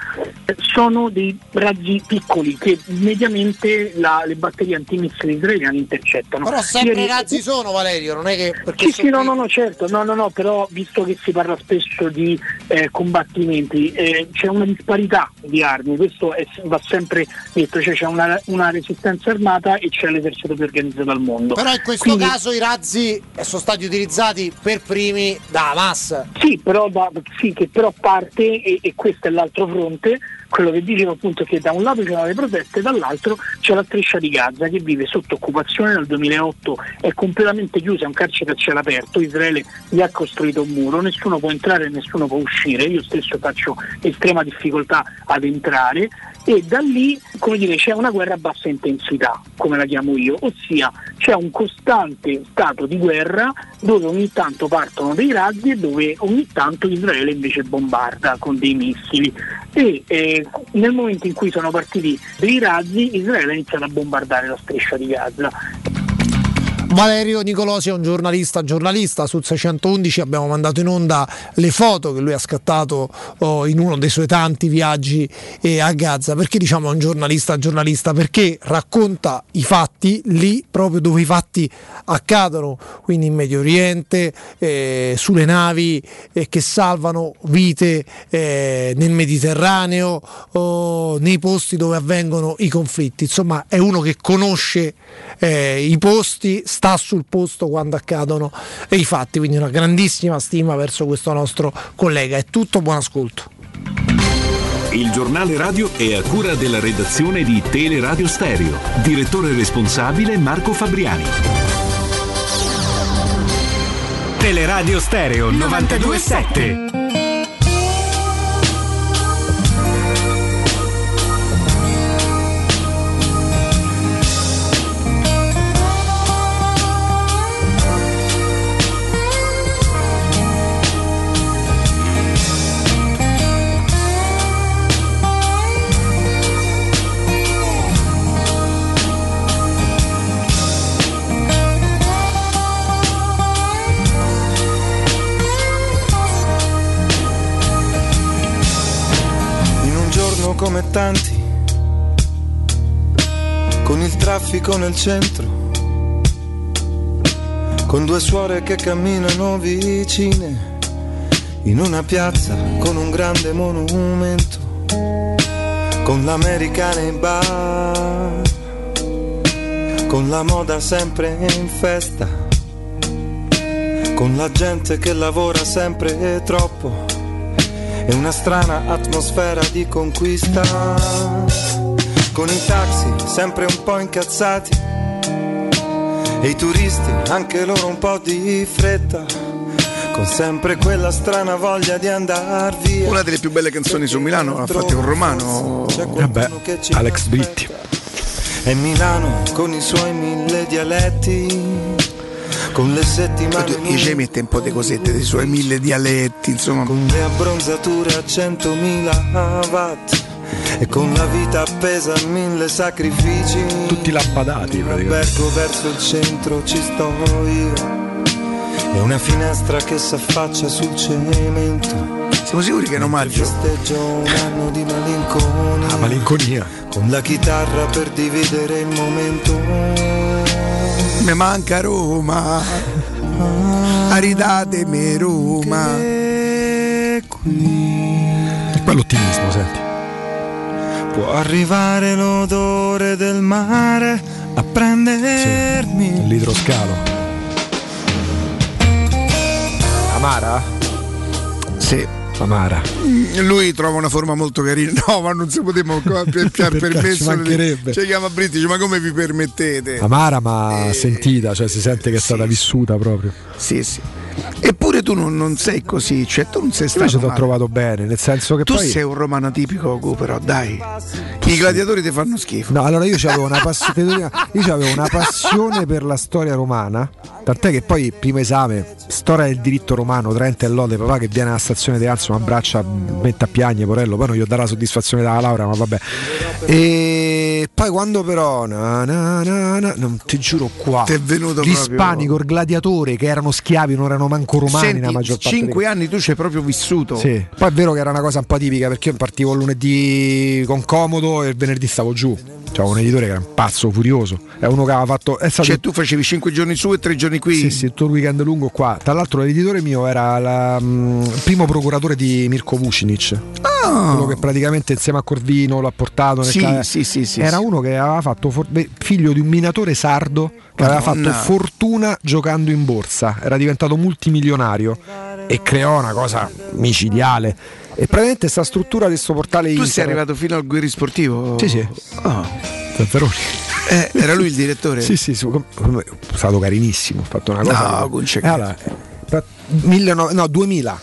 sono dei razzi piccoli che mediamente la, le batterie antimissili israeliane intercettano. Però sempre Ieri... razzi sono Valerio, non è che... Sì, sì, no, no, no, certo, no, no, no, però visto che si parla spesso di eh, combattimenti, eh, c'è una disparità di armi, questo è, va sempre detto, cioè c'è una, una, resistenza armata e c'è l'esercito più organizzato al mondo. Però in questo Quindi... caso i razzi sono stati utilizzati per primi da Hamas. Sì, però da, sì, che però parte e, e questo è l'altro fronte quello che dicevo appunto è che da un lato c'erano le proteste, dall'altro c'è la striscia di Gaza che vive sotto occupazione dal 2008, è completamente chiusa, è un carcere a cielo aperto, Israele gli ha costruito un muro, nessuno può entrare e nessuno può uscire, io stesso faccio estrema difficoltà ad entrare e da lì come dire, c'è una guerra a bassa intensità, come la chiamo io, ossia c'è un costante stato di guerra dove ogni tanto partono dei razzi e dove ogni tanto Israele invece bombarda con dei missili. E eh, nel momento in cui sono partiti dei razzi Israele ha iniziato a bombardare la striscia di Gaza Valerio Nicolosi è un giornalista, giornalista su 611 abbiamo mandato in onda le foto che lui ha scattato oh, in uno dei suoi tanti viaggi eh, a Gaza. Perché diciamo è un giornalista, giornalista? Perché racconta i fatti lì proprio dove i fatti accadono, quindi in Medio Oriente, eh, sulle navi eh, che salvano vite eh, nel Mediterraneo, oh, nei posti dove avvengono i conflitti. Insomma è uno che conosce eh, i posti, sta sul posto quando accadono i fatti, quindi una grandissima stima verso questo nostro collega. È tutto, buon ascolto. Il giornale radio è a cura della redazione di Teleradio Stereo. Direttore responsabile Marco Fabriani. Teleradio Stereo 927. Come tanti, con il traffico nel centro, con due suore che camminano vicine, in una piazza con un grande monumento, con l'America nei bar, con la moda sempre in festa, con la gente che lavora sempre troppo e una strana atmosfera di conquista. Con i taxi sempre un po' incazzati e i turisti anche loro un po' di fretta. Con sempre quella strana voglia di andar via. Una delle più belle canzoni su Milano l'ha fatta un romano. Vabbè, Alex Britti. E Milano con i suoi mille dialetti. Con le settimane ci mette un po' di cosette dei suoi mille dialetti, insomma. Con le abbronzature a 100.000 watt e con la vita appesa a mille sacrifici. Tutti lampadati praticamente. Verso il centro ci sto io. E una finestra che s'affaccia sul cemento. Siamo sicuri che è un omaggio? Festeggio un anno di malinconia. La malinconia. Con la chitarra per dividere il momento. Mi manca Roma. Aridatemi Roma. E poi l'ottimismo, senti. Può arrivare l'odore del mare a prendermi. L'idroscalo. Amara? Sì. Amara. Mm, Lui trova una forma molto carina. No, ma non si poteva Perché permesso. ci mancherebbe. Ci chiama Britti, dice, ma come vi permettete? Amara ma sentita, cioè si sente che è stata vissuta proprio. Sì, sì. Eppure tu non, non sei così, cioè tu non sei stato. Invece ti ho trovato bene, nel senso che Tu poi... sei un romano tipico, però dai. I gladiatori ti fanno schifo. No, allora io avevo una, pass- io una passione per la storia romana, tant'è che poi primo esame, storia del diritto romano, Trente e Lode, papà che viene alla stazione di Anzo, mi abbraccia, mette a piagne, porello, poi non gli ho dato la soddisfazione della laurea, ma vabbè. E poi quando però, na, na, na, non ti giuro qua, Ti è venuto gli proprio- il gladiatore che erano schiavi, non erano manco romani Senti, nella maggior parte cinque anni tu ci hai proprio vissuto. sì. Poi è vero che era una cosa un po' tipica perché io partivo il lunedì con comodo e il venerdì stavo giù. C'era un editore che era un pazzo furioso. È uno che aveva fatto. Stato Cioè tu facevi cinque giorni su e tre giorni qui. sì, sì, tutto il weekend lungo qua. Tra l'altro l'editore mio era la, mm, il primo procuratore di Mirko Vucinic. Quello che praticamente insieme a Corvino l'ha portato nel Ah. Sì, ca- sì, sì, sì, Era sì. uno che aveva fatto for- beh, figlio di un minatore sardo che aveva Madonna. fatto fortuna giocando in borsa. Era diventato multimilionario e creò una cosa micidiale. E praticamente sta struttura di questo portale Tu sei internet- arrivato fino al Guerri Sportivo? Sì, sì. Ah. Zafferoni. Eh, era lui il direttore? Sì, sì, è stato carinissimo, ho fatto una cosa. No, che- c'è Eh, allora, pra- 19 no, 2000.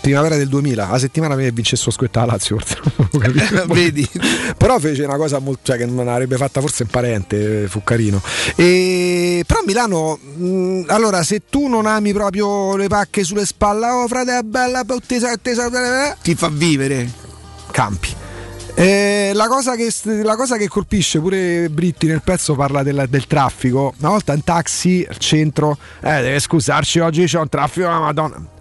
Primavera del 2000, la settimana che vince sto squetta la Lazio, forse. Vedi? Però fece una cosa molto, cioè, che non avrebbe fatta forse un parente, fu carino. E, però Milano, mh, allora se tu non ami proprio le pacche sulle spalle, oh frate, è bella, bottesa, tesa, Ti fa vivere. campi. Eh, la, cosa che, la cosa che colpisce pure Britti nel pezzo parla del, del traffico. Una volta in taxi al centro, eh, deve scusarci, oggi c'è un traffico, la madonna.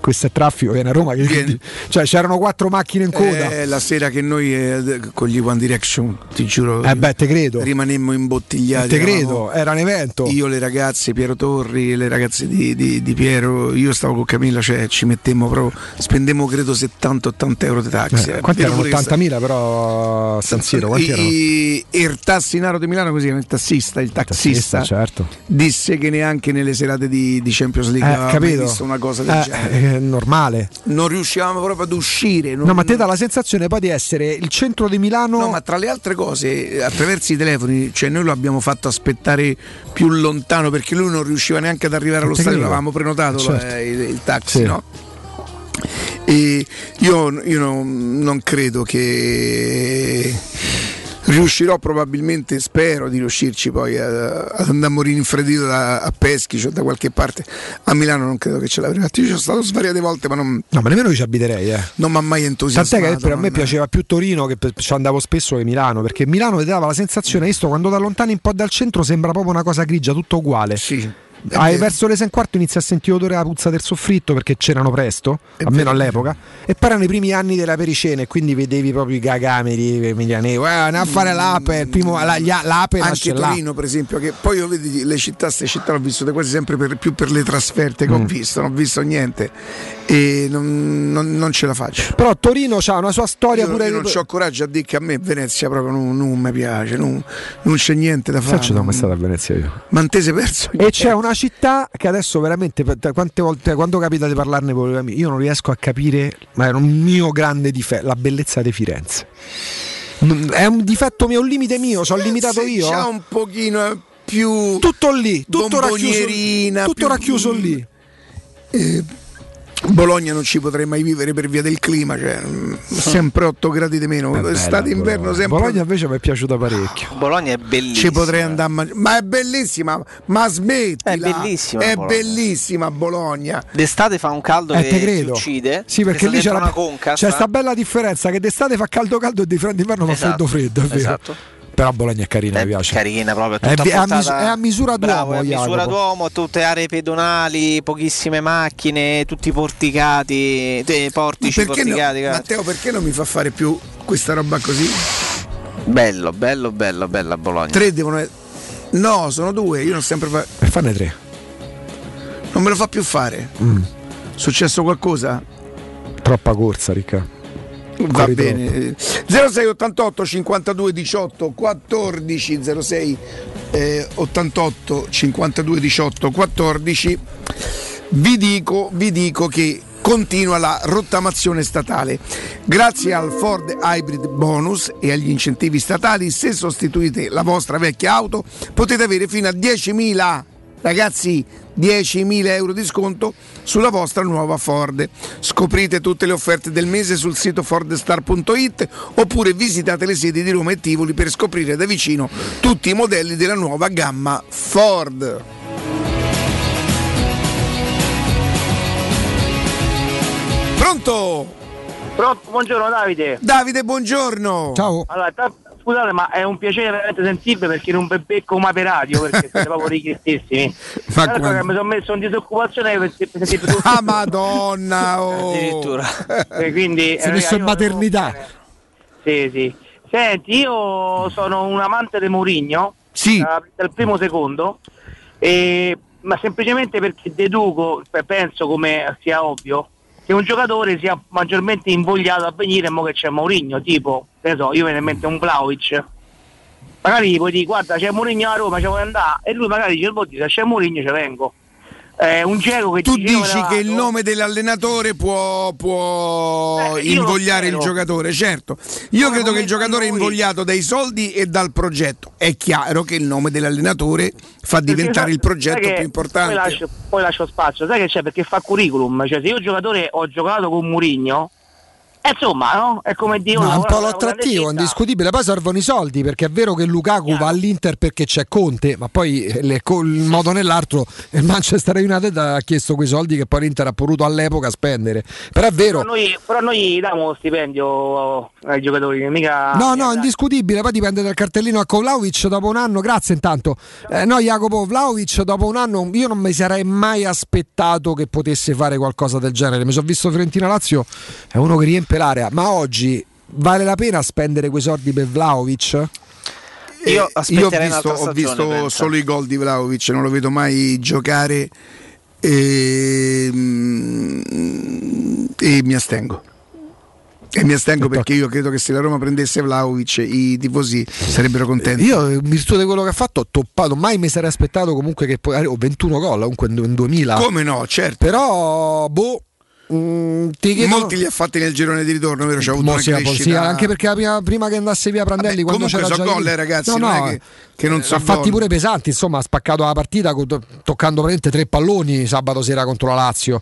Questo è traffico, viene a Roma. Che, cioè c'erano quattro macchine in coda. Eh, la sera che noi eh, con gli One Direction, ti giuro, Eh beh, te credo. rimanemmo imbottigliati. Te eravamo- credo, era un evento. Io, le ragazze, Piero Torri, le ragazze di, di- di Piero, io stavo con Camilla, cioè ci mettemmo proprio, spendemmo credo 70-80 euro di taxi. Eh, È quanti erano? pure che 80.000 però San Siro, quanti erano? I- il tassinaro di Milano, così il tassista, il taxista, Tassista, certo. disse che neanche nelle serate di, di Champions League Eh, capito. visto una cosa del Eh, genere. È normale. non riuscivamo proprio ad uscire. non- No, ma te dà la sensazione poi di essere il centro di Milano. No, ma tra le altre cose, attraverso i telefoni, cioè noi lo abbiamo fatto aspettare più lontano perché lui non riusciva neanche ad arrivare allo stadio, l'avevamo prenotato Certo. eh, il, il taxi, Sì. no? E io, io non, non credo che riuscirò probabilmente, spero di riuscirci poi ad andare a morire infreddito da, a Peschi o da qualche parte. A Milano non credo che ce l'avrei fatto. Io ci sono stato svariate volte, ma non, No, ma nemmeno io ci abiterei, eh. non mi ha mai entusiasmato. Tant'è che per a me piaceva più Torino che ci andavo spesso che Milano, perché Milano dava la sensazione, visto quando da lontano un po' dal centro sembra proprio una cosa grigia, tutto uguale. Hai verso le 6 e un quarto inizia a sentire odore della puzza del soffritto perché c'erano presto, almeno all'epoca, e poi erano i primi anni della pericena e quindi vedevi proprio i gagameri emilianesi, "Eh, andiamo a fare l'ape, il primo, la, gli- l'ape anche nasce là. Torino per esempio che poi io vedi le città queste città l'ho vissute quasi sempre per- più per le trasferte che ho Mm. visto non ho visto niente e non, non- non ce la faccio Però Torino ha una sua storia io, pure io non ho coraggio a dire che a me Venezia proprio non, non mi piace non, non c'è niente da fare ci sono mai stato a Venezia io. ma non te sei perso E c'è una città che adesso veramente, per- quante volte, quando capita di parlarne con gli amici, io non riesco a capire, ma è un mio grande difetto, la bellezza di Firenze. È un difetto mio, un limite mio, ci ho limitato io. c'ha eh. un pochino più tutto lì, tutto racchiuso, tutto più- racchiuso lì. Eh, Bologna non ci potrei mai vivere per via del clima, cioè, mm, sempre 8 gradi di meno. È Estate inverno Bologna. sempre. Bologna invece mi è piaciuta parecchio. Bologna è bellissima. Ci potrei andare a mangiare. Ma è bellissima, ma smetti. È bellissima È Bologna. bellissima Bologna. D'estate fa un caldo Eh, che ti uccide. Sì, perché lì c'è, una conca. c'è sta- bella differenza che d'estate fa caldo caldo e di freddo d'inverno fa Esatto, freddo freddo, è vero. esatto. Però Bologna è carina, mi piace. Carina proprio, È è a mis- è a misura Bravo, d'uomo, è a misura d'uomo, tutte aree pedonali, pochissime macchine, tutti porticati, te- portici Perché no- porticati. cazzo. Matteo, perché non mi fa fare più questa roba così? Bello, bello, bello, bella Bologna. Tre devono essere. No, sono due, io non sempre fa... E fanne tre. Non me lo fa più fare. Mm. Successo qualcosa? Troppa corsa, Ricca. Va bene. 0688 52 18 14 06 eh, 88 52 18 14 vi dico, vi dico che continua la rottamazione statale. Grazie al Ford Hybrid Bonus e agli incentivi statali, se sostituite la vostra vecchia auto potete avere fino a 10.000 ragazzi 10.000 euro di sconto sulla vostra nuova Ford. Scoprite tutte le offerte del mese sul sito fordstar.it oppure visitate le sedi di Roma e Tivoli per scoprire da vicino tutti i modelli della nuova gamma Ford. Pronto? Pronto, buongiorno Davide. Davide, buongiorno. Ciao. Allora, ta- scusate, ma è un piacere veramente sentirvi perché non vi becco mai per radio perché siete proprio richiestissimi. Ma Allora, quando- mi sono messo in disoccupazione per per sentire tutto. Ah, madonna! Oh. Addirittura. E quindi, Si è eh, messo in maternità. Sì, sì. Senti, io sono un amante di Mourinho, sì. eh, dal primo secondo, e- ma semplicemente perché deduco, pe- penso come sia ovvio, che un giocatore sia maggiormente invogliato a venire mo che c'è Mourinho, tipo, ne so, io viene in mente un Vlaovic. Magari gli puoi dire, guarda c'è Mourinho a Roma, ci vuoi andare? E lui magari dice, "Boh, se c'è Mourinho ci vengo. Eh, un Geco che Tu dice, "Io me dici che il vado". nome dell'allenatore può, può Eh, invogliare il giocatore, certo. Io credo che il giocatore è invogliato dai soldi e dal progetto. È chiaro che il nome dell'allenatore fa diventare il progetto più importante. Poi lascio, poi lascio spazio, sai che c'è? Perché fa curriculum, cioè se io giocatore ho giocato con Murigno, eh, insomma, no? È come dire No, un po' l'attrattivo, indiscutibile. Poi servono i soldi perché è vero che Lukaku va all'Inter perché c'è Conte, ma poi eh, le- co- in modo o nell'altro il Manchester United ha chiesto quei soldi che poi l'Inter ha potuto all'epoca spendere. Però è vero. Però noi, però noi diamo uno stipendio ai giocatori, mica... No, no, indiscutibile. Poi dipende dal cartellino a Vlaovic dopo un anno. Grazie intanto. Eh, no, Jacopo, Vlaovic dopo un anno io non mi sarei mai aspettato che potesse fare qualcosa del genere. Mi sono visto Fiorentina Lazio, è uno che riempie l'area. Ma oggi vale la pena spendere quei soldi per Vlaovic? Io Eh, Io ho visto, ho stagione, visto solo i gol di Vlaovic, non lo vedo mai giocare e, e mi astengo. E mi astengo perché io credo che se la Roma prendesse Vlaovic i tifosi sarebbero contenti. Io, in virtù di quello che ha fatto, ho toppato. Mai mi sarei aspettato comunque che poi. Ho 21 gol comunque in 2000. Come no, certo. Però, boh. Mm, ti chiedono... Molti li ha fatti nel girone di ritorno, vero? C'è avuto Mo una sì, crescita. sì, anche perché prima, prima che andasse via Prandelli Vabbè, quando comunque c'era so già gol, lì- eh, ragazzi, no, non no, è che- che non so ha fatti gol. pure pesanti insomma ha spaccato la partita toccando praticamente tre palloni sabato sera contro la Lazio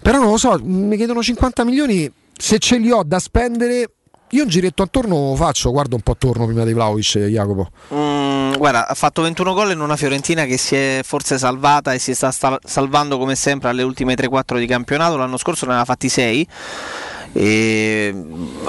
però non lo so mi chiedono 50 milioni se ce li ho da spendere io un giretto attorno lo faccio guardo un po' attorno prima di Vlaovic Jacopo Mm, guarda, ha fatto 21 gol in una Fiorentina che si è forse salvata e si sta salvando come sempre alle ultime 3-4 di campionato. L'anno scorso ne aveva fatti 6. E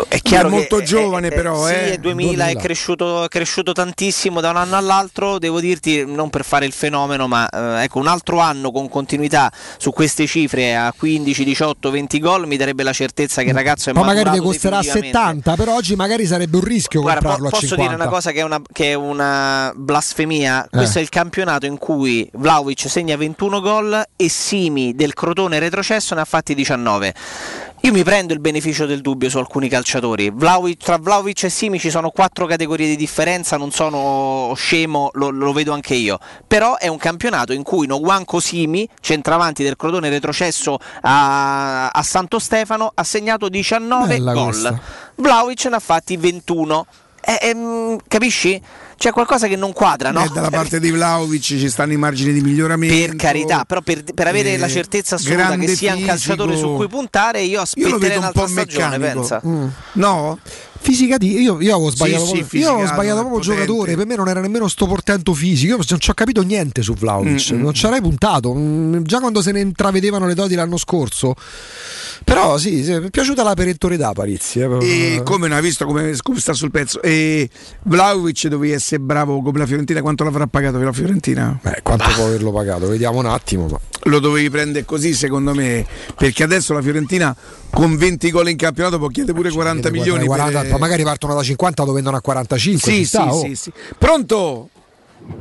è chiaro È molto che giovane è, però, sì, eh. è 2000, è 2000. cresciuto, è cresciuto tantissimo da un anno all'altro. Devo dirti, non per fare il fenomeno, ma eh, ecco, un altro anno con continuità su queste cifre a 15, 18, 20 gol mi darebbe la certezza che il ragazzo è poi magari ti costerà definitivamente. 70 però oggi magari sarebbe un rischio Guarda, po- comprarlo a posso 50 dire una cosa che è una, che è una blasfemia? Questo è il campionato in cui Vlaovic segna 21 gol e Simi del Crotone retrocesso ne ha fatti 19. Io mi prendo il beneficio del dubbio su alcuni calciatori. Vlahovic- tra Vlaovic e Simi ci sono quattro categorie di differenza, non sono scemo, lo, lo vedo anche io. Però è un campionato in cui Noguanco Simi, centravanti del Crotone retrocesso a, a Santo Stefano, ha segnato 19 Bella gol. questa. Vlaovic ne ha fatti 21. Eh, ehm, capisci? C'è qualcosa che non quadra, no? Eh, dalla parte di Vlaovic ci stanno i margini di miglioramento. Per carità, però per, per avere Eh, la certezza assoluta che sia un calciatore fisico. su cui puntare, io aspetterei un un'altra po' stagione, pensa. Mm. No? Fisicati, io, io avevo Sì, sbagliato, sì, proprio, io avevo sbagliato proprio potente. giocatore. Per me non era nemmeno sto portento fisico. Io non ci ho capito niente su Vlaovic. Mm, mm. Non ci avrei puntato. Mm, Già quando se ne intravedevano le doti l'anno scorso. Però sì, sì, mi è piaciuta la perentorietà Parizzi. eh. E come non ha visto come, come sta sul pezzo? E Vlaovic dovevi essere bravo come la Fiorentina, quanto l'avrà pagato per la Fiorentina? Beh, quanto può averlo pagato? Vediamo un attimo. Ma... Lo dovevi prendere così secondo me, perché adesso la Fiorentina con 20 gol in campionato può chiedere pure 40 milioni. 40, per- magari partono da 50 dove vendono a 45. Sì, sta, sì, oh. sì, sì. Pronto?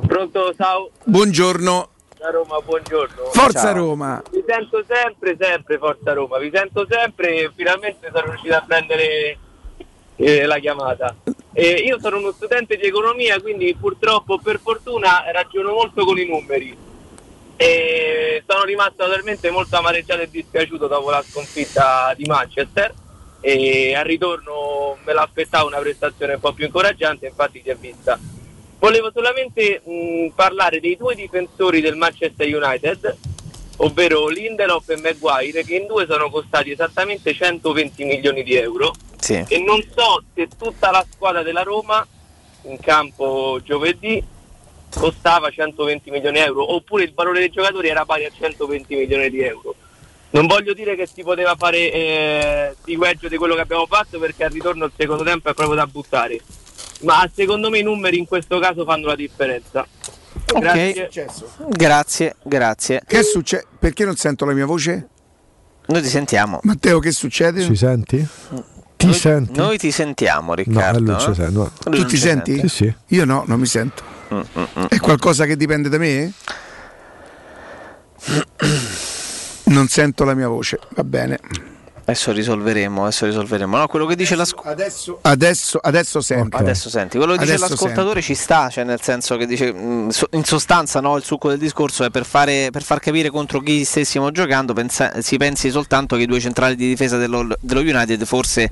Pronto, ciao. Buongiorno. Da Roma, buongiorno. Forza Ciao. Roma. Vi sento sempre, sempre Forza Roma, vi sento sempre e finalmente sono riuscito a prendere eh, la chiamata. Eh, io sono uno studente di economia, quindi purtroppo per fortuna ragiono molto con i numeri. E sono rimasto naturalmente molto amareggiato e dispiaciuto dopo la sconfitta di Manchester e al ritorno me l'aspettavo una prestazione un po' più incoraggiante, infatti si è vista. Volevo solamente mh, parlare dei due difensori del Manchester United, ovvero Lindelof e Maguire, che in due sono costati esattamente 120 milioni di euro Sì. e non so se tutta la squadra della Roma in campo giovedì costava 120 milioni di euro oppure il valore dei giocatori era pari a 120 milioni di euro. Non voglio dire che si poteva fare eh, di peggio di quello che abbiamo fatto perché al ritorno il secondo tempo è proprio da buttare, ma secondo me i numeri in questo caso fanno la differenza. Grazie. Grazie, grazie. Che succede? Perché non sento la mia voce? Noi ti sentiamo. Matteo, che succede? Ci senti? Ti noi, senti? Noi ti sentiamo, No, Riccardo. eh, lui ci eh? sente, no. Lui Tu ti senti? sente. Sì, sì. Io no, non mi sento. È qualcosa che dipende da me? Non sento la mia voce, va bene. Adesso risolveremo, adesso risolveremo. No, quello che dice l'ascoltatore. Adesso, adesso, adesso sento. Adesso senti, quello che dice Adesso l'ascoltatore ci sta, cioè nel senso che dice, so- in sostanza no, il succo del discorso è per, fare, per far capire contro chi stessimo giocando, pensa- si pensi soltanto che i due centrali di difesa dello, dello United forse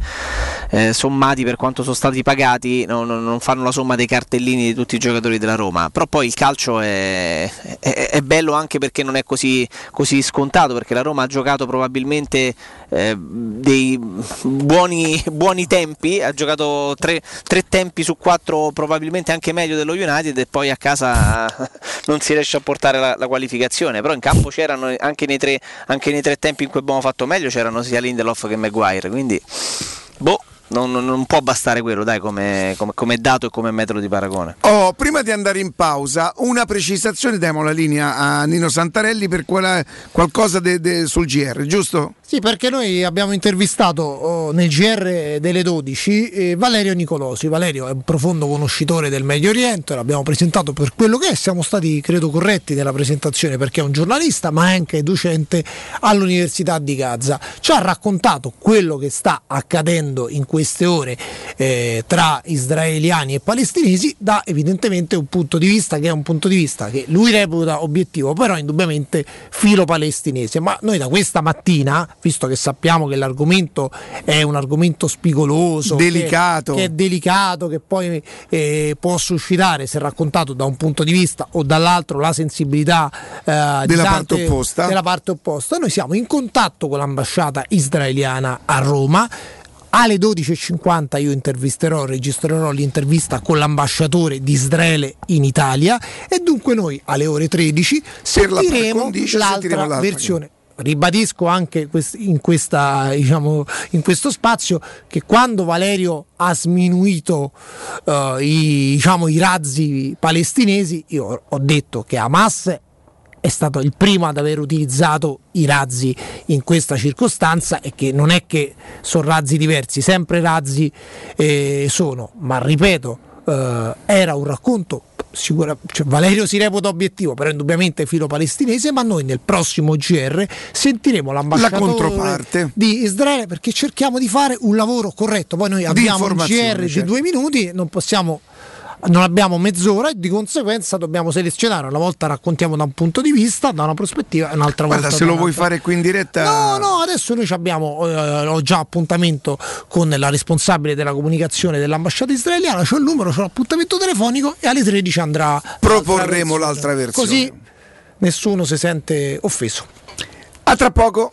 eh, sommati per quanto sono stati pagati no- no- non fanno la somma dei cartellini di tutti i giocatori della Roma, però poi il calcio è, è- è bello anche perché non è così, così scontato, perché la Roma ha giocato probabilmente eh, dei buoni, buoni tempi, ha giocato tre, tre tempi su quattro probabilmente anche meglio dello United e poi a casa non si riesce a portare la, la qualificazione, però in campo c'erano anche nei, tre, anche nei tre tempi in cui abbiamo fatto meglio c'erano sia Lindelof che Maguire, quindi boh, non, non- può bastare quello dai come, come- come dato e come metro di paragone. Oh, prima di andare in pausa, una precisazione, diamo la linea a Nino Santarelli per quella- qualcosa de- de- sul GR, giusto? Sì, perché noi abbiamo intervistato oh, nel GR delle 12 eh, Valerio Nicolosi. Valerio è un profondo conoscitore del Medio Oriente, l'abbiamo presentato per quello che è, siamo stati credo corretti nella presentazione perché è un giornalista ma è anche docente all'Università di Gaza. Ci ha raccontato quello che sta accadendo in queste ore eh, tra israeliani e palestinesi da evidentemente un punto di vista che è un punto di vista che lui reputa obiettivo, però indubbiamente filo palestinese. Ma noi da questa mattina visto che sappiamo che l'argomento è un argomento spigoloso, Delicato. che, che è delicato, che poi eh, può suscitare, se raccontato da un punto di vista o dall'altro, la sensibilità eh, Della parte opposta. della parte opposta. Noi siamo in contatto con l'ambasciata israeliana a Roma. Alle 12.50 io intervisterò, registrerò l'intervista con l'ambasciatore di Israele in Italia e dunque noi alle ore 13 Per la par sentiremo condicio l'altra sentiremo l'altra. versione. Ribadisco anche in, questa, diciamo, in questo spazio che quando Valerio ha sminuito eh, i, diciamo, i razzi palestinesi, io ho detto che Hamas è stato il primo ad aver utilizzato i razzi in questa circostanza e che non è che sono razzi diversi, sempre razzi eh, sono, ma ripeto, eh, era un racconto. Sicura, cioè Valerio si reputa obiettivo, però indubbiamente filo palestinese, ma noi nel prossimo GR sentiremo l'ambasciatore di Israele perché cerchiamo di fare un lavoro corretto. Poi noi abbiamo un GR di certo. due minuti, non possiamo non abbiamo mezz'ora e di conseguenza dobbiamo selezionare. Una volta raccontiamo da un punto di vista, da una prospettiva, e un'altra Guarda, volta se lo vuoi fare qui in diretta. No, no, adesso noi abbiamo, eh, ho già appuntamento con la responsabile della comunicazione dell'ambasciata israeliana, c'ho il numero, c'ho l'appuntamento telefonico e alle 13 andrà. Proporremo l'altra versione. Così nessuno si sente offeso. A tra poco.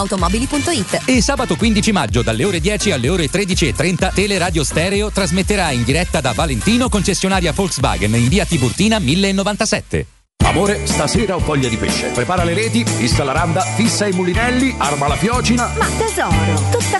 ValentinoAutomobili.it E sabato 15 maggio dalle ore 10 alle ore 13.30 Teleradio Stereo trasmetterà in diretta da Valentino concessionaria Volkswagen in via Tiburtina 1097. Amore, stasera ho voglia di pesce. Prepara le reti, fissa la randa, fissa i mulinelli, arma la fiocina. Ma tesoro, tutta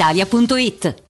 brispalitalia.it.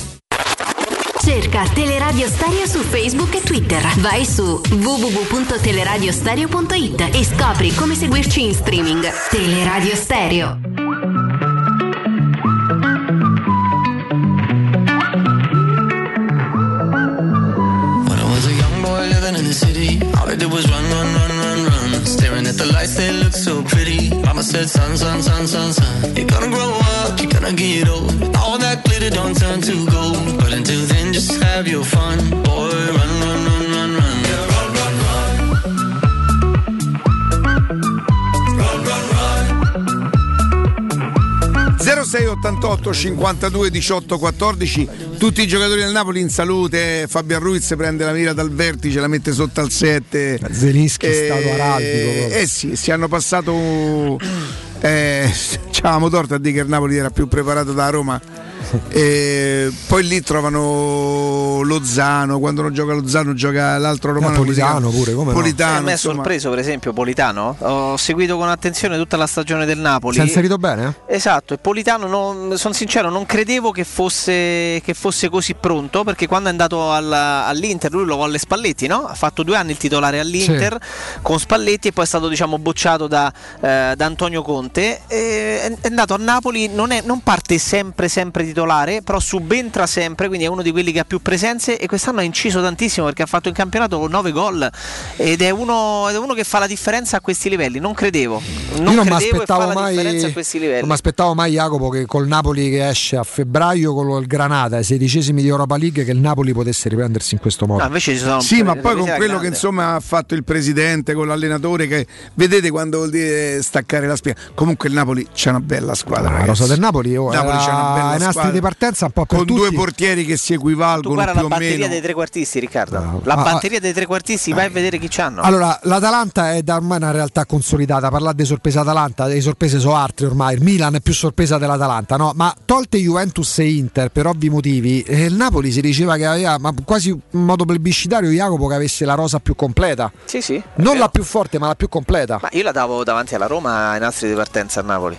Cerca Teleradio Stereo su Facebook e Twitter. Vai su www.teleradiostereo.it e scopri come seguirci in streaming. Teleradio Stereo. When I was a young boy living in the city, all I did was run, run, run, run, run. Staring at the lights, they look so pretty. Mama said, son, son, son, son, son. You're gonna grow up, you're gonna get old. All that glitter don't turn to gold. But until then, just have your fun. Boy, run, run, run, run, run. Yeah, run, run, run. Run, run, run. 0688 52 18 14 tutti i giocatori del Napoli in salute Fabian Ruiz prende la mira dal vertice la mette sotto al 7 Zelinski è stato araldico eh sì si hanno passato eh, c'avevamo torto a dire che il Napoli era più preparato da Roma e poi lì trovano Lozano quando non gioca Lozano gioca l'altro romano chiama? Napolitano pure, come no? Politano a me è insomma. sorpreso per esempio Politano ho seguito con attenzione tutta la stagione del Napoli Si è inserito bene? Esatto, e Politano, non- sono sincero, non credevo che fosse, che fosse così pronto perché quando è andato alla- all'Inter lui lo volle Spalletti, no? Ha fatto due anni il titolare all'Inter con Spalletti e poi è stato diciamo bocciato da, eh, da Antonio Conte. E è, è andato a Napoli, non, è- non parte sempre, sempre titolare, però subentra sempre, quindi è uno di quelli che ha più presenze e quest'anno ha inciso tantissimo perché ha fatto in campionato 9 gol ed è uno, ed è uno che fa la differenza a questi livelli. Non credevo, non, Io non mi aspettavo la mai, non mi aspettavo mai Jacopo che col Napoli che esce a febbraio con il Granata ai sedicesimi di Europa League che il Napoli potesse riprendersi in questo modo. No, invece ci sono Sì, ma poi con quello grande. che insomma ha fatto il presidente, con l'allenatore, che vedete quando vuol dire staccare la spina. Comunque il Napoli c'è una bella squadra. La ragazzi. rosa del Napoli, oh, Napoli era c'è una bella nastri squadra. di partenza un po' con tutti. due portieri che si Tu equivalgono guarda più la batteria dei trequartisti, Riccardo. La Ah, batteria dei trequartisti, vai a vedere chi c'hanno. Allora, l'Atalanta è da ormai una realtà consolidata. Parlare di sorprese Atalanta, le sorprese sono altre ormai. Il Milan è più sorpresa dell'Atalanta, no? Ma tolte Juventus e Inter per ovvi motivi, eh, il Napoli si diceva che aveva, ma quasi in modo plebiscitario, Jacopo che avesse la rosa più completa. Sì, sì. Non la più forte, ma la più completa. Ma io la davo davanti alla Roma ai nastri di partenza a Napoli.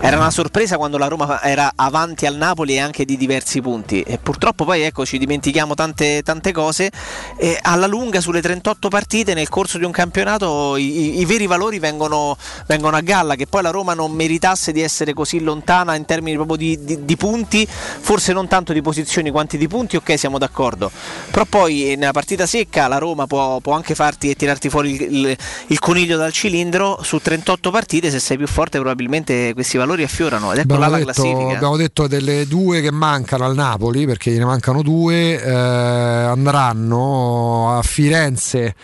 Era una sorpresa quando la Roma era avanti al Napoli e anche di diversi punti. E purtroppo poi ecco ci dimentichiamo tante, tante cose. E alla lunga sulle 38 partite nel corso di un campionato i, i- veri valori vengono, vengono a galla. Che poi la Roma non meritasse di essere così lontana in termini proprio di, di- di punti, forse non tanto di posizioni quanti di punti, ok siamo d'accordo. Però poi nella partita secca la Roma può, può anche farti e tirarti fuori il, il- il coniglio dal cilindro su 38 partite, se sei più forte probabilmente questi valori affiorano ed ecco Abbiamo la detto, classifica. abbiamo detto delle due che mancano al Napoli, perché ne mancano due, eh, andranno a Firenze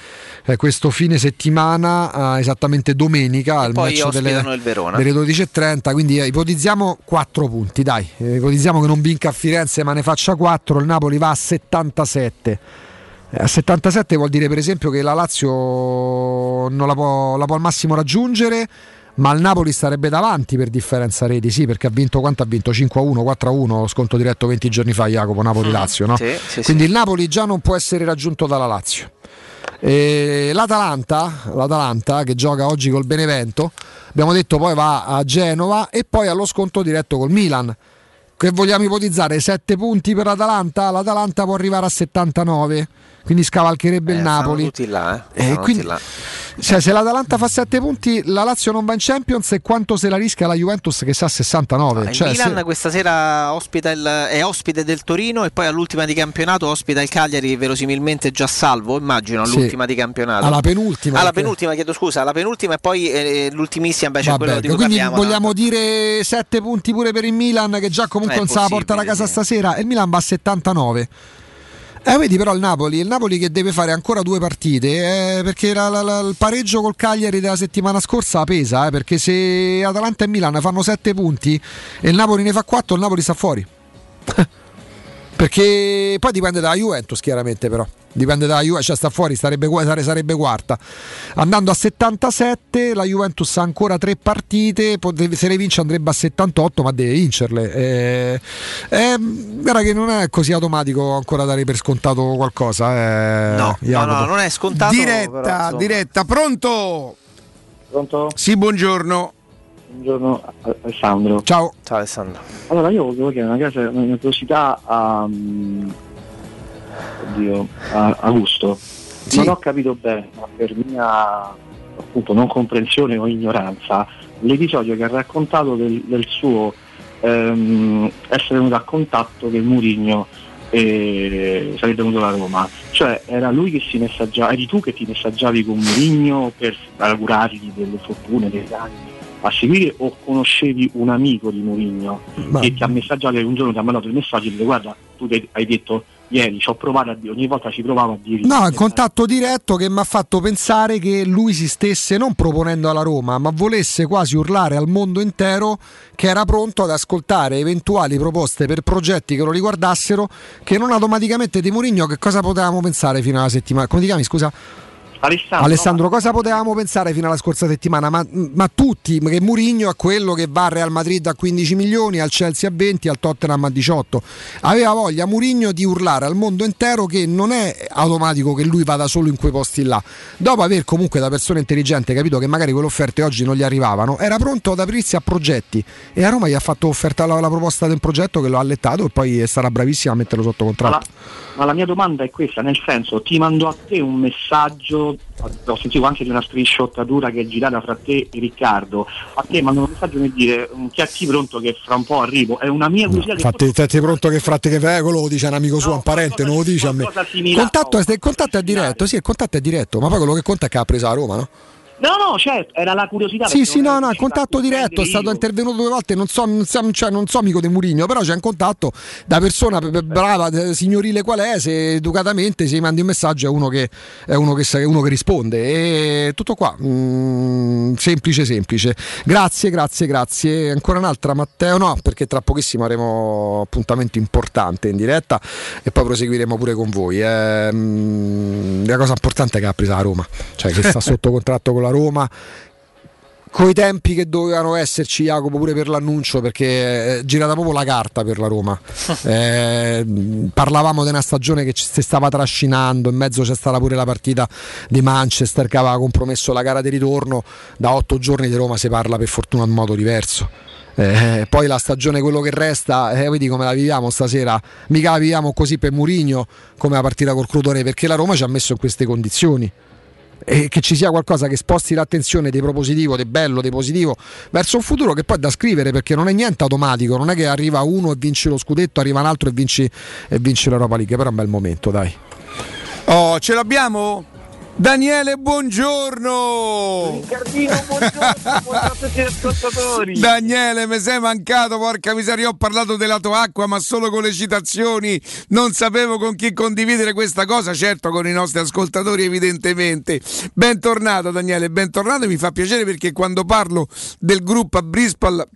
eh, questo fine settimana, eh, esattamente domenica, al poi match delle, ospitano il Verona. delle 12.30, quindi eh, ipotizziamo 4 punti, dai, Eh, ipotizziamo che non vinca a Firenze ma ne faccia 4, il Napoli va a 77. Eh, A 77 vuol dire per esempio che la Lazio non la può, la può al massimo raggiungere, ma il Napoli starebbe davanti per differenza reti, sì, perché ha vinto quanto ha vinto? 5-1, 4-1, sconto diretto 20 giorni fa Jacopo, Napoli-Lazio, no? Sì, sì, Quindi sì. il Napoli già non può essere raggiunto dalla Lazio. E l'Atalanta, l'Atalanta che gioca oggi col Benevento, abbiamo detto poi va a Genova e poi allo sconto diretto col Milan. Che vogliamo ipotizzare 7 punti per l'Atalanta? L'Atalanta può arrivare a 79, quindi scavalcherebbe Eh, il Napoli. tutti là, eh. Eh, quindi- tutti là. Cioè, se l'Atalanta fa 7 punti, la Lazio non va in Champions e quanto se la rischia la Juventus che sa 69? Il Cioè, Milan se- questa sera ospita il- è ospite del Torino e poi all'ultima di campionato ospita il Cagliari, verosimilmente già salvo, immagino, Sì. all'ultima di campionato. Alla penultima, Alla perché- penultima, chiedo scusa, alla penultima e poi eh, l'ultimissima invece è Vabbè, quello di cui quindi parliamo. vogliamo dire 7 punti pure per il Milan che già comunque È non se la porta da casa stasera e il Milan va a 79. Eh, vedi però il Napoli, il Napoli che deve fare ancora due partite eh, perché la- la- la- il pareggio col Cagliari della settimana scorsa pesa eh, perché se Atalanta e Milan fanno 7 punti e il Napoli ne fa 4 il Napoli sta fuori perché poi dipende dalla Juventus chiaramente però dipende dalla Juventus cioè sta fuori starebbe, sare- sarebbe quarta andando a 77 la Juventus ha ancora tre partite se le vince andrebbe a 78 ma deve vincerle eh, eh, guarda che non è così automatico ancora dare per scontato qualcosa eh, No, no, no, non è scontato. diretta, però, diretta, pronto? Pronto? Sì, buongiorno. Buongiorno Alessandro. Ciao. Ciao Alessandro. Allora io volevo chiedere una, cosa, una curiosità a, mm, oddio, a Augusto. Non ho capito bene, ma per mia appunto non comprensione o ignoranza, l'episodio che ha raccontato del, del suo ehm, essere venuto a contatto che Murigno eh, sarebbe venuto alla Roma. Cioè era lui che si messaggiava, eri tu che ti messaggiavi con Murigno per augurargli delle fortune, dei danni a seguire o conoscevi un amico di Murigno che ti ha messaggiato un giorno ti ha mandato il messaggio e dice guarda tu hai detto ieri ci ho provato a dire ogni volta ci provavo a dire No, il contatto diretto che mi ha fatto pensare che lui si stesse non proponendo alla Roma, ma volesse quasi urlare al mondo intero che era pronto ad ascoltare eventuali proposte per progetti che lo riguardassero, che non automaticamente di Mourinho che cosa potevamo pensare fino alla settimana. Come ti chiami, scusa? Alessandro, Alessandro, cosa potevamo pensare fino alla scorsa settimana? Ma, ma tutti, che Murigno è quello che va al Real Madrid a 15 milioni, al Chelsea a 20, al Tottenham a 18. Aveva voglia Murigno di urlare al mondo intero che non è automatico che lui vada solo in quei posti là. Dopo aver comunque da persona intelligente capito che magari quelle offerte oggi non gli arrivavano, era pronto ad aprirsi a progetti e a Roma gli ha fatto offerta la, la proposta del progetto che lo ha allettato e poi sarà bravissimo a metterlo sotto ma contratto. la, ma la mia domanda è questa, nel senso ti mandò a te un messaggio, ho sentito anche di una screenshottatura che è girata fra te e Riccardo, a te mandano un messaggio nel dire "Mm, chi è chi pronto che fra un po' arrivo, è una mia curiosità Infatti, infatti è pronto che fratte che quello lo dice un amico suo, un parente, non lo dice a me. Contatto contatto è diretto, sì, il contatto è diretto, ma poi quello che conta è che ha preso a Roma, no? No, no, certo, era la curiosità. Sì, sì, no, no, il contatto diretto, è stato intervenuto due volte, non so, non so, cioè, non so amico di Murigno, però c'è un contatto da persona b- brava, eh, signorile qual è, se educatamente se mandi un messaggio è uno che, è uno che, è uno che risponde. E tutto qua, mm, semplice, semplice. Grazie, grazie, grazie. Ancora un'altra, Matteo? No, perché tra pochissimo avremo appuntamento importante in diretta e poi proseguiremo pure con voi. eh. La cosa importante è che ha preso la Roma, cioè che sta sotto contratto con la Roma coi tempi che dovevano esserci Jacopo pure per l'annuncio perché è girata proprio la carta per la Roma. Eh, parlavamo di una stagione che ci si stava trascinando in mezzo c'è stata pure la partita di Manchester che aveva compromesso la gara di ritorno. Da otto giorni di Roma si parla per fortuna in modo diverso. Eh, poi la stagione quello che resta eh, vedi come la viviamo stasera? Mica la viviamo così per Murigno come la partita col Crotone perché la Roma ci ha messo in queste condizioni e che ci sia qualcosa che sposti l'attenzione di propositivo, di bello, di positivo verso un futuro che poi è da scrivere perché non è niente automatico, non è che arriva uno e vinci lo scudetto, arriva un altro e vinci, e vinci l'Europa League, però è un bel momento, dai. Oh, ce l'abbiamo? Daniele, buongiorno! Riccardino, buongiorno, buongiorno a tutti gli ascoltatori. Daniele, mi sei mancato, porca miseria, ho parlato della tua acqua, ma solo con le citazioni. Non sapevo con chi condividere questa cosa, certo con i nostri ascoltatori evidentemente. Bentornato Daniele, bentornato, mi fa piacere perché quando parlo del gruppo a Brispal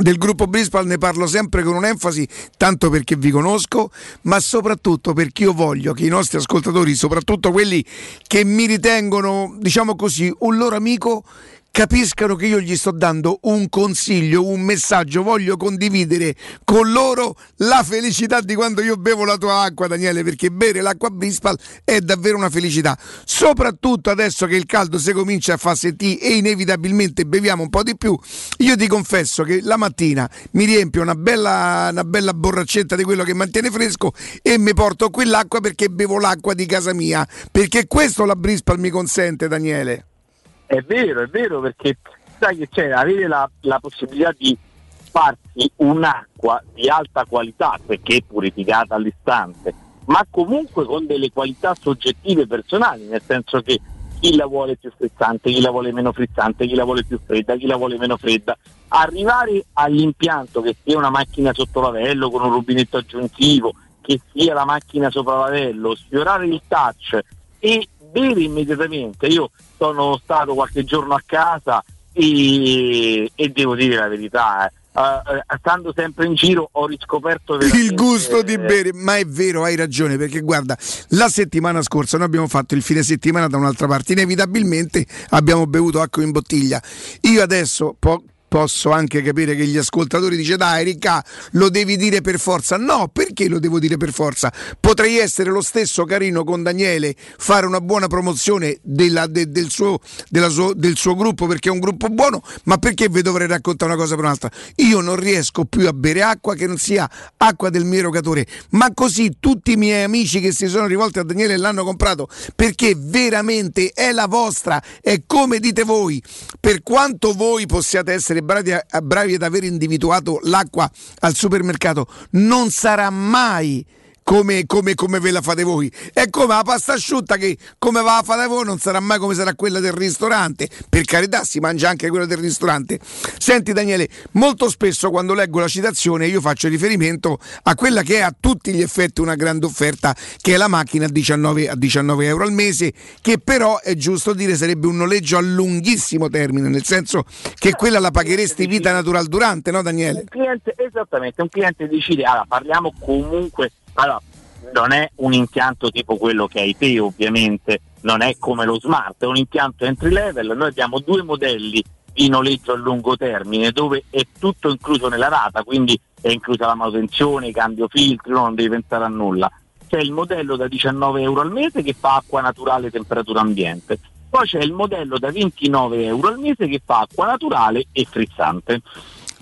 del gruppo Brispal ne parlo sempre con un'enfasi, tanto perché vi conosco, ma soprattutto perché io voglio che i nostri ascoltatori, soprattutto quelli che mi ritengono, diciamo così, un loro amico, capiscano che io gli sto dando un consiglio, un messaggio, voglio condividere con loro la felicità di quando io bevo la tua acqua, Daniele, perché bere l'acqua Brispal è davvero una felicità, soprattutto adesso che il caldo si comincia a far sentire e inevitabilmente beviamo un po' di più. Io ti confesso che la mattina mi riempio una bella, una bella borraccetta di quello che mantiene fresco e mi porto quell'acqua perché bevo l'acqua di casa mia, perché questo la Brispal mi consente, Daniele. È vero, è vero, perché sai che c'è, avere la, la possibilità di farsi un'acqua di alta qualità, perché purificata all'istante, ma comunque con delle qualità soggettive personali, nel senso che chi la vuole più frizzante, chi la vuole meno frizzante, chi la vuole più fredda, chi la vuole meno fredda. Arrivare all'impianto che sia una macchina sotto lavello con un rubinetto aggiuntivo, che sia la macchina sopra lavello, sfiorare il touch e bere immediatamente. Io sono stato qualche giorno a casa e, e devo dire la verità, eh, uh, stando sempre in giro ho riscoperto il gusto di bere ma è vero hai ragione perché guarda la settimana scorsa noi abbiamo fatto il fine settimana da un'altra parte. Inevitabilmente abbiamo bevuto acqua in bottiglia. Io adesso po- posso anche capire che gli ascoltatori dice dai Ricca lo devi dire per forza. No perché lo devo dire per forza? Potrei essere lo stesso carino con Daniele fare una buona promozione della, de, del, suo, suo, del, suo, gruppo perché è un gruppo buono ma perché vi dovrei raccontare una cosa per un'altra? Io non riesco più a bere acqua che non sia acqua del mio erogatore ma così tutti i miei amici che si sono rivolti a Daniele l'hanno comprato perché veramente è la vostra è come dite voi. Per quanto voi possiate essere bravi, a, bravi ad aver individuato l'acqua al supermercato, non sarà mai come, come, come, ve la fate voi. È come la pasta asciutta che come va a fare voi non sarà mai come sarà quella del ristorante. Per carità, si mangia anche quella del ristorante. Senti Daniele, molto spesso quando leggo la citazione io faccio riferimento a quella che è a tutti gli effetti una grande offerta, che è la macchina a 19, a 19 euro al mese, che però è giusto dire sarebbe un noleggio a lunghissimo termine, nel senso che quella la pagheresti vita natural durante, no Daniele? Un cliente, esattamente, un cliente decide, allora parliamo comunque allora, non è un impianto tipo quello che hai te ovviamente, non è come lo smart, è un impianto entry level, noi abbiamo due modelli di noleggio a lungo termine dove è tutto incluso nella rata, quindi è inclusa la manutenzione, i cambio filtri, non devi pensare a nulla. C'è il modello da 19 euro al mese che fa acqua naturale e temperatura ambiente, poi c'è il modello da 29 euro al mese che fa acqua naturale e frizzante.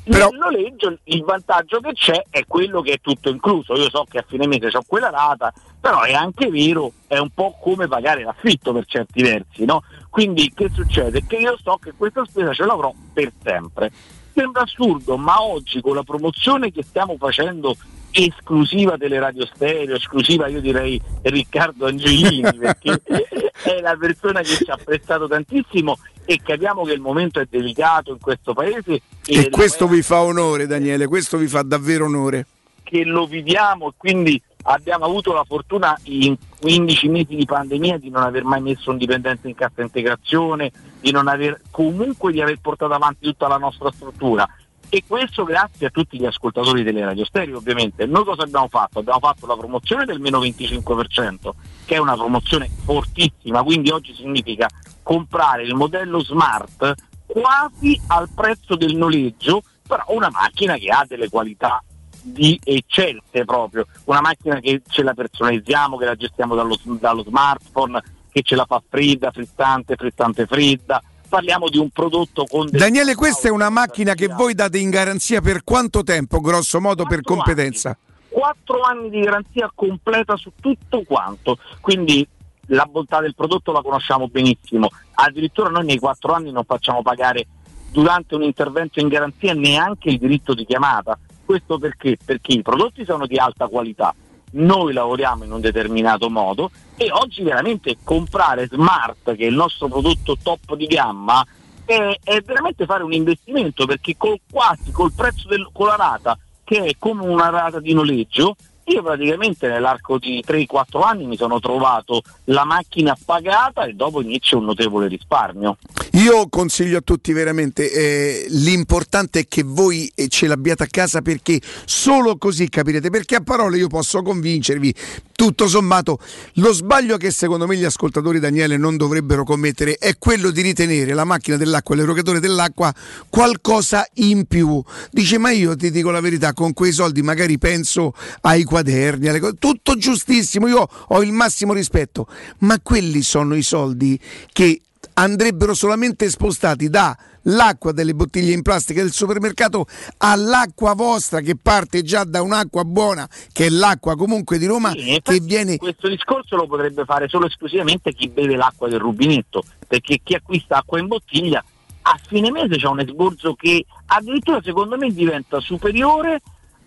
Però... Nel noleggio il vantaggio che c'è è quello che è tutto incluso. Io so che a fine mese ho quella rata, però è anche vero, è un po' come pagare l'affitto per certi versi, no? Quindi che succede? Che io so che questa spesa ce l'avrò per sempre. Sembra assurdo, ma oggi con la promozione che stiamo facendo esclusiva delle radio stereo, esclusiva io direi Riccardo Angelini perché è la persona che ci ha prestato tantissimo e capiamo che il momento è delicato in questo paese. E, questo vi fa onore Daniele, questo vi fa davvero onore. Che lo viviamo e quindi abbiamo avuto la fortuna in 15 mesi di pandemia di non aver mai messo un dipendente in cassa integrazione, di non aver comunque di aver portato avanti tutta la nostra struttura e questo grazie a tutti gli ascoltatori delle radio stereo ovviamente. Noi cosa abbiamo fatto? Abbiamo fatto la promozione del meno 25%, che è una promozione fortissima, quindi oggi significa comprare il modello smart quasi al prezzo del noleggio, però una macchina che ha delle qualità di eccelse proprio, una macchina che ce la personalizziamo, che la gestiamo dallo, dallo smartphone, che ce la fa fredda, frizzante, frizzante fredda, parliamo di un prodotto con... Daniele, questa è una macchina che voi date in garanzia per quanto tempo, grosso modo, per competenza? Quattro anni di garanzia completa su tutto quanto, quindi la bontà del prodotto la conosciamo benissimo, addirittura noi nei quattro anni non facciamo pagare durante un intervento in garanzia neanche il diritto di chiamata. Questo perché? Perché i prodotti sono di alta qualità, noi lavoriamo in un determinato modo e oggi veramente comprare Smart, che è il nostro prodotto top di gamma, è, è veramente fare un investimento perché col, quasi col prezzo del, con la rata, che è come una rata di noleggio, io praticamente nell'arco di 3-4 anni mi sono trovato la macchina pagata e dopo inizio un notevole risparmio. Io consiglio a tutti veramente, eh, l'importante è che voi eh, ce l'abbiate a casa perché solo così capirete, perché a parole io posso convincervi, tutto sommato, lo sbaglio che secondo me gli ascoltatori Daniele non dovrebbero commettere è quello di ritenere la macchina dell'acqua, l'erogatore dell'acqua qualcosa in più. Dice ma io ti dico la verità, con quei soldi magari penso ai quaderni, alle cose, tutto giustissimo, io ho il massimo rispetto, ma quelli sono i soldi che andrebbero solamente spostati da l'acqua delle bottiglie in plastica del supermercato all'acqua vostra che parte già da un'acqua buona, che è l'acqua comunque di Roma, Sì, che viene Questo discorso lo potrebbe fare solo esclusivamente chi beve l'acqua del rubinetto, perché chi acquista acqua in bottiglia a fine mese c'è un esborso che addirittura secondo me diventa superiore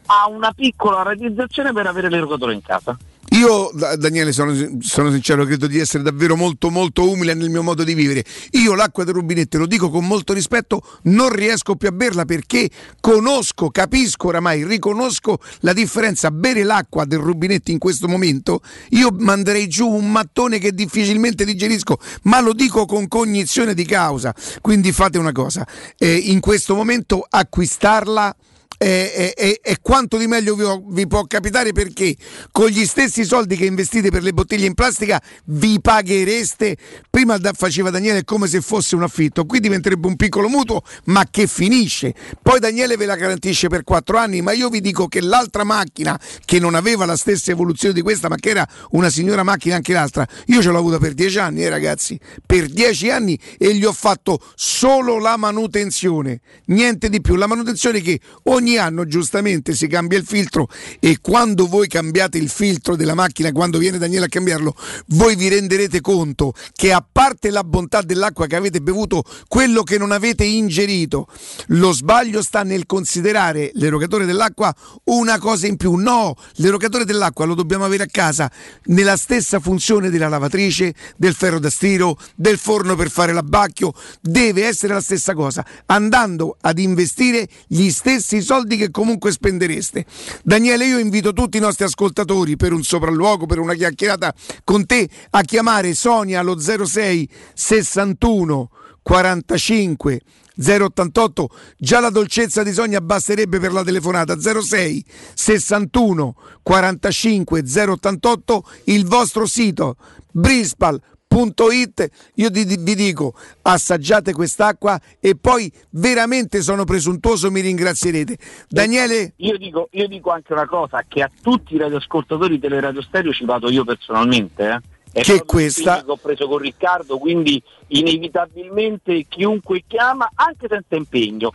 a una piccola rateizzazione per avere l'erogatore in casa. Io, Da- Daniele, sono, sono sincero, credo di essere davvero molto, molto umile nel mio modo di vivere. Io l'acqua del rubinetto, lo dico con molto rispetto, non riesco più a berla perché conosco, capisco oramai, riconosco la differenza. Bere l'acqua del rubinetto in questo momento, io manderei giù un mattone che difficilmente digerisco, ma lo dico con cognizione di causa. Quindi fate una cosa, eh, in questo momento acquistarla è- è- è quanto di meglio vi, vi può capitare perché con gli stessi soldi che investite per le bottiglie in plastica vi paghereste? Prima da- faceva Daniele come se fosse un affitto qui diventerebbe un piccolo mutuo ma che finisce? Poi Daniele ve la garantisce per 4 anni ma io vi dico che l'altra macchina che non aveva la stessa evoluzione di questa ma che era una signora macchina anche l'altra io ce l'ho avuta per 10 anni eh ragazzi. Per 10 anni e gli ho fatto solo la manutenzione niente di più. La manutenzione che ogni anno giustamente si cambia il filtro e quando voi cambiate il filtro della macchina quando viene Daniele a cambiarlo voi vi renderete conto che a parte la bontà dell'acqua che avete bevuto quello che non avete ingerito lo sbaglio sta nel considerare l'erogatore dell'acqua una cosa in più. No l'erogatore dell'acqua lo dobbiamo avere a casa nella stessa funzione della lavatrice del ferro da stiro del forno per fare l'abbacchio. Deve essere la stessa cosa andando ad investire gli stessi soldi che comunque spendereste. Daniele io invito tutti i nostri ascoltatori per un sopralluogo per una chiacchierata con te a chiamare Sonia allo 06 61 45 088 già la dolcezza di Sonia basterebbe per la telefonata. 06 61 45 088 il vostro sito brispal.it io vi dico assaggiate quest'acqua e poi veramente sono presuntuoso mi ringrazierete Daniele Io dico, io dico anche una cosa, che a tutti i radioascoltatori delle radio stereo ci vado io personalmente. eh. È Che questa- che ho preso con Riccardo, quindi inevitabilmente chiunque chiama, anche senza impegno,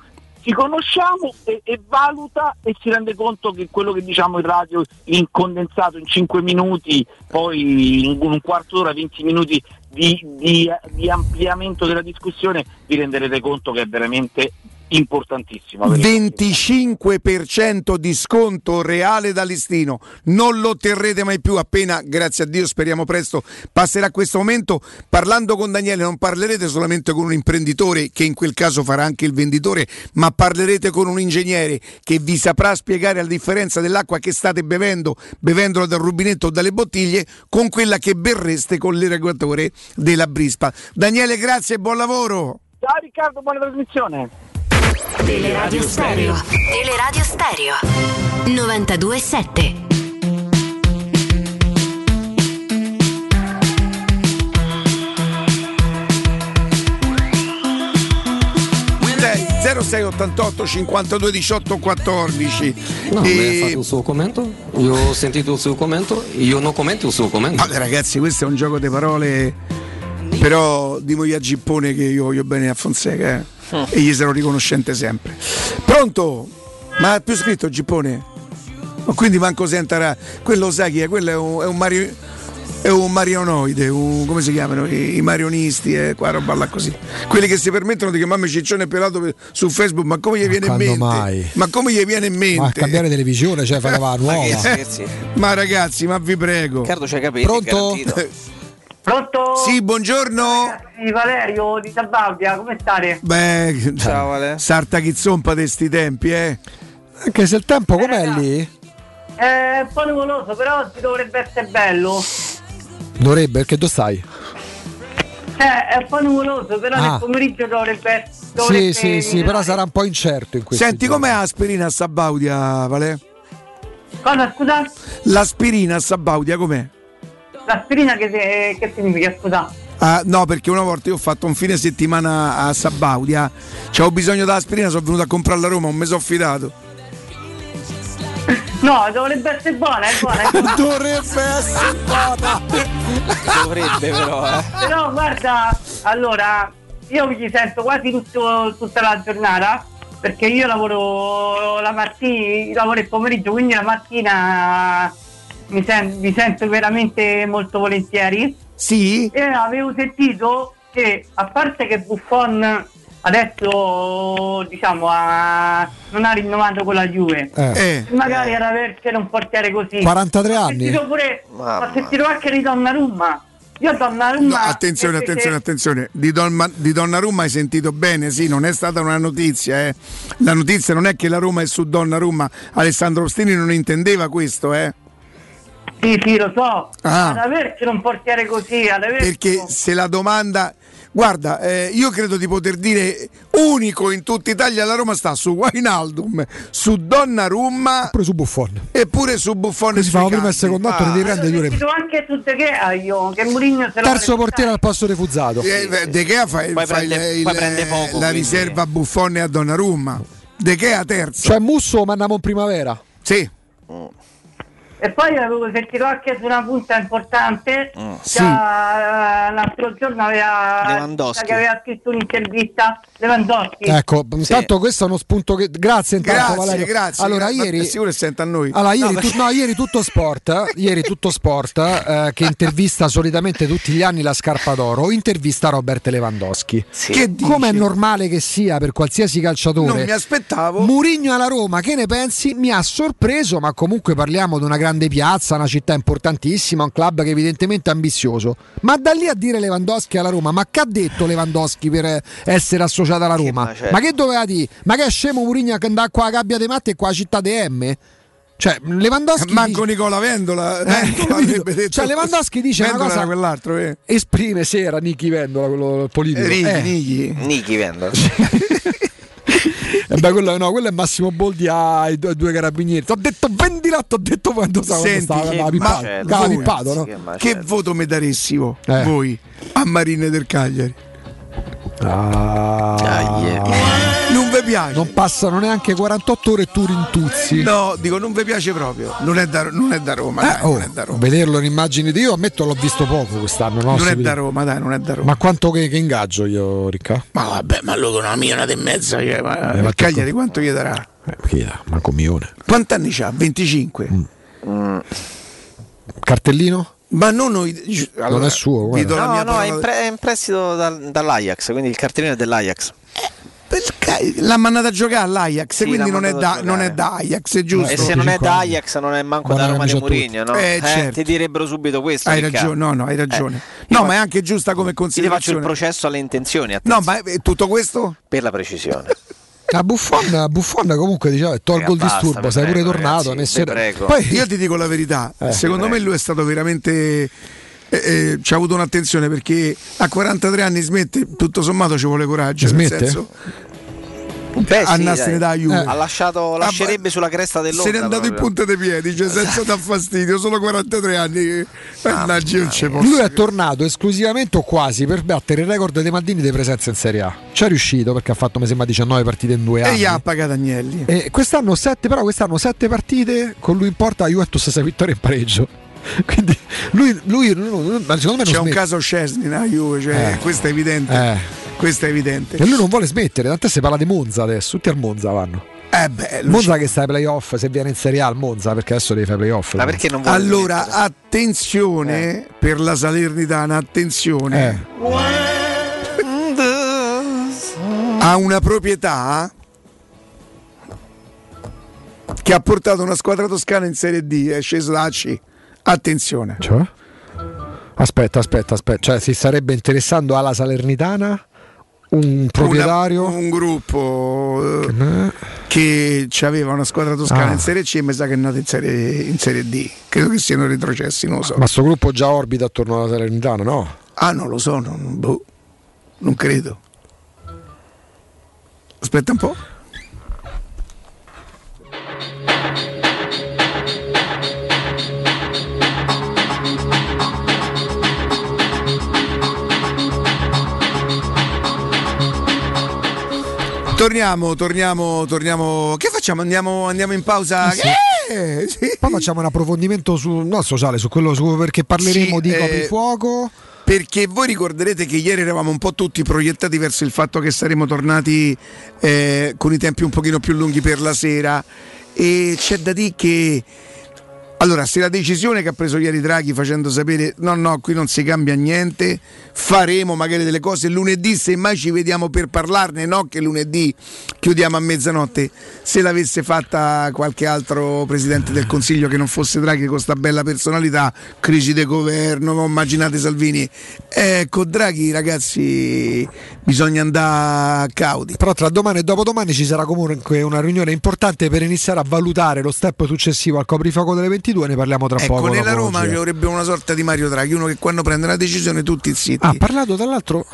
ci conosciamo e, e valuta e si rende conto che quello che diciamo in radio in condensato in 5 minuti, poi in un quarto d'ora, 20 minuti di, di- di ampliamento della discussione, vi renderete conto che è veramente importantissimo. avere 25% di sconto reale da listino, non lo otterrete mai più appena, grazie a Dio, speriamo presto, passerà questo momento. Parlando con Daniele non parlerete solamente con un imprenditore che in quel caso farà anche il venditore, ma parlerete con un ingegnere che vi saprà spiegare la differenza dell'acqua che state bevendo, bevendola dal rubinetto o dalle bottiglie, con quella che berreste con l'erogatore della Brispa. Daniele, grazie e buon lavoro! Ciao Riccardo, buona trasmissione! Teleradio Stereo. Teleradio Stereo. 92.7. Dai, 0688 52 18 14 No, E- lei ha fatto il suo commento, io ho sentito il suo commento, io non commento il suo commento. Vabbè, ragazzi, questo è un gioco di parole. Però dimogli a Gippone che io voglio bene a Fonseca eh? e gli sarò riconoscente sempre. Pronto? Ma ha più scritto Gippone? Ma quindi manco sentarà. Quello sai chi è? Quello è un, è un Mario. È un marionoide, un- come si chiamano i, i marionisti e qua roba là così. Quelli che si permettono di chiamarmi ciccione pelato su Facebook, ma come gli viene in mente? mai? Ma come gli viene in mente? Ma a cambiare televisione, cioè fare la nuova. Ma ragazzi, ma vi prego. Riccardo c'hai capito. Pronto? Pronto? Sì, buongiorno. Sì, Valerio di Sabaudia, come state? Beh, Ciao, Ale. Sarta chizzompa di sti tempi, eh. Anche se il tempo com'è lì? È un po' nuvoloso, però oggi dovrebbe essere bello. Dovrebbe, perché dove stai? Eh, è un po' nuvoloso, però Ah. nel pomeriggio dovrebbe Sì, dovrebbe sì, sì, però sarà un po' incerto in questo. Senti, com'è l'aspirina a Sabaudia, Vale? Cosa, scusa? L'aspirina a Sabaudia com'è? L'aspirina che, se- che significa, scusa? Ah, no, perché una volta io ho fatto un fine settimana a Sabaudia, c'avevo bisogno dell'aspirina, sono venuto a comprarla a Roma, non mi sono fidato. No, dovrebbe essere buona, è buona. È buona. Dovrebbe essere buona. Dovrebbe però, eh. Però guarda, allora, io vi sento quasi tutto- tutta la giornata perché io lavoro la mattina, lavoro il pomeriggio, quindi la mattina mi, sen- vi sento veramente molto volentieri. Sì? E avevo sentito che a parte che Buffon adesso diciamo ha- non ha rinnovato con la Juve, Eh. magari ad avercene un portiere così. 43 Ho anni? sentito pure, ho sentito anche di Donnarumma. Io Donnarumma Attenzione, invece- attenzione, attenzione. Di, Don, di Donnarumma hai sentito bene, sì, non è stata una notizia. eh. La notizia non è che la Roma è su Donnarumma. Alessandro Ostini non intendeva questo, eh. Sì, sì, lo so. Ah. Ad avercene un portiere così, ad avercene Perché se la domanda. Guarda, eh, io credo di poter dire unico in tutta Italia la Roma sta su Wijnaldum, su Donnarumma Pure su Buffon. e pure su Buffon. Si fa prima e secondo atto, ne devi prendere due Sentito anche su De Gea io, che Mourinho se Terzo portiere al posto refuzzato. Eh, De Gea fa, Poi fa prende- il- prende poco, la quindi. riserva a Buffon e a Donnarumma. De Gea terzo. Cioè Musso mandiamo in primavera. Sì. E poi avevo sentito anche su una punta importante, Mm. già, eh, l'altro giorno aveva, che aveva scritto un'intervista Lewandowski. Ecco, intanto questo è uno spunto che. Grazie intanto Grazie, Valerio. grazie. Allora, Ma- ieri. Sicuro che sente a noi. Allora, ieri, No, tu- no, ieri tutto sport, eh, ieri tutto sport eh, che intervista solitamente tutti gli anni la scarpa d'oro, intervista Robert Lewandowski. Che dici? Come è normale che sia per qualsiasi calciatore. Non mi aspettavo. Murigno alla Roma, che ne pensi? Mi ha sorpreso, ma comunque parliamo di una grande piazza, una città importantissima, un club che evidentemente è ambizioso. Ma da lì a dire Lewandowski alla Roma, ma che ha detto Lewandowski per eh, essere associato alla Roma? macello. Ma che doveva dire? Ma che è scemo Murigno che andava qua a Gabbia dei Matti e qua a Città de M? Cioè, Lewandowski Manco dice- Nicola Vendola, Eh, Vendola avrebbe detto Cioè, Lewandowski dice una Vendola cosa- era quell'altro, eh. esprime se era Nichi Vendola, quello politico. Eh. Nighi. Nichi vendo. E beh, quello, no, quello è Massimo Boldi ai due, due carabinieri. Ti ho detto vendila, ti ho detto quando stava, quando Senti, stava, che no? Voto mi daresti voi, Eh. voi a Marine del Cagliari? Ah, Non vi piace? non passano neanche 48 ore e tu rintuzzi. No, dico non vi piace proprio. Non è da, non è da Roma, Eh, dai, oh, non è da Roma. vederlo in immagini di io ammetto l'ho visto poco quest'anno. no? Non è Si da. Roma, dai, non è da Roma. Ma quanto che, che ingaggio io, Ricca? Ma vabbè, ma lui con una milione e mezza, cioè, ma Eh, ma Cagliari quanto gli darà? Eh, è? Manco un milione. Quanti anni c'ha? 25. Mm. Cartellino? Ma non noi. Non è suo, No, no, è in, pre- è in prestito dal- dall'Ajax, quindi il cartellino è dell'Ajax. Perché l'ha mandata a giocare all'Ajax, Sì, quindi non è, da, non è da Ajax, è giusto? E se non è 25 da. Ajax non è manco Buona da Roma di. Mourinho, no? Eh, certo. Ti direbbero subito questo. Hai ragione, no, no, hai ragione. Eh, no, io ma è anche giusta come Io ti faccio il considerazione. processo alle intenzioni, No, attenzione, ma è- tutto questo? per la precisione. A Buffon, a Buffon comunque diceva tolgo il Raga, basta, disturbo, sei pure prego, tornato. ragazzi, prego. Poi Io ti dico la verità, Eh. secondo me lui è stato veramente. eh, eh, ci ha avuto un'attenzione perché a 43 anni smette, tutto sommato ci vuole coraggio. Smette? Nel senso, Beh, sì, andarsene dai. da Juve. Ha lasciato, lascerebbe sulla cresta dell'onda. Se n'è andato in proprio. punta dei piedi, cioè senza dar fastidio, solo 43 anni. Mannaggia, io non posso. lui è tornato esclusivamente o quasi per battere il record dei Maldini di presenza in Serie A. Ci è riuscito perché ha fatto mi sembra 19 partite in due E anni. gli ha pagato Agnelli. E quest'anno 7, però quest'anno 7 partite con lui in porta, Juventus 6 vittorie in pareggio. Quindi lui, lui, lui- lui- ma secondo me non C'è un caso Scesni nella Juve, cioè, Eh. questo è evidente. Eh. Questo è evidente. E lui non vuole smettere, tanto si parla di Monza adesso, tutti al Monza vanno. Eh beh, Monza che sta ai playoff, se viene in Serie A al Monza, perché adesso devi fare i playoff. Ma perché non vuole Allora, smettere? attenzione per la Salernitana, attenzione. Ha una proprietà che ha portato una squadra toscana in Serie D, è sceso da C. Attenzione. Cioè? Aspetta, aspetta, aspetta. Cioè, si starebbe interessando alla Salernitana un proprietario. Una- un gruppo eh, che aveva una squadra toscana Ah. in Serie C e mi sa che è nato in Serie, in Serie D. Credo che siano retrocessi, non lo so. Ma sto gruppo già orbita attorno alla Salernitana, no? Ah, non lo so, non, boh, non credo. Aspetta un po'. Torniamo, torniamo, torniamo. Che facciamo? Andiamo, andiamo in pausa? sì. Eh, sì. Poi facciamo un approfondimento sul no, sociale, su quello su, perché parleremo Sì, di eh, coprifuoco. perché voi ricorderete che ieri eravamo un po' tutti proiettati verso il fatto che saremmo tornati eh, con i tempi un pochino più lunghi per la sera e c'è da dire che allora, se la decisione che ha preso ieri Draghi facendo sapere no, no, qui non si cambia niente, faremo magari delle cose lunedì, se mai ci vediamo per parlarne, no che lunedì chiudiamo a mezzanotte, se l'avesse fatta qualche altro Presidente del Consiglio che non fosse Draghi con questa bella personalità, crisi di governo, no, immaginate Salvini, ecco Draghi ragazzi bisogna andare cauti. Però tra domani e dopodomani ci sarà comunque una riunione importante per iniziare a valutare lo step successivo al coprifuoco delle 22, ne parliamo tra Ecco, poco. nella dopo Roma ci vorrebbe una sorta di Mario Draghi, uno che quando prende una decisione tutti zitti. Ha parlato tra l'altro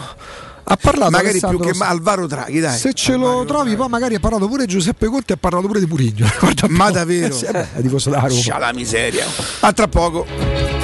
ha parlato magari più Alessandro- che ma- Alvaro Draghi, dai. Se ce lo trovi, poi magari ha parlato pure Giuseppe Conte e ha parlato pure di Murigno. Ma davvero? Eh Roma. Scia la miseria. A tra poco.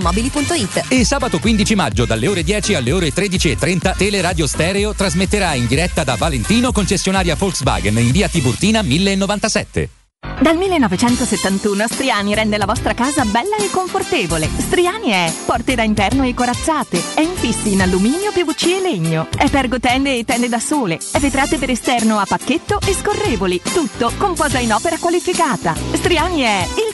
ValentinoAutomobili.it E sabato 15 maggio dalle ore 10 alle ore 13.30 Teleradio Stereo trasmetterà in diretta da Valentino concessionaria Volkswagen in via Tiburtina 1097. Dal 1971 Striani rende la vostra casa bella e confortevole. Striani è porte da interno e corazzate, è infissi in alluminio, PVC e legno, è pergotende e tende da sole, è vetrate per esterno a pacchetto e scorrevoli, tutto con posa in opera qualificata. Striani è il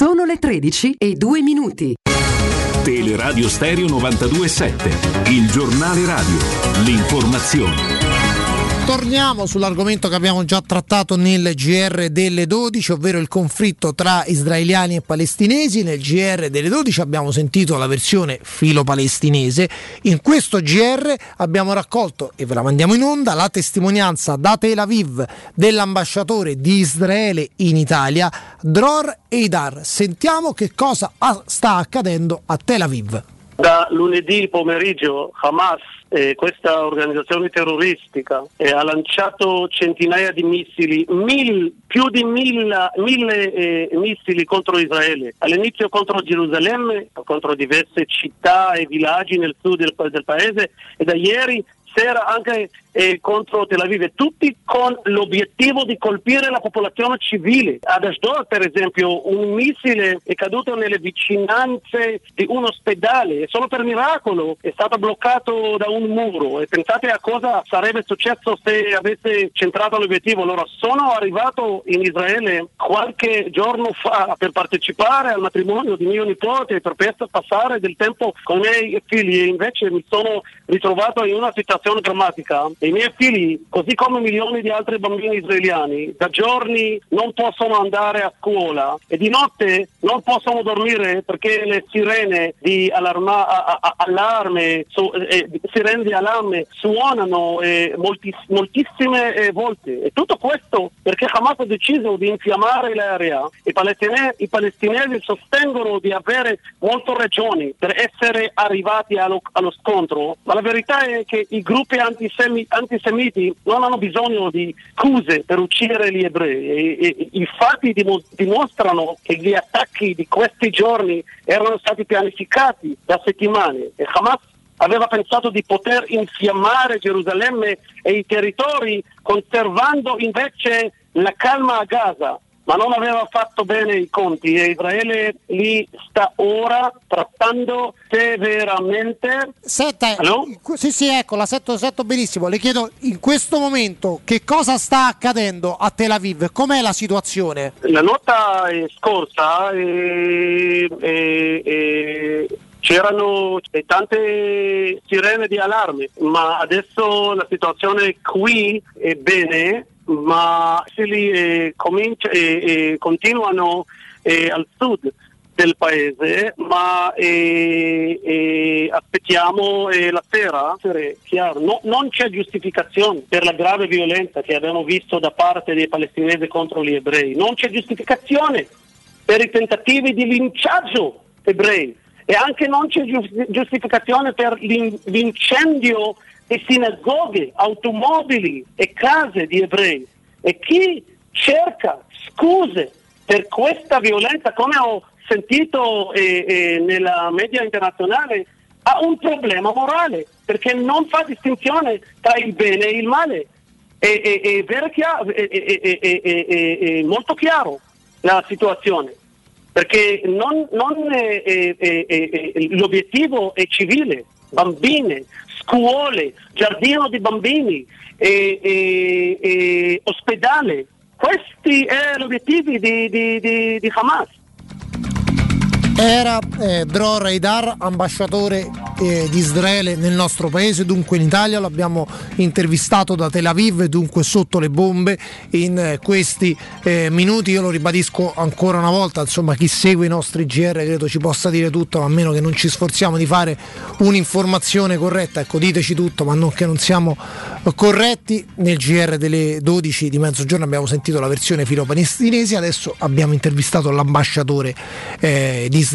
Sono le 13 e 2 minuti. Teleradio Stereo 927, il giornale radio, l'informazione. Torniamo sull'argomento che abbiamo già trattato nel GR delle 12, ovvero il conflitto tra israeliani e palestinesi. Nel GR delle 12 abbiamo sentito la versione filo-palestinese. In questo GR abbiamo raccolto, e ve la mandiamo in onda, la testimonianza da Tel Aviv dell'ambasciatore di Israele in Italia, Dror Eidar. Sentiamo che cosa sta accadendo a Tel Aviv. Da lunedì pomeriggio Hamas, eh, questa organizzazione terroristica, eh, ha lanciato centinaia di missili, mil, più di mille, mille eh, missili contro Israele. All'inizio contro Gerusalemme, contro diverse città e villaggi nel sud del, del paese e da ieri sera anche eh, contro Tel Aviv, tutti con l'obiettivo di colpire la popolazione civile. Ad Ashdod, per esempio, un missile è caduto nelle vicinanze di un ospedale e solo per miracolo è stato bloccato da un muro. E pensate a cosa sarebbe successo se avesse centrato l'obiettivo. Allora, sono arrivato in Israele qualche giorno fa per partecipare al matrimonio di mio nipote per passare del tempo con i miei figli e invece mi sono ritrovato in una situazione drammatica e i miei figli, così come milioni di altri bambini israeliani, da giorni non possono andare a scuola e di notte non possono dormire perché le sirene di allarma, a, a, allarme, su, eh, sirene di allarme suonano eh, moltiss, moltissime eh, volte. E tutto questo perché Hamas ha deciso di infiammare l'area. I, palestinesi, I palestinesi sostengono di avere molte ragioni per essere arrivati allo, allo scontro, ma la verità è che i gruppi antisemi, antisemiti non hanno bisogno di scuse per uccidere gli ebrei. E, e, I fatti dim- dimostrano che gli attacchi di questi giorni erano stati pianificati da settimane e Hamas aveva pensato di poter infiammare Gerusalemme e i territori conservando invece la calma a Gaza ma non aveva fatto bene i conti e Israele li sta ora trattando severamente. Senta, sì, sì, ecco, la setto, setto benissimo. Le chiedo in questo momento che cosa sta accadendo a Tel Aviv? Com'è la situazione? La nota è scorsa e, e, e c'erano tante sirene di allarme, ma adesso la situazione qui è bene ma se li eh, comincia, eh, eh, continuano al sud del paese, ma aspettiamo la sera, no, non c'è giustificazione per la grave violenza che abbiamo visto da parte dei palestinesi contro gli ebrei, non c'è giustificazione per i tentativi di linciaggio ebrei. E anche non c'è giustificazione per l'incendio e sinagoghe, automobili e case di ebrei. E chi cerca scuse per questa violenza, come ho sentito eh, eh, nella media internazionale, ha un problema morale, perché non fa distinzione tra il bene e il male. È, è, è, chiaro, è molto chiaro la situazione, perché non, non l'obiettivo è civile, bambine, scuole, giardino di bambini, e, e, e ospedale. Questi erano gli obiettivi di, di, di, di Hamas. Era eh, Dror Haidar, ambasciatore eh, di Israele nel nostro paese, dunque in Italia, l'abbiamo intervistato da Tel Aviv, dunque sotto le bombe in eh, questi eh, minuti, io lo ribadisco ancora una volta, insomma chi segue i nostri GR credo ci possa dire tutto, a meno che non ci sforziamo di fare un'informazione corretta, ecco diteci tutto, ma non che non siamo corretti, nel GR delle 12 di mezzogiorno abbiamo sentito la versione filo-palestinese, adesso abbiamo intervistato l'ambasciatore eh, di Israele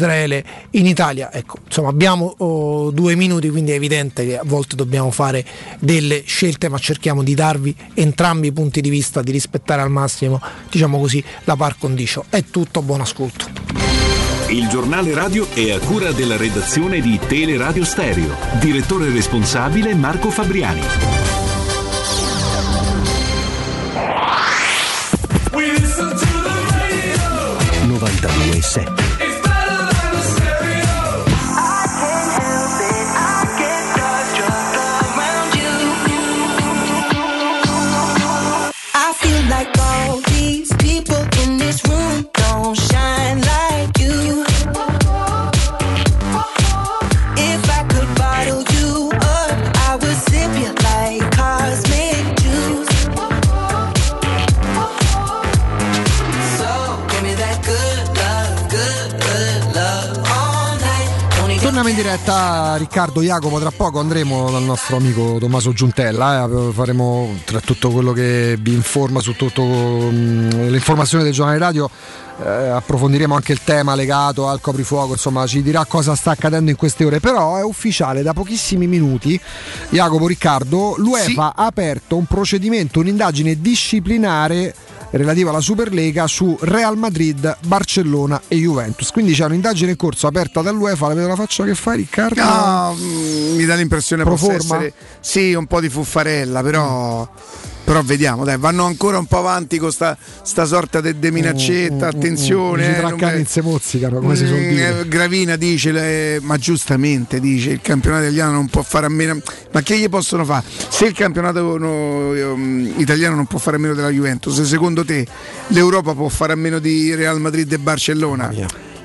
in Italia, ecco, insomma abbiamo oh, due minuti, quindi è evidente che a volte dobbiamo fare delle scelte, ma cerchiamo di darvi entrambi i punti di vista, di rispettare al massimo, diciamo così, la par condicio. È tutto, buon ascolto. Il giornale radio è a cura della redazione di Teleradio Stereo. Direttore responsabile Marco Fabriani. 92.7 diretta Riccardo Jacopo, tra poco andremo dal nostro amico Tommaso Giuntella, eh, faremo tra tutto quello che vi informa su tutto mm, le informazioni del giornale radio, eh, approfondiremo anche il tema legato al coprifuoco, insomma ci dirà cosa sta accadendo in queste ore, però è ufficiale da pochissimi minuti, Jacopo Riccardo, l'UEFA ha aperto un procedimento, un'indagine disciplinare relativa alla Superlega su Real Madrid, Barcellona e Juventus. Quindi c'è un'indagine in corso aperta dall'UEFA, la vedo la faccia che fai Riccardo? No, mm, mi dà l'impressione Pro possa essere sì, un po' di fuffarella, però, però vediamo, dai, vanno ancora un po' avanti con sta, sta sorta di minaccetta, attenzione. I eh, non traccani me- in se mozzicano, come si suol Mm, dire. eh, Gravina dice, le- ma giustamente dice, il campionato italiano non può fare a meno. Ma che gli possono fare? Se il campionato no, ehm, italiano non può fare a meno della Juventus, secondo te l'Europa può fare a meno di Real Madrid e Barcellona?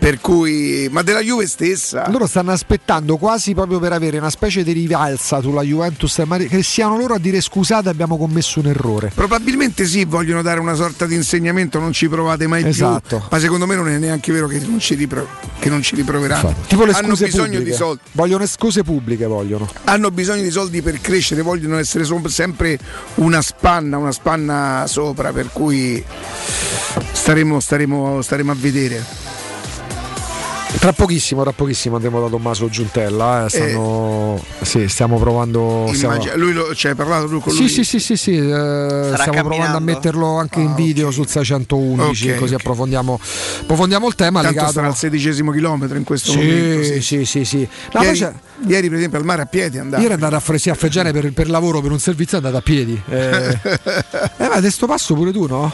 Per cui, ma della Juve stessa. Loro stanno aspettando quasi proprio per avere una specie di rivalsa sulla Juventus che siano loro a dire scusate abbiamo commesso un errore. Probabilmente sì, vogliono dare una sorta di insegnamento, non ci provate mai Esatto. più. Ma secondo me non è neanche vero che non ci, ripro- che non ci riproveranno. Tipo le Hanno scuse bisogno pubbliche. di soldi. Vogliono scuse pubbliche, vogliono. Hanno bisogno di soldi per crescere, vogliono essere sempre una spanna, una spanna sopra, per cui staremo, staremo, staremo a vedere. Tra pochissimo, tra pochissimo andremo da Tommaso Giuntella. eh, stanno- sì, stiamo provando. stiamo- lui lo, cioè, hai parlato tu con Sì, lui? sì, sì, sì, sì, eh, stiamo provando a metterlo anche in video sul 611, Ok, così ok. approfondiamo, approfondiamo il tema Tanto legato starà al sedicesimo chilometro in questo Sì, momento. sì, sì, sì. No, ieri, ieri, per esempio al mare a piedi andava. Ieri è andato a Fresi a Freggiane per, per lavoro, per un servizio, è andato a piedi. Eh, eh, ma adesso passo pure tu, no?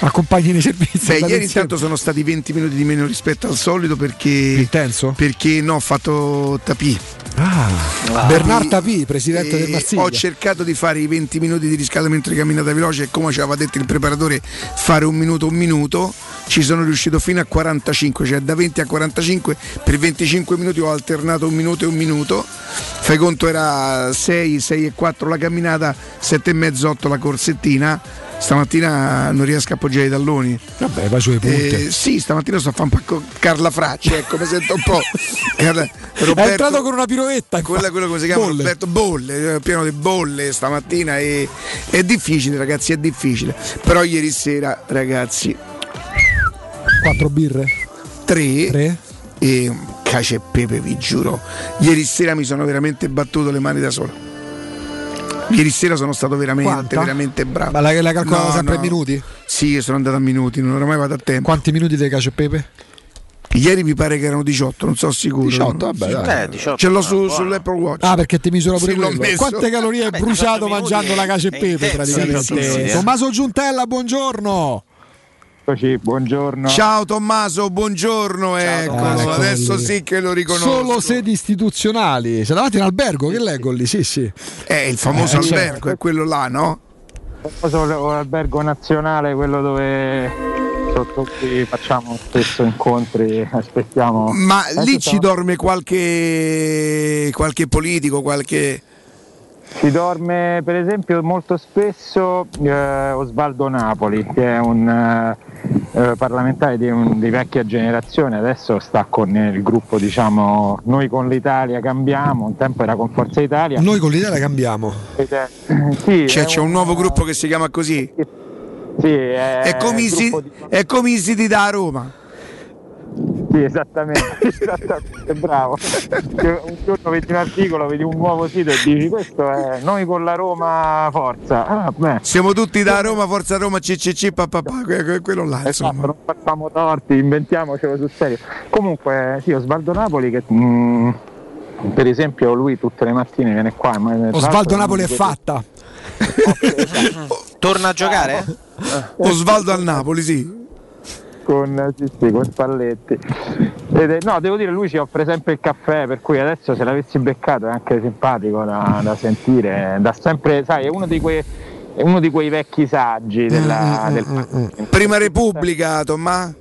Accompagni nei servizi. Beh, ieri intanto sono stati 20 minuti di meno rispetto al solito perché. Perché no, ho fatto tapì. Ah, Bernard Tapì, presidente Eh, del Marsiglia. Ho cercato di fare i 20 minuti di riscaldamento di camminata veloce e come ci aveva detto il preparatore fare un minuto un minuto ci sono riuscito fino a 45 cioè da 20 a 45 per 25 minuti ho alternato un minuto e un minuto fai conto era 6 6 e 4 la camminata 7 e mezzo 8 la corsettina stamattina non riesco a appoggiare i talloni vabbè vai sulle punte eh, sì stamattina sto a fare un con Carla Fracci ecco mi sento un po' Carla- È entrato con una piroetta. quella, quello come si chiama Bolle. Roberto Bolle, eh, pieno di bolle stamattina e è difficile ragazzi, è difficile. Però ieri sera ragazzi Quattro birre? tre, e un cacio e pepe vi giuro. Ieri sera mi sono veramente battuto le mani da solo. Ieri sera sono stato veramente, Quanta? veramente bravo. Ma la, la calcolata No, sempre no. in minuti? Sì, sono andato a minuti, non oramai vado a tempo. Quanti minuti dei cacio e pepe? Ieri mi pare che erano 18, non so sicuro. 18, vabbè, dai. Eh, 18, Ce l'ho su- sull'Apple Watch. Ah, perché ti misura pure Sì. Quante calorie hai bruciato mangiando la cacio e pepe praticamente? Sì, sì, sì. Tommaso Giuntella, buongiorno. Buongiorno. Ciao Tommaso, buongiorno. ecco, Eccolo adesso lì. sì che lo riconosco. Solo sedi istituzionali. Sei davanti in albergo, che leggo lì? Sì, sì. È il famoso Eh, certo. albergo, è quello là, no? Famoso albergo nazionale, quello dove cui facciamo spesso incontri, aspettiamo. Ma Adesso lì ci dorme qualche, qualche politico, qualche... Ci dorme per esempio molto spesso eh, Osvaldo Napoli, che è un eh, eh, parlamentare di, un- di vecchia generazione, adesso sta con il gruppo diciamo Noi con l'Italia cambiamo, un tempo era con Forza Italia. Noi con l'Italia cambiamo. Ed è- sì, Cioè c'è un nuovo gruppo che si chiama così? Sì, è, È come i si- di- è come i siti da Roma. Sì, esattamente, esattamente, bravo. Un giorno vedi un articolo, vedi un nuovo sito e dici questo è noi con la Roma forza. Ah. Siamo tutti da Roma, Forza Roma, CCC, papà, que- que- quello là, Esatto, non facciamo torti, inventiamocelo sul serio. Comunque, sì, Osvaldo Napoli che mm, per esempio lui tutte le mattine viene qua. ma- Osvaldo Napoli è fatta. Torna a giocare? Osvaldo al Napoli, sì. Con, sì, sì, con Spalletti. Ed no, devo dire, lui ci offre sempre il caffè, per cui adesso se l'avessi beccato è anche simpatico da, da sentire, da sempre, sai, è uno di quei, è uno di quei vecchi saggi Mm, della, del Prima Repubblica, Tommaso.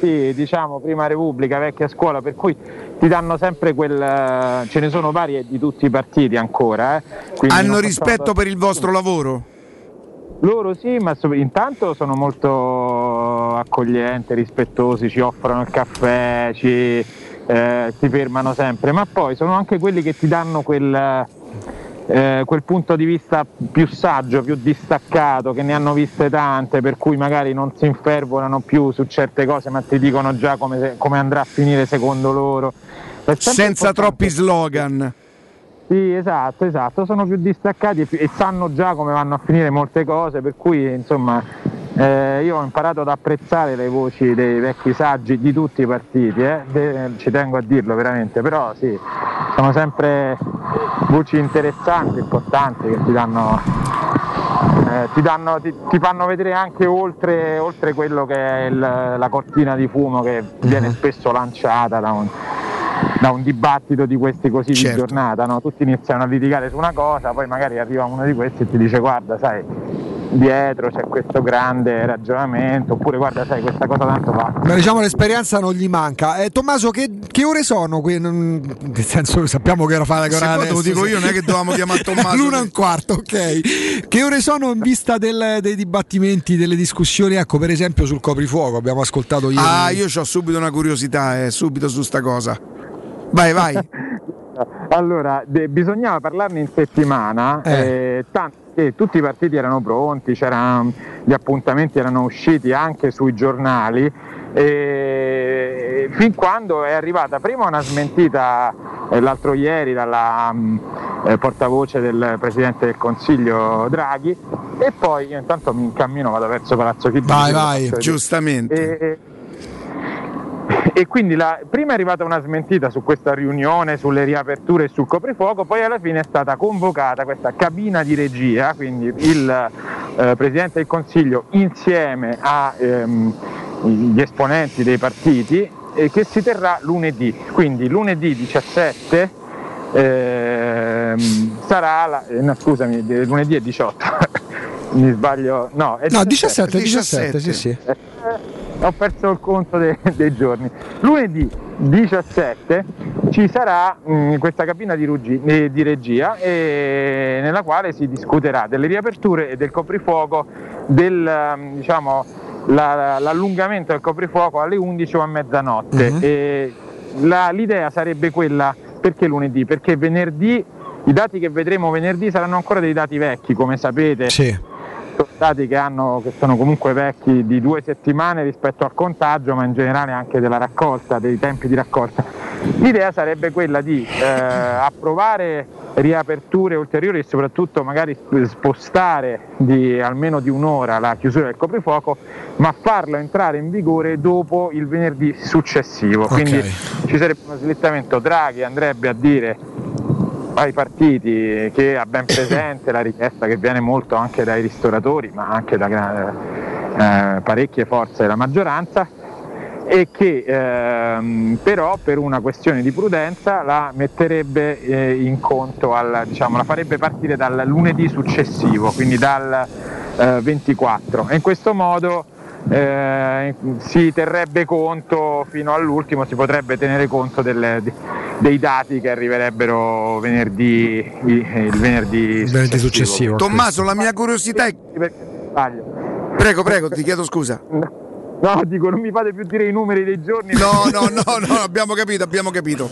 Sì, diciamo prima Repubblica, vecchia scuola, per cui ti danno sempre quel. ce ne sono varie di tutti i partiti ancora. eh, Hanno rispetto facciamo- per il vostro lavoro? Loro sì, ma intanto sono molto accoglienti, rispettosi, ci offrono il caffè, ci, eh, ti fermano sempre, ma poi sono anche quelli che ti danno quel, eh, quel punto di vista più saggio, più distaccato, che ne hanno viste tante, per cui magari non si infervorano più su certe cose, ma ti dicono già come, come andrà a finire secondo loro. Senza troppi slogan. Sì, esatto, esatto, sono più distaccati e, più- e sanno già come vanno a finire molte cose, per cui insomma eh, io ho imparato ad apprezzare le voci dei vecchi saggi di tutti i partiti, eh, de- ci tengo a dirlo veramente, però sì, sono sempre voci interessanti, importanti che ti danno, eh, ti, danno- ti- ti fanno vedere anche oltre, oltre quello che è il- la cortina di fumo che viene spesso lanciata da un, da un dibattito di questi così Certo. di giornata, no? tutti iniziano a litigare su una cosa, poi magari arriva uno di questi e ti dice guarda sai dietro c'è questo grande ragionamento, oppure guarda sai questa cosa tanto fa. Ma diciamo l'esperienza non gli manca. Eh, Tommaso, che, che ore sono qui? Non- Nel senso che sappiamo che ora fa la Se gara poi te lo adesso, dico sì. io, non è che dovevamo chiamare Tommaso. L'una e un quarto, ok. Che ore sono in vista del- dei dibattimenti, delle discussioni? Ecco, per esempio sul coprifuoco, abbiamo ascoltato ieri. Ah, io ho subito una curiosità, eh, subito su sta cosa. Vai, vai. Allora, de- bisognava parlarne in settimana, eh, tanto che tutti i partiti erano pronti, gli appuntamenti erano usciti anche sui giornali, e fin quando è arrivata prima una smentita eh, l'altro ieri dalla mm, eh, portavoce del Presidente del Consiglio Draghi e poi io intanto mi incammino, vado verso Palazzo Chigi. Vai, vai, giustamente. E, e quindi la- prima è arrivata una smentita su questa riunione, sulle riaperture e sul coprifuoco, poi alla fine è stata convocata questa cabina di regia, quindi il eh, Presidente del Consiglio insieme agli esponenti dei partiti, eh, che si terrà lunedì. Quindi lunedì 17 ehm, sarà la, eh, no, scusami, lunedì è 18. Mi sbaglio, no, è No, 17, 17, sì, sì. eh, ho perso il conto de- dei giorni. Lunedì 17 ci sarà mh, questa cabina di, ruggi- eh, di regia e- nella quale si discuterà delle riaperture e del coprifuoco, del, mh, diciamo, la- l'allungamento del coprifuoco alle 11 o a mezzanotte. Mhm. E la- l'idea sarebbe quella, perché lunedì? Perché venerdì, i dati che vedremo venerdì saranno ancora dei dati vecchi, come sapete sono dati che, hanno, che sono comunque vecchi di due settimane rispetto al contagio, ma in generale anche della raccolta, dei tempi di raccolta. L'idea sarebbe quella di eh, approvare riaperture ulteriori e soprattutto magari sp- spostare di almeno di un'ora la chiusura del coprifuoco, ma farlo entrare in vigore dopo il venerdì successivo. Quindi ci sarebbe uno slittamento. Draghi andrebbe a dire ai partiti che ha ben presente la richiesta che viene molto anche dai ristoratori ma anche da eh, parecchie forze della maggioranza e che ehm, però per una questione di prudenza la metterebbe eh, in conto, al, diciamo, la farebbe partire dal lunedì successivo, quindi dal eh, 24 e in questo modo eh, si terrebbe conto fino all'ultimo, si potrebbe tenere conto delle- dei dati che arriverebbero venerdì, il venerdì, Il venerdì successivo. Tommaso, la mia curiosità è. Prego, prego, ti chiedo scusa. No, dico, non mi fate più dire i numeri dei giorni. No, no, no, no, abbiamo capito, abbiamo capito.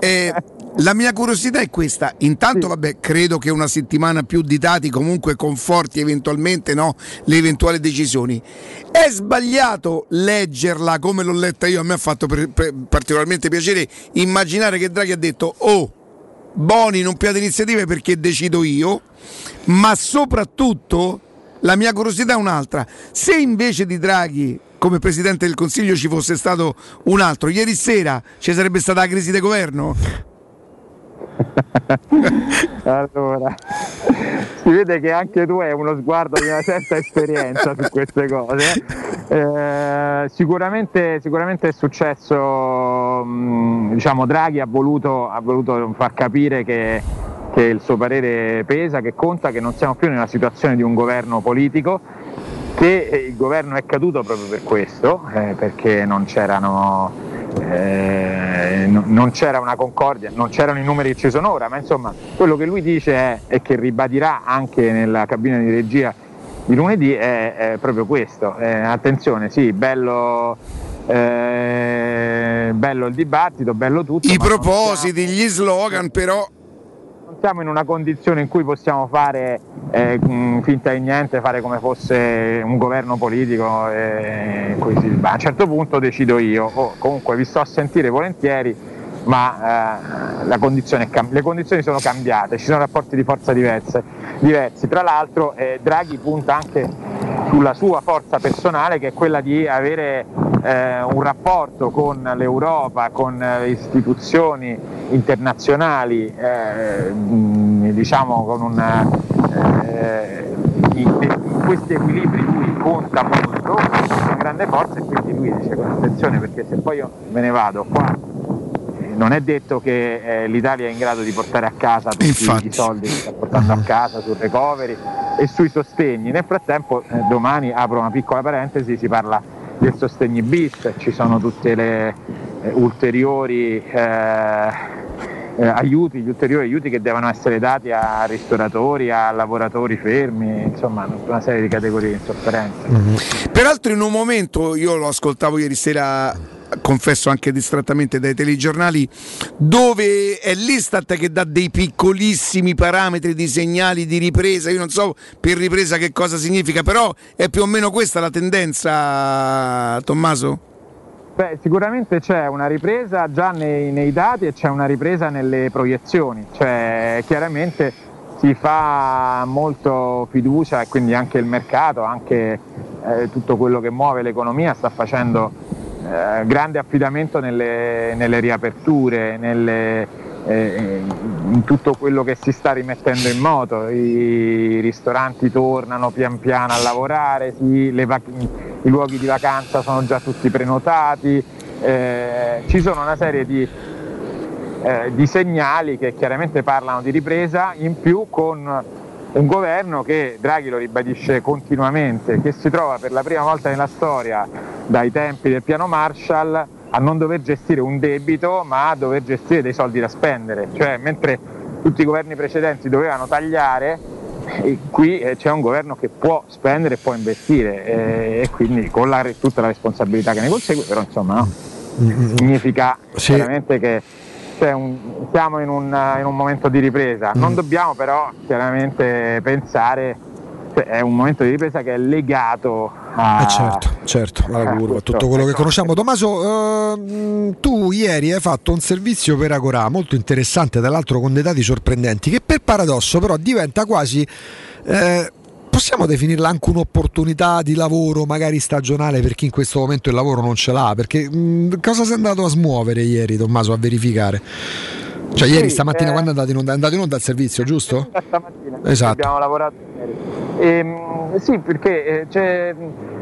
Eh, la mia curiosità è questa. Intanto, vabbè, credo che una settimana più di dati comunque conforti eventualmente no, le eventuali decisioni. È sbagliato leggerla come l'ho letta io? A me ha fatto per- per- particolarmente piacere immaginare che Draghi ha detto: Oh, Boni non piate iniziative perché decido io, ma soprattutto la mia curiosità è un'altra. Se invece di Draghi come Presidente del Consiglio ci fosse stato un altro, ieri sera ci sarebbe stata la crisi di governo? Allora, si vede che anche tu hai uno sguardo di una certa esperienza su queste cose. Eh, sicuramente, sicuramente è successo, mh, diciamo, Draghi ha voluto, ha voluto far capire che, che il suo parere pesa, che conta, che non siamo più nella situazione di un governo politico, che eh, il governo è caduto proprio per questo, eh, perché non c'erano eh, no- non c'era una concordia, non c'erano i numeri che ci sono ora, ma insomma quello che lui dice è, e che ribadirà anche nella cabina di regia di lunedì è, è proprio questo. Eh, attenzione, sì, bello, eh, bello il dibattito, bello tutto. I propositi, gli slogan, però. Siamo in una condizione in cui possiamo fare eh, mh, finta di niente, fare come fosse un governo politico eh, si- a un certo punto decido io, o comunque vi sto a sentire volentieri, ma eh, condizione cam- le condizioni sono cambiate, ci sono rapporti di forza diverse, diversi. Tra l'altro eh, Draghi punta anche sulla sua forza personale che è quella di avere eh, un rapporto con l'Europa, con eh, le istituzioni internazionali, eh, diciamo con un, eh, in, questi equilibri lui conta molto, una grande forza e quindi lui dice con attenzione perché se poi io me ne vado qua eh, non è detto che eh, l'Italia è in grado di portare a casa tutti i soldi che sta portando a casa sul recovery e sui sostegni. Nel frattempo eh, domani apro una piccola parentesi, si parla del sostegni bis, ci sono tutte le eh, ulteriori eh, eh, aiuti, gli ulteriori aiuti che devono essere dati a ristoratori, a lavoratori fermi, insomma tutta una serie di categorie in sofferenza. Peraltro in un momento, io lo ascoltavo ieri sera, confesso anche distrattamente dai telegiornali, dove è l'Istat che dà dei piccolissimi parametri di segnali di ripresa, io non so per ripresa che cosa significa, però è più o meno questa la tendenza, Tommaso? Beh, sicuramente c'è una ripresa già nei, nei dati e c'è una ripresa nelle proiezioni, cioè chiaramente si fa molto fiducia e quindi anche il mercato, anche eh, tutto quello che muove l'economia sta facendo eh, grande affidamento nelle, nelle riaperture, nelle, eh, in tutto quello che si sta rimettendo in moto. I ristoranti tornano pian piano a lavorare, le vac- i luoghi di vacanza sono già tutti prenotati, eh, ci sono una serie di, eh, di segnali che chiaramente parlano di ripresa, in più con un governo che Draghi lo ribadisce continuamente, che si trova per la prima volta nella storia dai tempi del piano Marshall a non dover gestire un debito ma a dover gestire dei soldi da spendere, cioè mentre tutti i governi precedenti dovevano tagliare, e qui eh, c'è un governo che può spendere e può investire eh, e quindi con la- tutta la responsabilità che ne consegue, però insomma no, significa Sì. chiaramente che un- siamo in un, in un momento di ripresa, non dobbiamo però chiaramente pensare, è un momento di ripresa che è legato a... Eh certo, certo, alla curva, a tutto quello che conosciamo. Tommaso, ehm, tu ieri hai fatto un servizio per Agorà molto interessante, tra l'altro con dei dati sorprendenti, che per paradosso però diventa quasi... eh, Possiamo definirla anche un'opportunità di lavoro, magari stagionale, per chi in questo momento il lavoro non ce l'ha? Perché mh, cosa sei andato a smuovere ieri, Tommaso, a verificare? Cioè, Sì, ieri stamattina eh, quando è andato in onda? È andato in onda il servizio, giusto? stamattina Esatto. abbiamo lavorato ieri. Ehm, sì, perché c'è-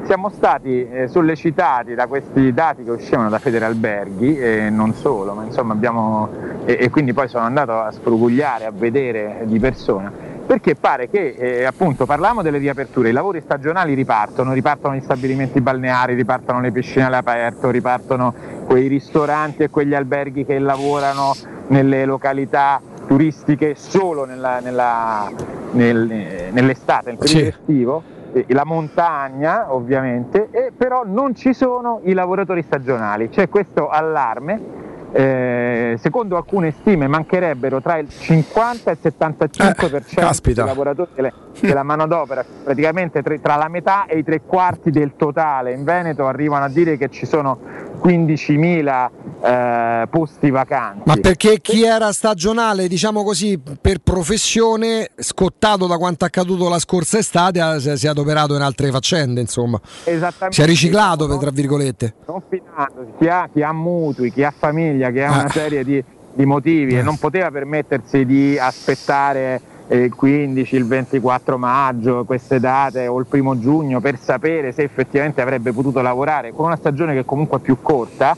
siamo stati eh, sollecitati da questi dati che uscivano da Federalberghi e non solo, ma insomma abbiamo e, e quindi poi sono andato a sfrugugliare, a vedere di persona perché pare che eh, appunto parliamo delle riaperture, i lavori stagionali ripartono, ripartono gli stabilimenti balneari, ripartono le piscine all'aperto, ripartono quei ristoranti e quegli alberghi che lavorano nelle località turistiche solo nella- nella- nel- nell'estate, nel periodo Sì. estivo, la montagna ovviamente, e però non ci sono i lavoratori stagionali, c'è questo allarme. Eh, secondo alcune stime mancherebbero tra il 50 e il 75% caspita. dei lavoratori delle- della manodopera, praticamente tre- tra la metà e i tre quarti del totale. In Veneto arrivano a dire che ci sono 15.000 eh, posti vacanti. Ma perché chi era stagionale, diciamo così, per professione, scottato da quanto accaduto la scorsa estate, si è- adoperato in altre faccende, insomma. Esattamente. Si è riciclato, per- tra virgolette. non finandosi, chi ha, chi ha mutui, chi ha famiglia, chi ha Ah. una serie di, di motivi e non poteva permettersi di aspettare eh, il 15, il 24 maggio, queste date o il primo giugno per sapere se effettivamente avrebbe potuto lavorare con una stagione che comunque è più corta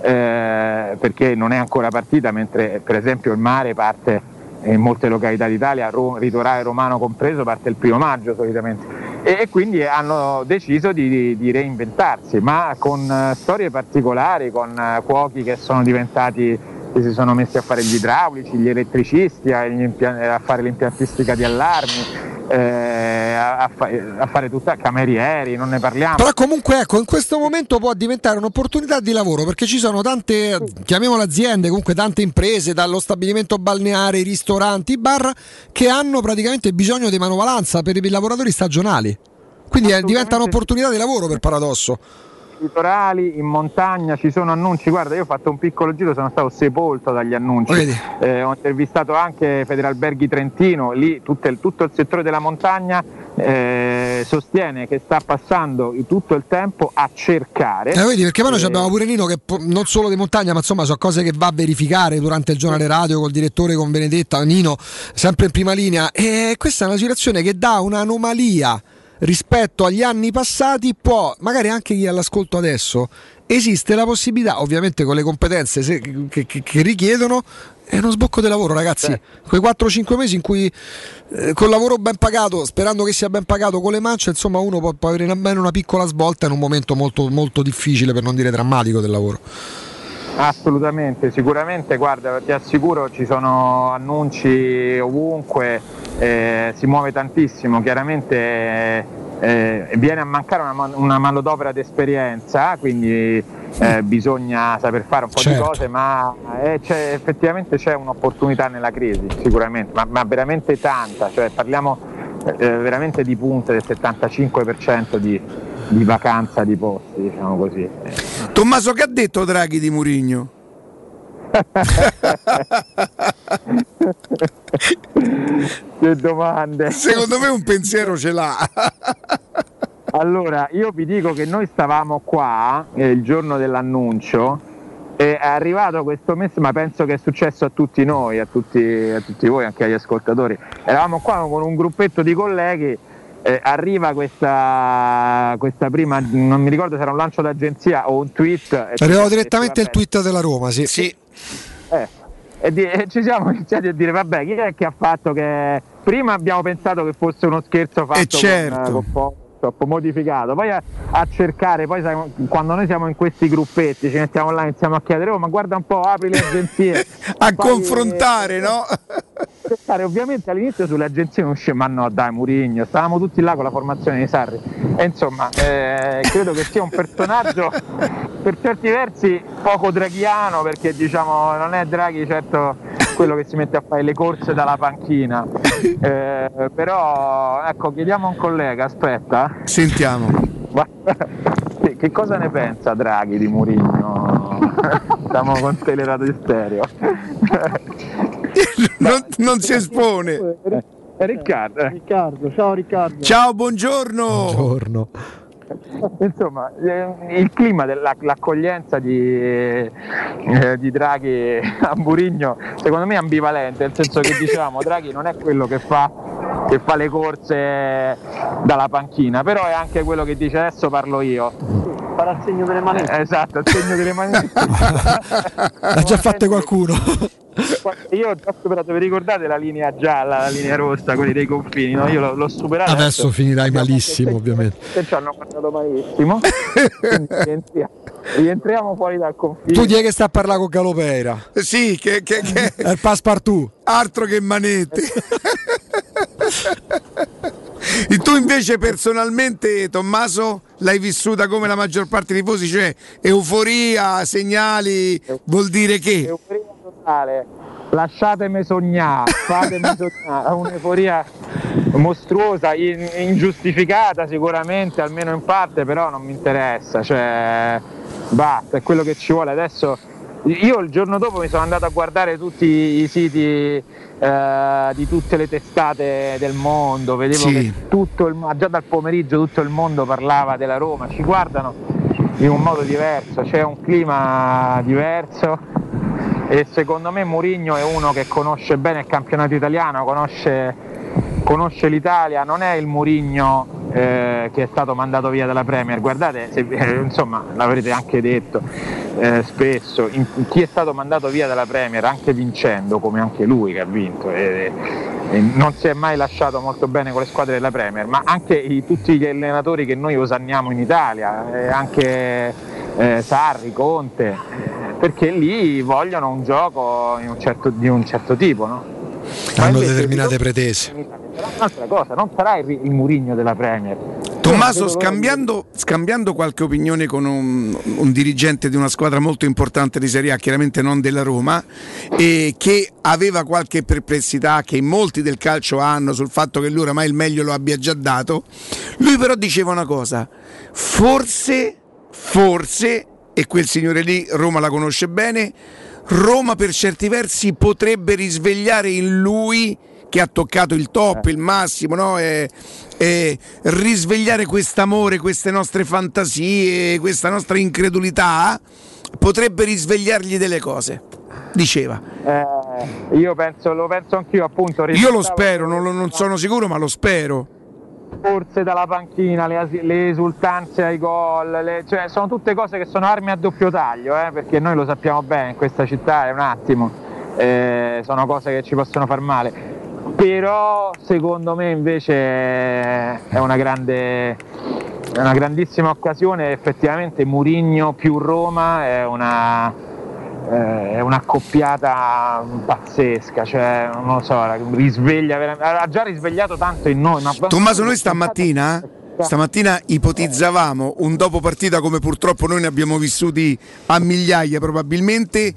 eh, perché non è ancora partita mentre per esempio il mare parte in molte località d'Italia, litorale romano compreso, parte il primo maggio solitamente. E, quindi hanno deciso di, di- di reinventarsi, ma con eh, storie particolari, con eh, cuochi che sono diventati, che si sono messi a fare gli idraulici, gli elettricisti, a, gli a fare l'impiantistica di allarmi, eh, a, fa- a fare tutta camerieri, non ne parliamo. Però comunque ecco, in questo momento può diventare un'opportunità di lavoro perché ci sono tante, chiamiamole aziende, comunque tante imprese, dallo stabilimento balneare, i ristoranti, i bar, che hanno praticamente bisogno di manovalanza per i lavoratori stagionali. Quindi eh, diventa un'opportunità di lavoro per paradosso. Litorali, in montagna, ci sono annunci. Guarda, io ho fatto un piccolo giro, sono stato sepolto dagli annunci. Eh, ho intervistato anche Federalberghi Trentino, lì tutto il, tutto il settore della montagna eh, sostiene che sta passando tutto il tempo a cercare. Eh, vedi, perché poi noi Eh, abbiamo pure Nino che non solo di montagna, ma insomma sono cose che va a verificare durante il giornale radio col direttore, con Benedetta, Nino, sempre in prima linea. E questa è una situazione che dà un'anomalia rispetto agli anni passati, può, magari anche chi è all'ascolto adesso, esiste la possibilità, ovviamente con le competenze se- che, che- che richiedono, è uno sbocco di lavoro, ragazzi. Quei 4-5 mesi in cui eh, col lavoro ben pagato, sperando che sia ben pagato con le mance, insomma, uno può, può avere almeno una piccola svolta in un momento molto, molto difficile, per non dire drammatico del lavoro. Assolutamente, sicuramente, guarda, ti assicuro ci sono annunci ovunque, eh, si muove tantissimo, chiaramente eh, viene a mancare una, una manodopera d'esperienza, quindi eh, bisogna saper fare un po' Certo. di cose, ma eh, c'è- effettivamente c'è un'opportunità nella crisi, sicuramente, ma, ma veramente tanta, cioè parliamo eh, veramente di punte del 75% di, di vacanza di posti, diciamo così. Tommaso, che ha detto Draghi di Murigno? che domande! Secondo me un pensiero ce l'ha. Allora, io vi dico che noi stavamo qua eh, il giorno dell'annuncio e è arrivato questo messaggio, ma penso che è successo a tutti noi, a tutti, a tutti voi, anche agli ascoltatori. Eravamo qua con un gruppetto di colleghi, eh, arriva questa, questa prima, non mi ricordo se era un lancio d'agenzia o un tweet. e Arrivava direttamente il tweet della Roma, sì. eh, e, di- e ci siamo iniziati a dire vabbè chi è che ha fatto che prima abbiamo pensato che fosse uno scherzo fatto Eh, certo. con, con Photoshop modificato poi a, a cercare poi sai, quando noi siamo in questi gruppetti ci mettiamo là iniziamo a chiedere oh ma guarda un po' apri le agenzie A Poi, confrontare, no? cercare. ovviamente all'inizio sulle agenzie non usciva ma no dai Murigno stavamo tutti là con la formazione di Sarri. E insomma eh, credo che sia un personaggio per certi versi poco draghiano perché diciamo non è Draghi certo quello che si mette a fare le corse dalla panchina. Eh, però ecco chiediamo a un collega aspetta. Sentiamo. Che, che cosa ne pensa Draghi di Murigno siamo con Teleradio Stereo non, non si espone. È Riccardo. eh. Riccardo, ciao Riccardo. Ciao, buongiorno. Buongiorno. Insomma, eh, il clima dell'accoglienza di, eh, di Draghi a Burigno secondo me è ambivalente, nel senso che dicevamo Draghi non è quello che fa, che fa le corse dalla panchina, però è anche quello che dice adesso parlo io. Farà il segno delle manette. Eh, esatto, il segno delle manette. L'ha già fatte qualcuno. Io ho già superato, vi ricordate la linea gialla, la linea rossa, quelli dei confini? No? Io l'ho, l'ho superata. Adesso finirai malissimo, ovviamente. Se ci hanno guardato malissimo. Rientriamo, rientriamo fuori dal confine. Tu è che sta a parlare con Calopeira? Sì, che, che, che... È il passepartout. altro che manette. E tu invece personalmente, Tommaso, l'hai vissuta come la maggior parte dei tifosi, cioè euforia, segnali, vuol dire che... Euforia totale. Lasciatemi sognare, fatemi sognare, un'euforia mostruosa, in- ingiustificata sicuramente, almeno in parte, però non mi interessa, cioè basta, è quello che ci vuole adesso. Io il giorno dopo mi sono andato a guardare tutti i siti eh, di tutte le testate del mondo, vedevo Sì. che tutto il, già dal pomeriggio tutto il mondo parlava della Roma, ci guardano in un modo diverso, c'è un clima diverso. E secondo me Mourinho è uno che conosce bene il campionato italiano, conosce, conosce l'Italia, non è il Mourinho eh, che è stato mandato via dalla Premier, guardate, se- eh, insomma l'avrete anche detto eh, spesso, in- chi è stato mandato via dalla Premier anche vincendo, come anche lui che ha vinto, non si è mai lasciato molto bene con le squadre della Premier, ma anche i- tutti gli allenatori che noi osanniamo in Italia, eh, anche eh, Sarri, Conte, perché lì vogliono un gioco un certo- di un certo tipo, no? Hanno determinate pretese. Un'altra cosa, non sarà il, il Murigno della Premier. Tommaso, scambiando, scambiando qualche opinione con un, un dirigente di una squadra molto importante di Serie A, chiaramente non della Roma, e che aveva qualche perplessità che molti del calcio hanno sul fatto che lui oramai il meglio lo abbia già dato, lui però diceva una cosa, forse, forse, e quel signore lì Roma la conosce bene, Roma per certi versi potrebbe risvegliare in lui che ha toccato il top, il massimo, no? E, e risvegliare quest'amore, queste nostre fantasie, questa nostra incredulità, potrebbe risvegliargli delle cose, diceva. Eh, io penso, lo penso anch'io appunto. Io lo spero, non, non sono sicuro, ma lo spero. Forse dalla panchina, le, le esultanze ai gol, le- cioè sono tutte cose che sono armi a doppio taglio, eh, perché noi lo sappiamo bene, in questa città è un attimo, eh, sono cose che ci possono far male. Però secondo me invece è una grande è una grandissima occasione, effettivamente Murigno più Roma è una eh, è un'accoppiata pazzesca, cioè non lo so, risveglia veramente- ha già risvegliato tanto in noi. Ma Tommaso, noi stamattina, stamattina ipotizzavamo un dopo partita come purtroppo noi ne abbiamo vissuti a migliaia probabilmente,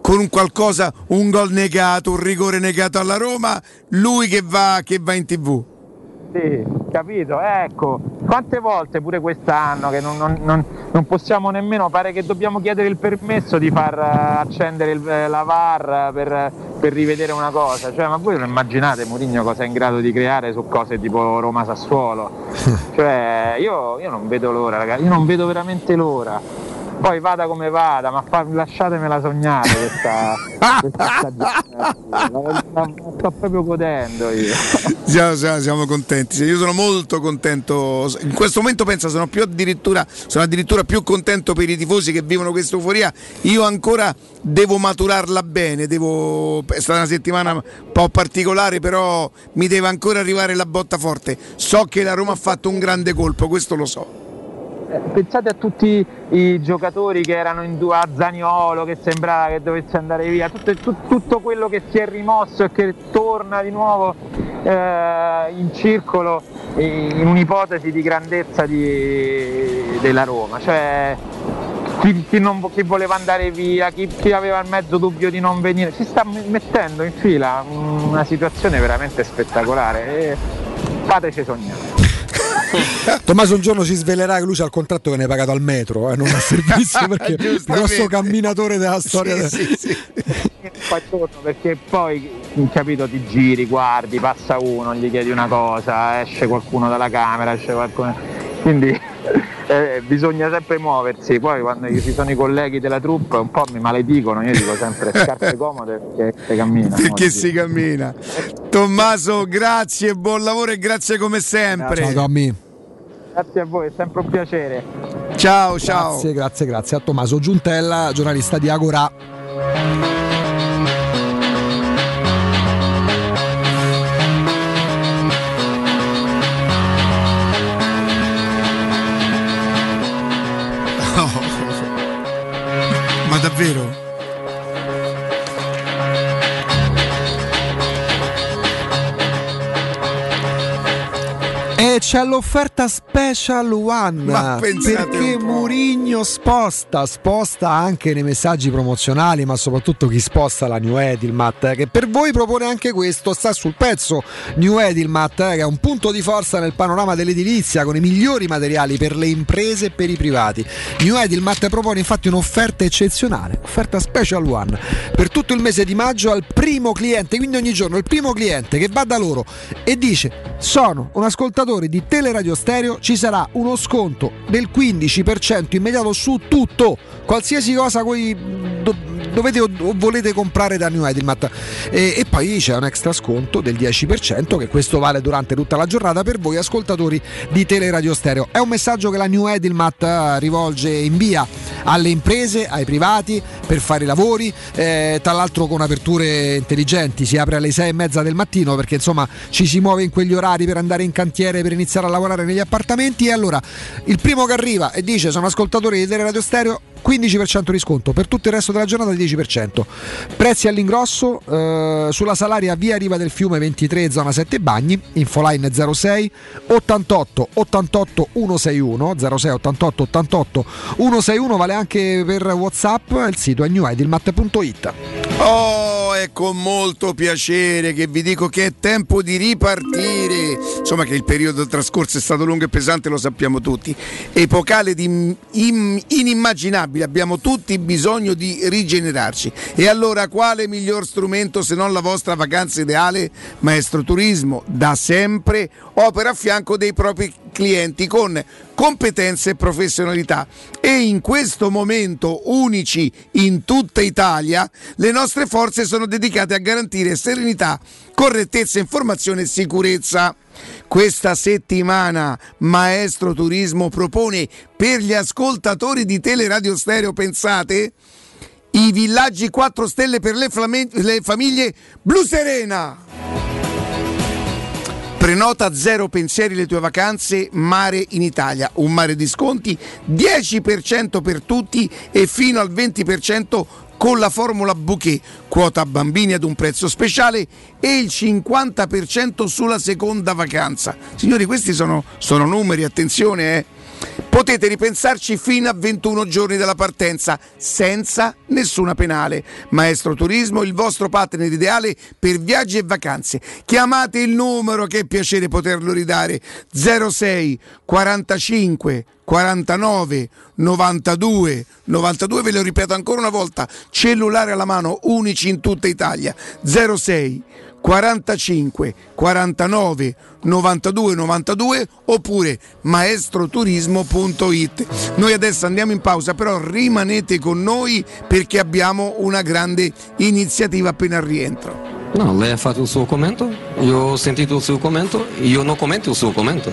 con un qualcosa, un gol negato, un rigore negato alla Roma, lui che va, che va in tv. Sì, capito, ecco, quante volte pure quest'anno che non, non- non- non possiamo nemmeno, pare che dobbiamo chiedere il permesso di far eh, accendere il- eh, la VAR per, per rivedere una cosa, cioè, ma voi non immaginate Mourinho cosa è in grado di creare su cose tipo Roma-Sassuolo? cioè, io, io non vedo l'ora, ragazzi, io non vedo veramente l'ora. Poi vada come vada, ma fa- lasciatemela sognare questa, questa stagione. La, la- sto proprio godendo io. Siamo, siamo- siamo contenti, io sono molto contento, in questo momento penso sono addirittura, sono addirittura più contento per i tifosi che vivono questa euforia, io ancora devo maturarla bene, devo, è stata una settimana un po' particolare però mi deve ancora arrivare la botta forte, so che la Roma ha fatto un grande colpo, questo lo so. Eh, Pensate a tutti i giocatori che erano in due a Zaniolo che sembrava che dovesse andare via, tutto, tut- tutto quello che si è rimosso e che torna di nuovo eh, in circolo in un'ipotesi di grandezza di- della Roma. Cioè, chi, chi non chi voleva andare via, chi, chi aveva il mezzo dubbio di non venire, si sta mettendo in fila una situazione veramente spettacolare e fateci sognare. Tommaso un giorno si svelerà che lui c'ha il contratto che ne hai pagato al metro e non al servizio perché è il grosso camminatore della storia. Sì, sì, torno perché poi capito ti giri, guardi, passa uno, gli chiedi una cosa, esce qualcuno dalla camera, esce qualcuno. Quindi eh, bisogna sempre muoversi, poi quando ci sono i colleghi della troupe un po' mi maledicono, io dico sempre scarpe comode perché si cammina. Perché si cammina. Tommaso, grazie, buon lavoro e grazie come sempre. Ciao Tommy. Grazie a voi, è sempre un piacere. Ciao, ciao. Grazie, grazie, grazie a Tommaso Giuntella, giornalista di Agora. C'è l'offerta Special One Ma perché un. Murigno sposta, sposta anche nei messaggi promozionali, ma soprattutto chi sposta la New Edilmat, eh, che per voi propone anche questo, sta sul pezzo New Edilmat, eh, che è un punto di forza nel panorama dell'edilizia con i migliori materiali per le imprese e per i privati. New Edilmat propone infatti un'offerta eccezionale, offerta Special One, per tutto il mese di maggio al primo cliente, quindi ogni giorno il primo cliente che va da loro e dice sono un ascoltatore di Teleradio Stereo, ci sarà uno sconto del 15% immediato su tutto, qualsiasi cosa voi do- dovete o o volete comprare da New Edilmat e, e poi c'è un extra sconto del 10% che questo vale durante tutta la giornata per voi ascoltatori di Teleradio Stereo. È un messaggio che la New Edilmat eh, rivolge in via alle imprese, ai privati per fare i lavori, eh, tra l'altro con aperture intelligenti, si apre alle 6 e mezza del mattino perché insomma ci si muove in quegli orari per andare in cantiere, per iniziare a lavorare negli appartamenti. E allora il primo che arriva e dice sono ascoltatore di Teleradio Stereo 15% di sconto per tutto il resto della giornata 10%. Prezzi all'ingrosso eh, sulla Salaria via Riva del Fiume 23 zona 7 Bagni, infoline 06 88 88 161 06 88 88 161 vale anche per Whatsapp, il sito è newedilmat.it. Oh, è con molto piacere che vi dico che è tempo di ripartire. Insomma, che il periodo trascorso è stato lungo e pesante, lo sappiamo tutti. Epocale di im- inimmaginabile, abbiamo tutti bisogno di rigenerarci. E allora, quale miglior strumento se non la vostra vacanza ideale? Maestro Turismo, da sempre opera a fianco dei propri clienti con competenze e professionalità e in questo momento unici in tutta Italia le nostre forze sono dedicate a garantire serenità, correttezza, informazione e sicurezza. Questa settimana Maestro Turismo propone per gli ascoltatori di Teleradio Stereo, pensate, i villaggi 4 stelle per le, flame- le famiglie Blu Serena. Prenota zero pensieri le tue vacanze, mare in Italia, un mare di sconti, 10% per tutti e fino al 20% con la formula bouquet, quota bambini ad un prezzo speciale e il 50% sulla seconda vacanza. Signori, questi sono, sono numeri, attenzione eh. Potete ripensarci fino a 21 giorni dalla partenza senza nessuna penale. Maestro Turismo, il vostro partner ideale per viaggi e vacanze. Chiamate il numero che piacere poterlo ridare 06 45 49 92 92 ve lo ripeto ancora una volta cellulare alla mano unici in tutta Italia 06 45 49 92 92 oppure maestroturismo.it noi adesso andiamo in pausa però rimanete con noi perché abbiamo una grande iniziativa appena al rientro No, lei ha fatto il suo commento, io ho sentito il suo commento, io non commento il suo commento.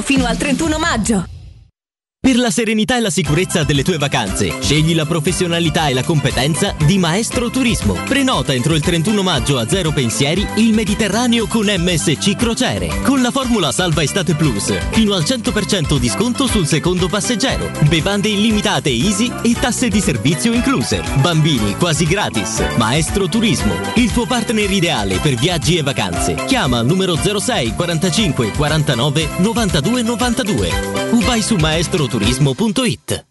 fino al 31 maggio. Per la serenità e la sicurezza delle tue vacanze, scegli la professionalità e la competenza di Maestro Turismo. Prenota entro il 31 maggio a zero pensieri il Mediterraneo con MSC Crociere. Con la formula Salva Estate Plus, fino al 100% di sconto sul secondo passeggero. Bevande illimitate Easy e tasse di servizio incluse. Bambini quasi gratis. Maestro Turismo, il tuo partner ideale per viaggi e vacanze. Chiama al numero 06 45 49 92 92 o vai su maestroturismo.it.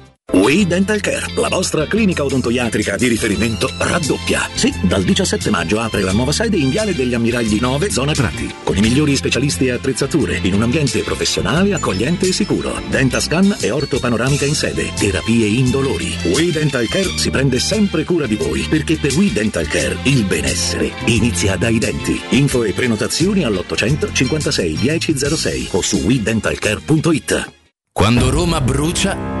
We Dental Care, la vostra clinica odontoiatrica di riferimento raddoppia. Sì, dal 17 maggio apre la nuova sede in Viale degli Ammiragli 9, zona Prati, con i migliori specialisti e attrezzature, in un ambiente professionale, accogliente e sicuro. Dentascan e ortopanoramica in sede, terapie indolori. We Dental Care si prende sempre cura di voi, perché per We Dental Care il benessere inizia dai denti. Info e prenotazioni all'800 56 1006 o su wedentalcare.it. Quando Roma brucia,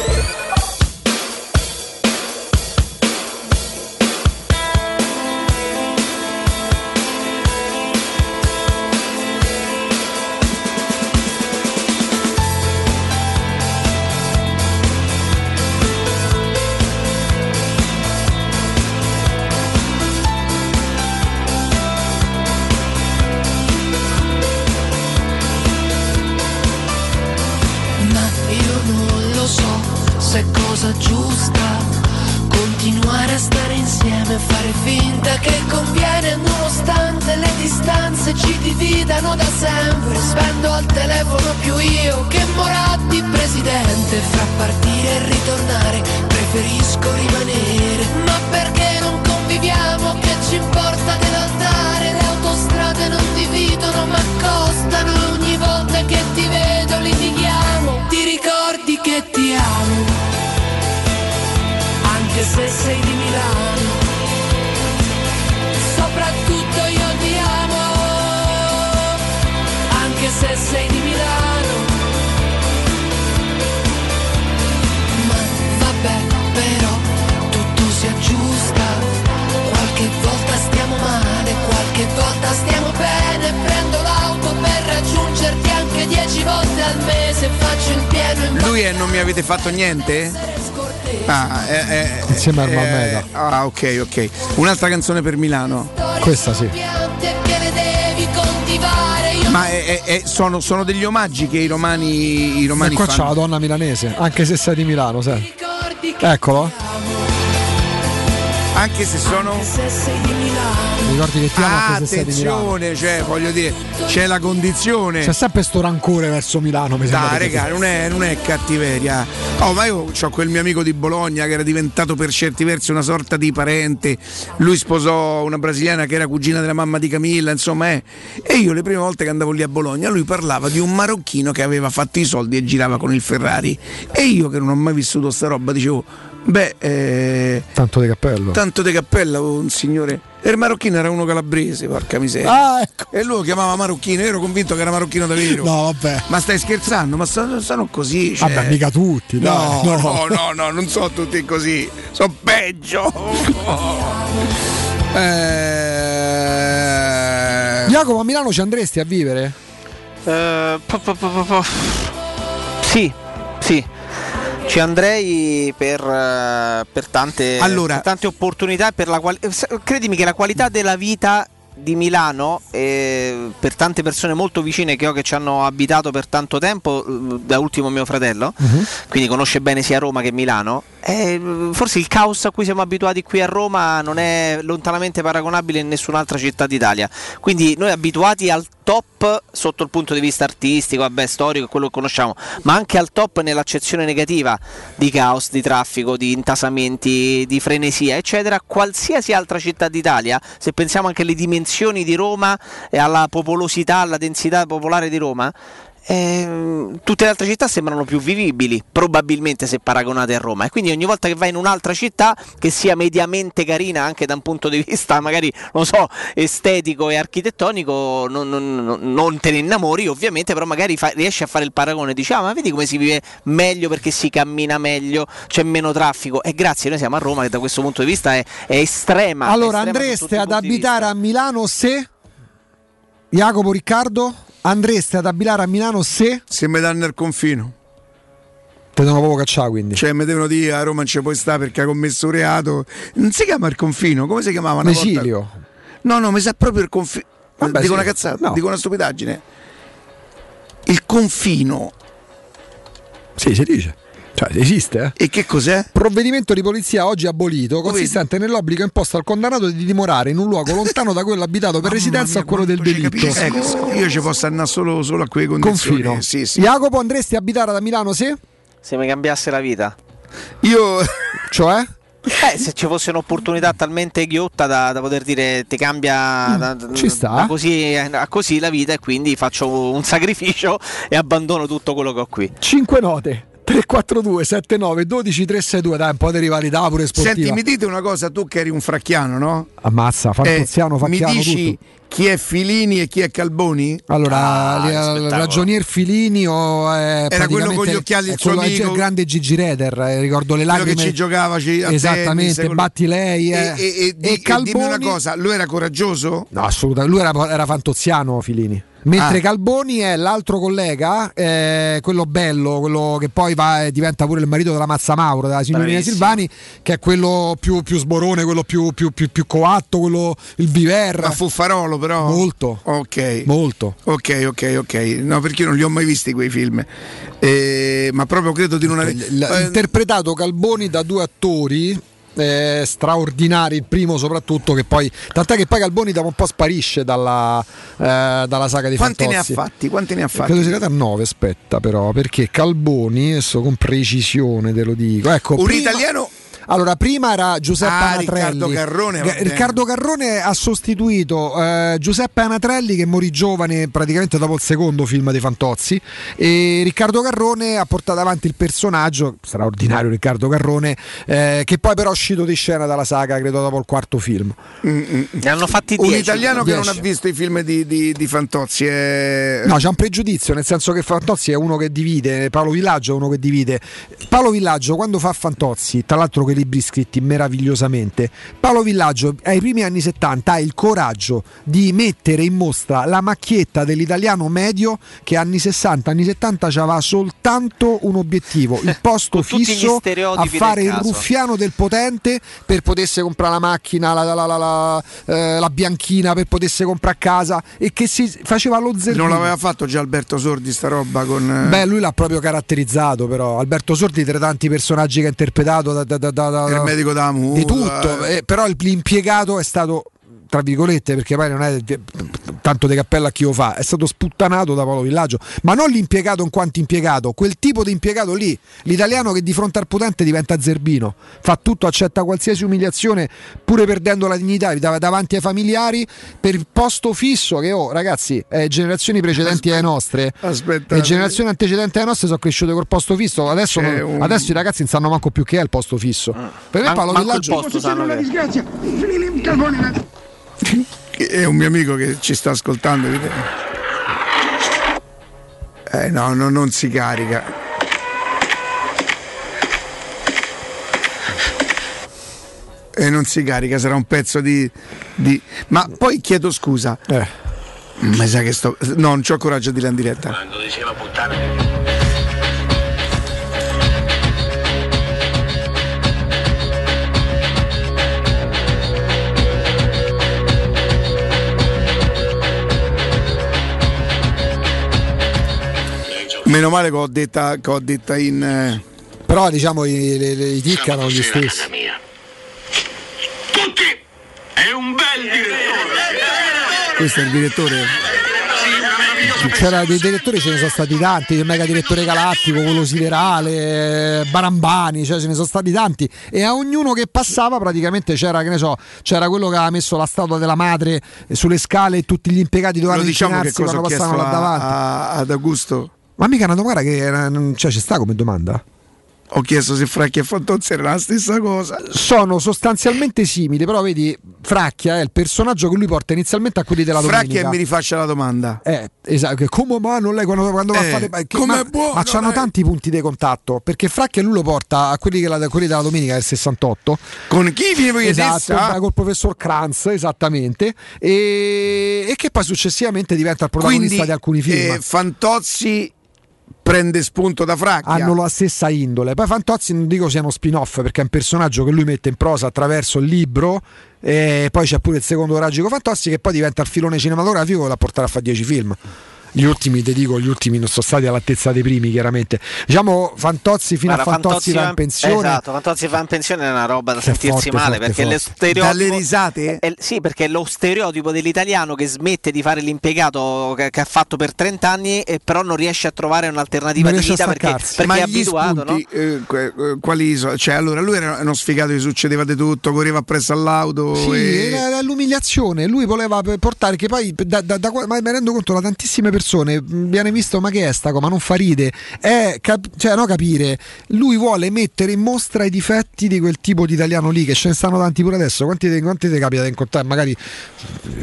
Ci dividano da sempre Spendo al telefono più io che Moratti presidente. Fra partire e ritornare preferisco rimanere. Ma perché non conviviamo? Che ci importa dell'altare? Le autostrade non dividono ma costano. Ogni volta che ti vedo litighiamo. Ti ricordi che ti amo? Anche se sei di Milano anche dieci volte al mese faccio il pieno in Lui è non mi avete fatto niente? Ah, è, è, Insieme a Armameda. ah, ok, ok. Un'altra canzone per Milano. Questa sì. Ma è, è, sono, sono, degli omaggi che i romani, i romani e qua fanno. c'è la donna milanese, anche se sei di Milano, sai. Eccolo. Anche se sono. Anche se sei di Milano attenzione, cioè, voglio dire, c'è la condizione. C'è sempre sto rancore verso Milano, mi sembra. Di regà, non è, non è cattiveria. Oh, ma io ho quel mio amico di Bologna che era diventato per certi versi una sorta di parente. Lui sposò una brasiliana che era cugina della mamma di Camilla, insomma, è. E io le prime volte che andavo lì a Bologna, lui parlava di un marocchino che aveva fatto i soldi e girava con il Ferrari. E io che non ho mai vissuto sta roba, dicevo, beh, eh, Tanto di cappello. tanto di cappella un signore. E il marocchino era uno calabrese, porca miseria. Ah, ecco. E lui lo chiamava marocchino, io ero convinto che era marocchino davvero. No, vabbè. Ma stai scherzando? Ma stanno, stanno così. Cioè... Vabbè, mica tutti, No, dai. no, no, no, non sono tutti così. Sono peggio. Eh... Jacopo, a Milano ci andresti a vivere? Po- po- po- po- po- Sì, sì. Ci andrei per, eh, per tante, Allora- per tante opportunità. e Per la quali- credimi che la qualità della vita di Milano, eh, per tante persone molto vicine che ho che ci hanno abitato per tanto tempo, eh, da ultimo mio fratello, quindi conosce bene sia Roma che Milano. eh, forse il caos a cui siamo abituati qui a Roma non è lontanamente paragonabile in nessun'altra città d'Italia. Quindi noi abituati al top sotto il punto di vista artistico, vabbè, storico, quello che conosciamo, ma anche al top nell'accezione negativa di caos, di traffico, di intasamenti, di frenesia, eccetera. Qualsiasi altra città d'Italia, se pensiamo anche alle dimensioni di Roma e alla popolosità, alla densità popolare di Roma, ehm, tutte le altre città sembrano più vivibili, probabilmente se paragonate a Roma. E quindi ogni volta che vai in un'altra città che sia mediamente carina anche da un punto di vista magari, non so, estetico e architettonico, non, non- non- te ne innamori ovviamente, però magari fa- riesci a fare il paragone dici, ah ma vedi come si vive meglio perché si cammina meglio, c'è meno traffico. E grazie, noi siamo a Roma che da questo punto di vista è, è estrema. è Allora, estrema su andreste ad abitare a Milano se. Jacopo Riccardo? Andreste ad abitare a Milano se. Se mi danno il confino. Te devono proprio cacciare quindi. Cioè, mi devono dire a Roma non ci puoi stare perché ha commesso un reato. Non si chiama il confino, come si chiamava? una volta? Mesilio. No, no, mi sa proprio il confino. Dico sì. una cazzata, No. dico una stupidaggine. Il confino. Sì, si dice. Cioè, esiste, eh? E che cos'è? Provvedimento di polizia oggi abolito, consistente nell'obbligo imposto al condannato di dimorare in un luogo lontano da quello abitato per residenza o quello del delitto. Ecco, io ci posso andare solo, solo a quelle condizioni. Confino. Sì, sì. Jacopo, andresti a abitare da Milano se? Se mi cambiasse la vita. Io. Cioè? Eh, se ci fosse un'opportunità talmente ghiotta da, da poter dire ti cambia da, Mm, ci sta. da così a così la vita e quindi faccio un sacrificio e abbandono tutto quello che ho qui. 5 note. 342 79 12 362 dai un po' di rivalità pure sportiva Senti, mi dite una cosa, tu che eri un fracchiano, no? ammazza Fantoziano Eh, mi Facchiano dici tutto chi è Filini e chi è Calboni? allora Ah, spettacolo. ragionier Filini o è Era quello con gli occhiali, il suo quello- amico. il grande Gigi Reder eh, ricordo le Quello lacrime che ci giocava ci- a esattamente tennis, quello- batti lei eh. E, e- e e dimmi una cosa, lui era coraggioso? No, assolutamente. Lui era, era fantoziano, Filini. Mentre Ah. Calboni è l'altro collega, eh, quello bello, quello che poi va e diventa pure il marito della Mazza Mauro, della signorina Bravissimo. Silvani, che è quello più, più sborone, quello più, più, più, più coatto, quello il viver. Ma Fuffarolo però? Molto. Ok. Molto. Ok, ok, ok. No, perché io non li ho mai visti quei film. Eh, ma proprio credo di non avere. L- Eh, interpretato Calboni da due attori eh, straordinari, il primo soprattutto che poi tant'è che poi Calboni da un po' sparisce dalla, eh, dalla saga di quanti ne ha Fantozzi. fatti? Quanti ne ha fatti? Credo arrivato a 9, aspetta però, perché Calboni, adesso con precisione te lo dico. Ecco, Un prima- italiano Allora, prima era Giuseppe Ah, Anatrelli. Riccardo Carrone. Riccardo Carrone ha sostituito eh, Giuseppe Anatrelli che morì giovane praticamente dopo il secondo film di Fantozzi e Riccardo Carrone ha portato avanti il personaggio, straordinario Riccardo Carrone, eh, che poi però è uscito di scena dalla saga, credo dopo il quarto film. Ne hanno fatti un 10. italiano che non Dieci. ha visto i film di, di- di Fantozzi. È... No, c'è un pregiudizio, nel senso che Fantozzi è uno che divide, Paolo Villaggio è uno che divide. Paolo Villaggio quando fa Fantozzi, tra l'altro quei libri scritti meravigliosamente. Paolo Villaggio ai primi anni 70 ha il coraggio di mettere in mostra la macchietta dell'italiano medio che anni 60, anni 70 aveva soltanto un obiettivo, il posto fisso a fare il ruffiano del potente per potersi comprare la macchina, la, la- la- la- la, eh, la bianchina per potersi comprare a casa e che si faceva lo zerbino. Non l'aveva fatto già Alberto Sordi sta roba con... eh, Beh, lui l'ha proprio caratterizzato, però. Alberto Sordi, tra tanti personaggi che ha interpretato, da, da- da- da- da- Il medico da muta. di tutto. eh, però il- l'impiegato è stato, tra virgolette, perché poi non è tanto di cappella a chi lo fa, è stato sputtanato da Paolo Villaggio. Ma non l'impiegato in quanto impiegato, quel tipo di impiegato lì, l'italiano che di fronte al potente diventa zerbino, fa tutto, accetta qualsiasi umiliazione, pur perdendo la dignità dav- davanti ai familiari, per il posto fisso che, oh, ragazzi, eh, generazioni precedenti alle nostre. Le generazioni antecedenti alle nostre sono cresciute col posto fisso. Adesso, non- un- adesso i ragazzi non sanno manco più che è il posto fisso. Per me Paolo Villaggio posto sanno che- disgrazia. È un mio amico che ci sta ascoltando. Eh no, no, non si carica. E non si carica, sarà un pezzo di. di- Ma poi chiedo scusa. Mi sa che sto. No, non ho coraggio di dirla in diretta. Quando diceva puttana. Meno male che ho detta, che ho detta in. eh, Però diciamo i, le- le- i tic erano gli stessi. È un bel direttore. Questo è il direttore. C'era dei direttori, ce ne sono stati tanti, il mega direttore galattico, quello siderale, Barambani, cioè ce ne sono stati tanti. E a ognuno che passava praticamente c'era, che ne so, c'era quello che aveva messo la statua della madre sulle scale e tutti gli impiegati dovevano diciamo che cosa quando passavano là davanti. a- ad Augusto? Ma mica una domanda che non- cioè, ci sta come domanda? Ho chiesto se Fracchi e Fantozzi era la stessa cosa. Sono sostanzialmente simili, però vedi, Fracchia è il personaggio che lui porta inizialmente a quelli della Fracchi domenica. e mi rifaccia la domanda. Eh, esatto, che come ma non lei quando, quando va a Eh, fare ma, che- ma, buono, ma c'hanno lei. tanti punti di contatto perché Fracchia lui lo porta a quelli, che la- quelli della domenica del 68 con chi viene voi esatto, beh, col professor Kranz esattamente e, e che poi successivamente diventa il protagonista Quindi di alcuni film eh, Fantozzi prende spunto da Fracchia. hanno la stessa indole. Poi Fantozzi non dico siano spin-off perché è un personaggio che lui mette in prosa attraverso il libro. E poi c'è pure il secondo Ragico Fantozzi che poi diventa il filone cinematografico che la porterà a fare 10 film. Gli ultimi, ti dico, gli ultimi non sono stati all'altezza dei primi, chiaramente. Diciamo Fantozzi fino Guarda, a Fantozzi va in pensione. Esatto, Fantozzi va in pensione è una roba da Che è sentirsi forte, male forte, perché forte. lo stereotipo Dalle risate? è- sì, perché è lo stereotipo dell'italiano che smette di fare l'impiegato che, che ha fatto per 30 anni e però non riesce a trovare un'alternativa di vita perché, perché Ma è gli abituato, no? spunti, eh, que- eh, quali so- cioè, allora lui era uno sfigato che succedeva di tutto, correva appresso all'auto. Sì, e- era l'umiliazione. Lui voleva portare che poi, da, da- da ma mi rendo conto da tantissime persone mh, viene visto ma che è sta cosa, ma non fa ride. È cap- cioè, no, capire. Lui vuole mettere in mostra i difetti di quel tipo di italiano lì, che ce ne stanno tanti pure adesso. Quanti ti quanti ti capita di incontrare? Magari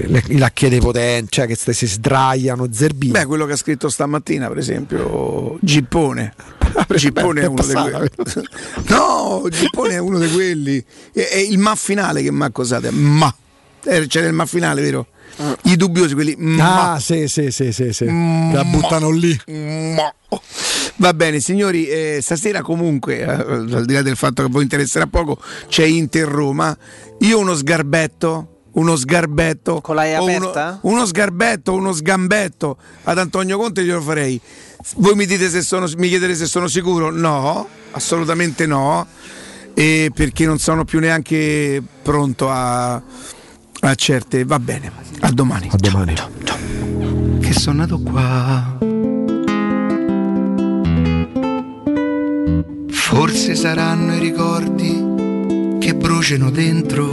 le, i lacchiere potenti, cioè che st- si sdraiano, zerbini. Beh, quello che ha scritto stamattina, per esempio, Gippone. Gippone è uno di quelli. No, Gippone è uno di quelli. È, è il ma finale che mi ha accusato. Ma. Eh, C'era il ma finale, vero? I dubbiosi, quelli. Ma. Ah, sì, sì, sì, sì, sì. La buttano lì. Ma. Va bene, signori, eh, stasera comunque, eh, al di là del fatto che voi interesserà poco, c'è Inter Roma. Io uno sgarbetto, uno sgarbetto. Con o uno, aperta? uno sgarbetto, uno sgambetto ad Antonio Conte glielo farei. Voi mi dite se sono, mi chiedete se sono sicuro? No, assolutamente no. E perché non sono più neanche pronto a, a certe. Va bene, a domani. A domani. Che sono nato qua. Forse saranno i ricordi che bruciano dentro,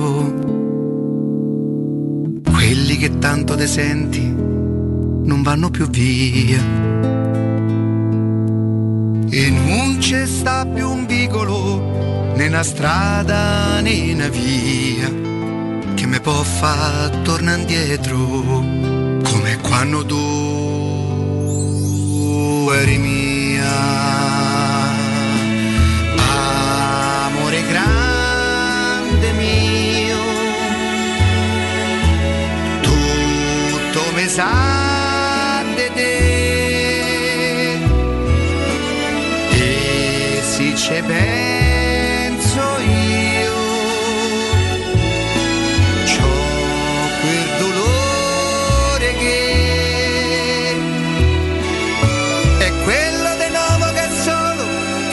quelli che tanto te senti non vanno più via. E non c'è sta più un vicolo, né una strada né una via, che mi può far tornare indietro come quando tu eri mia. Amore grande mio tutto me sai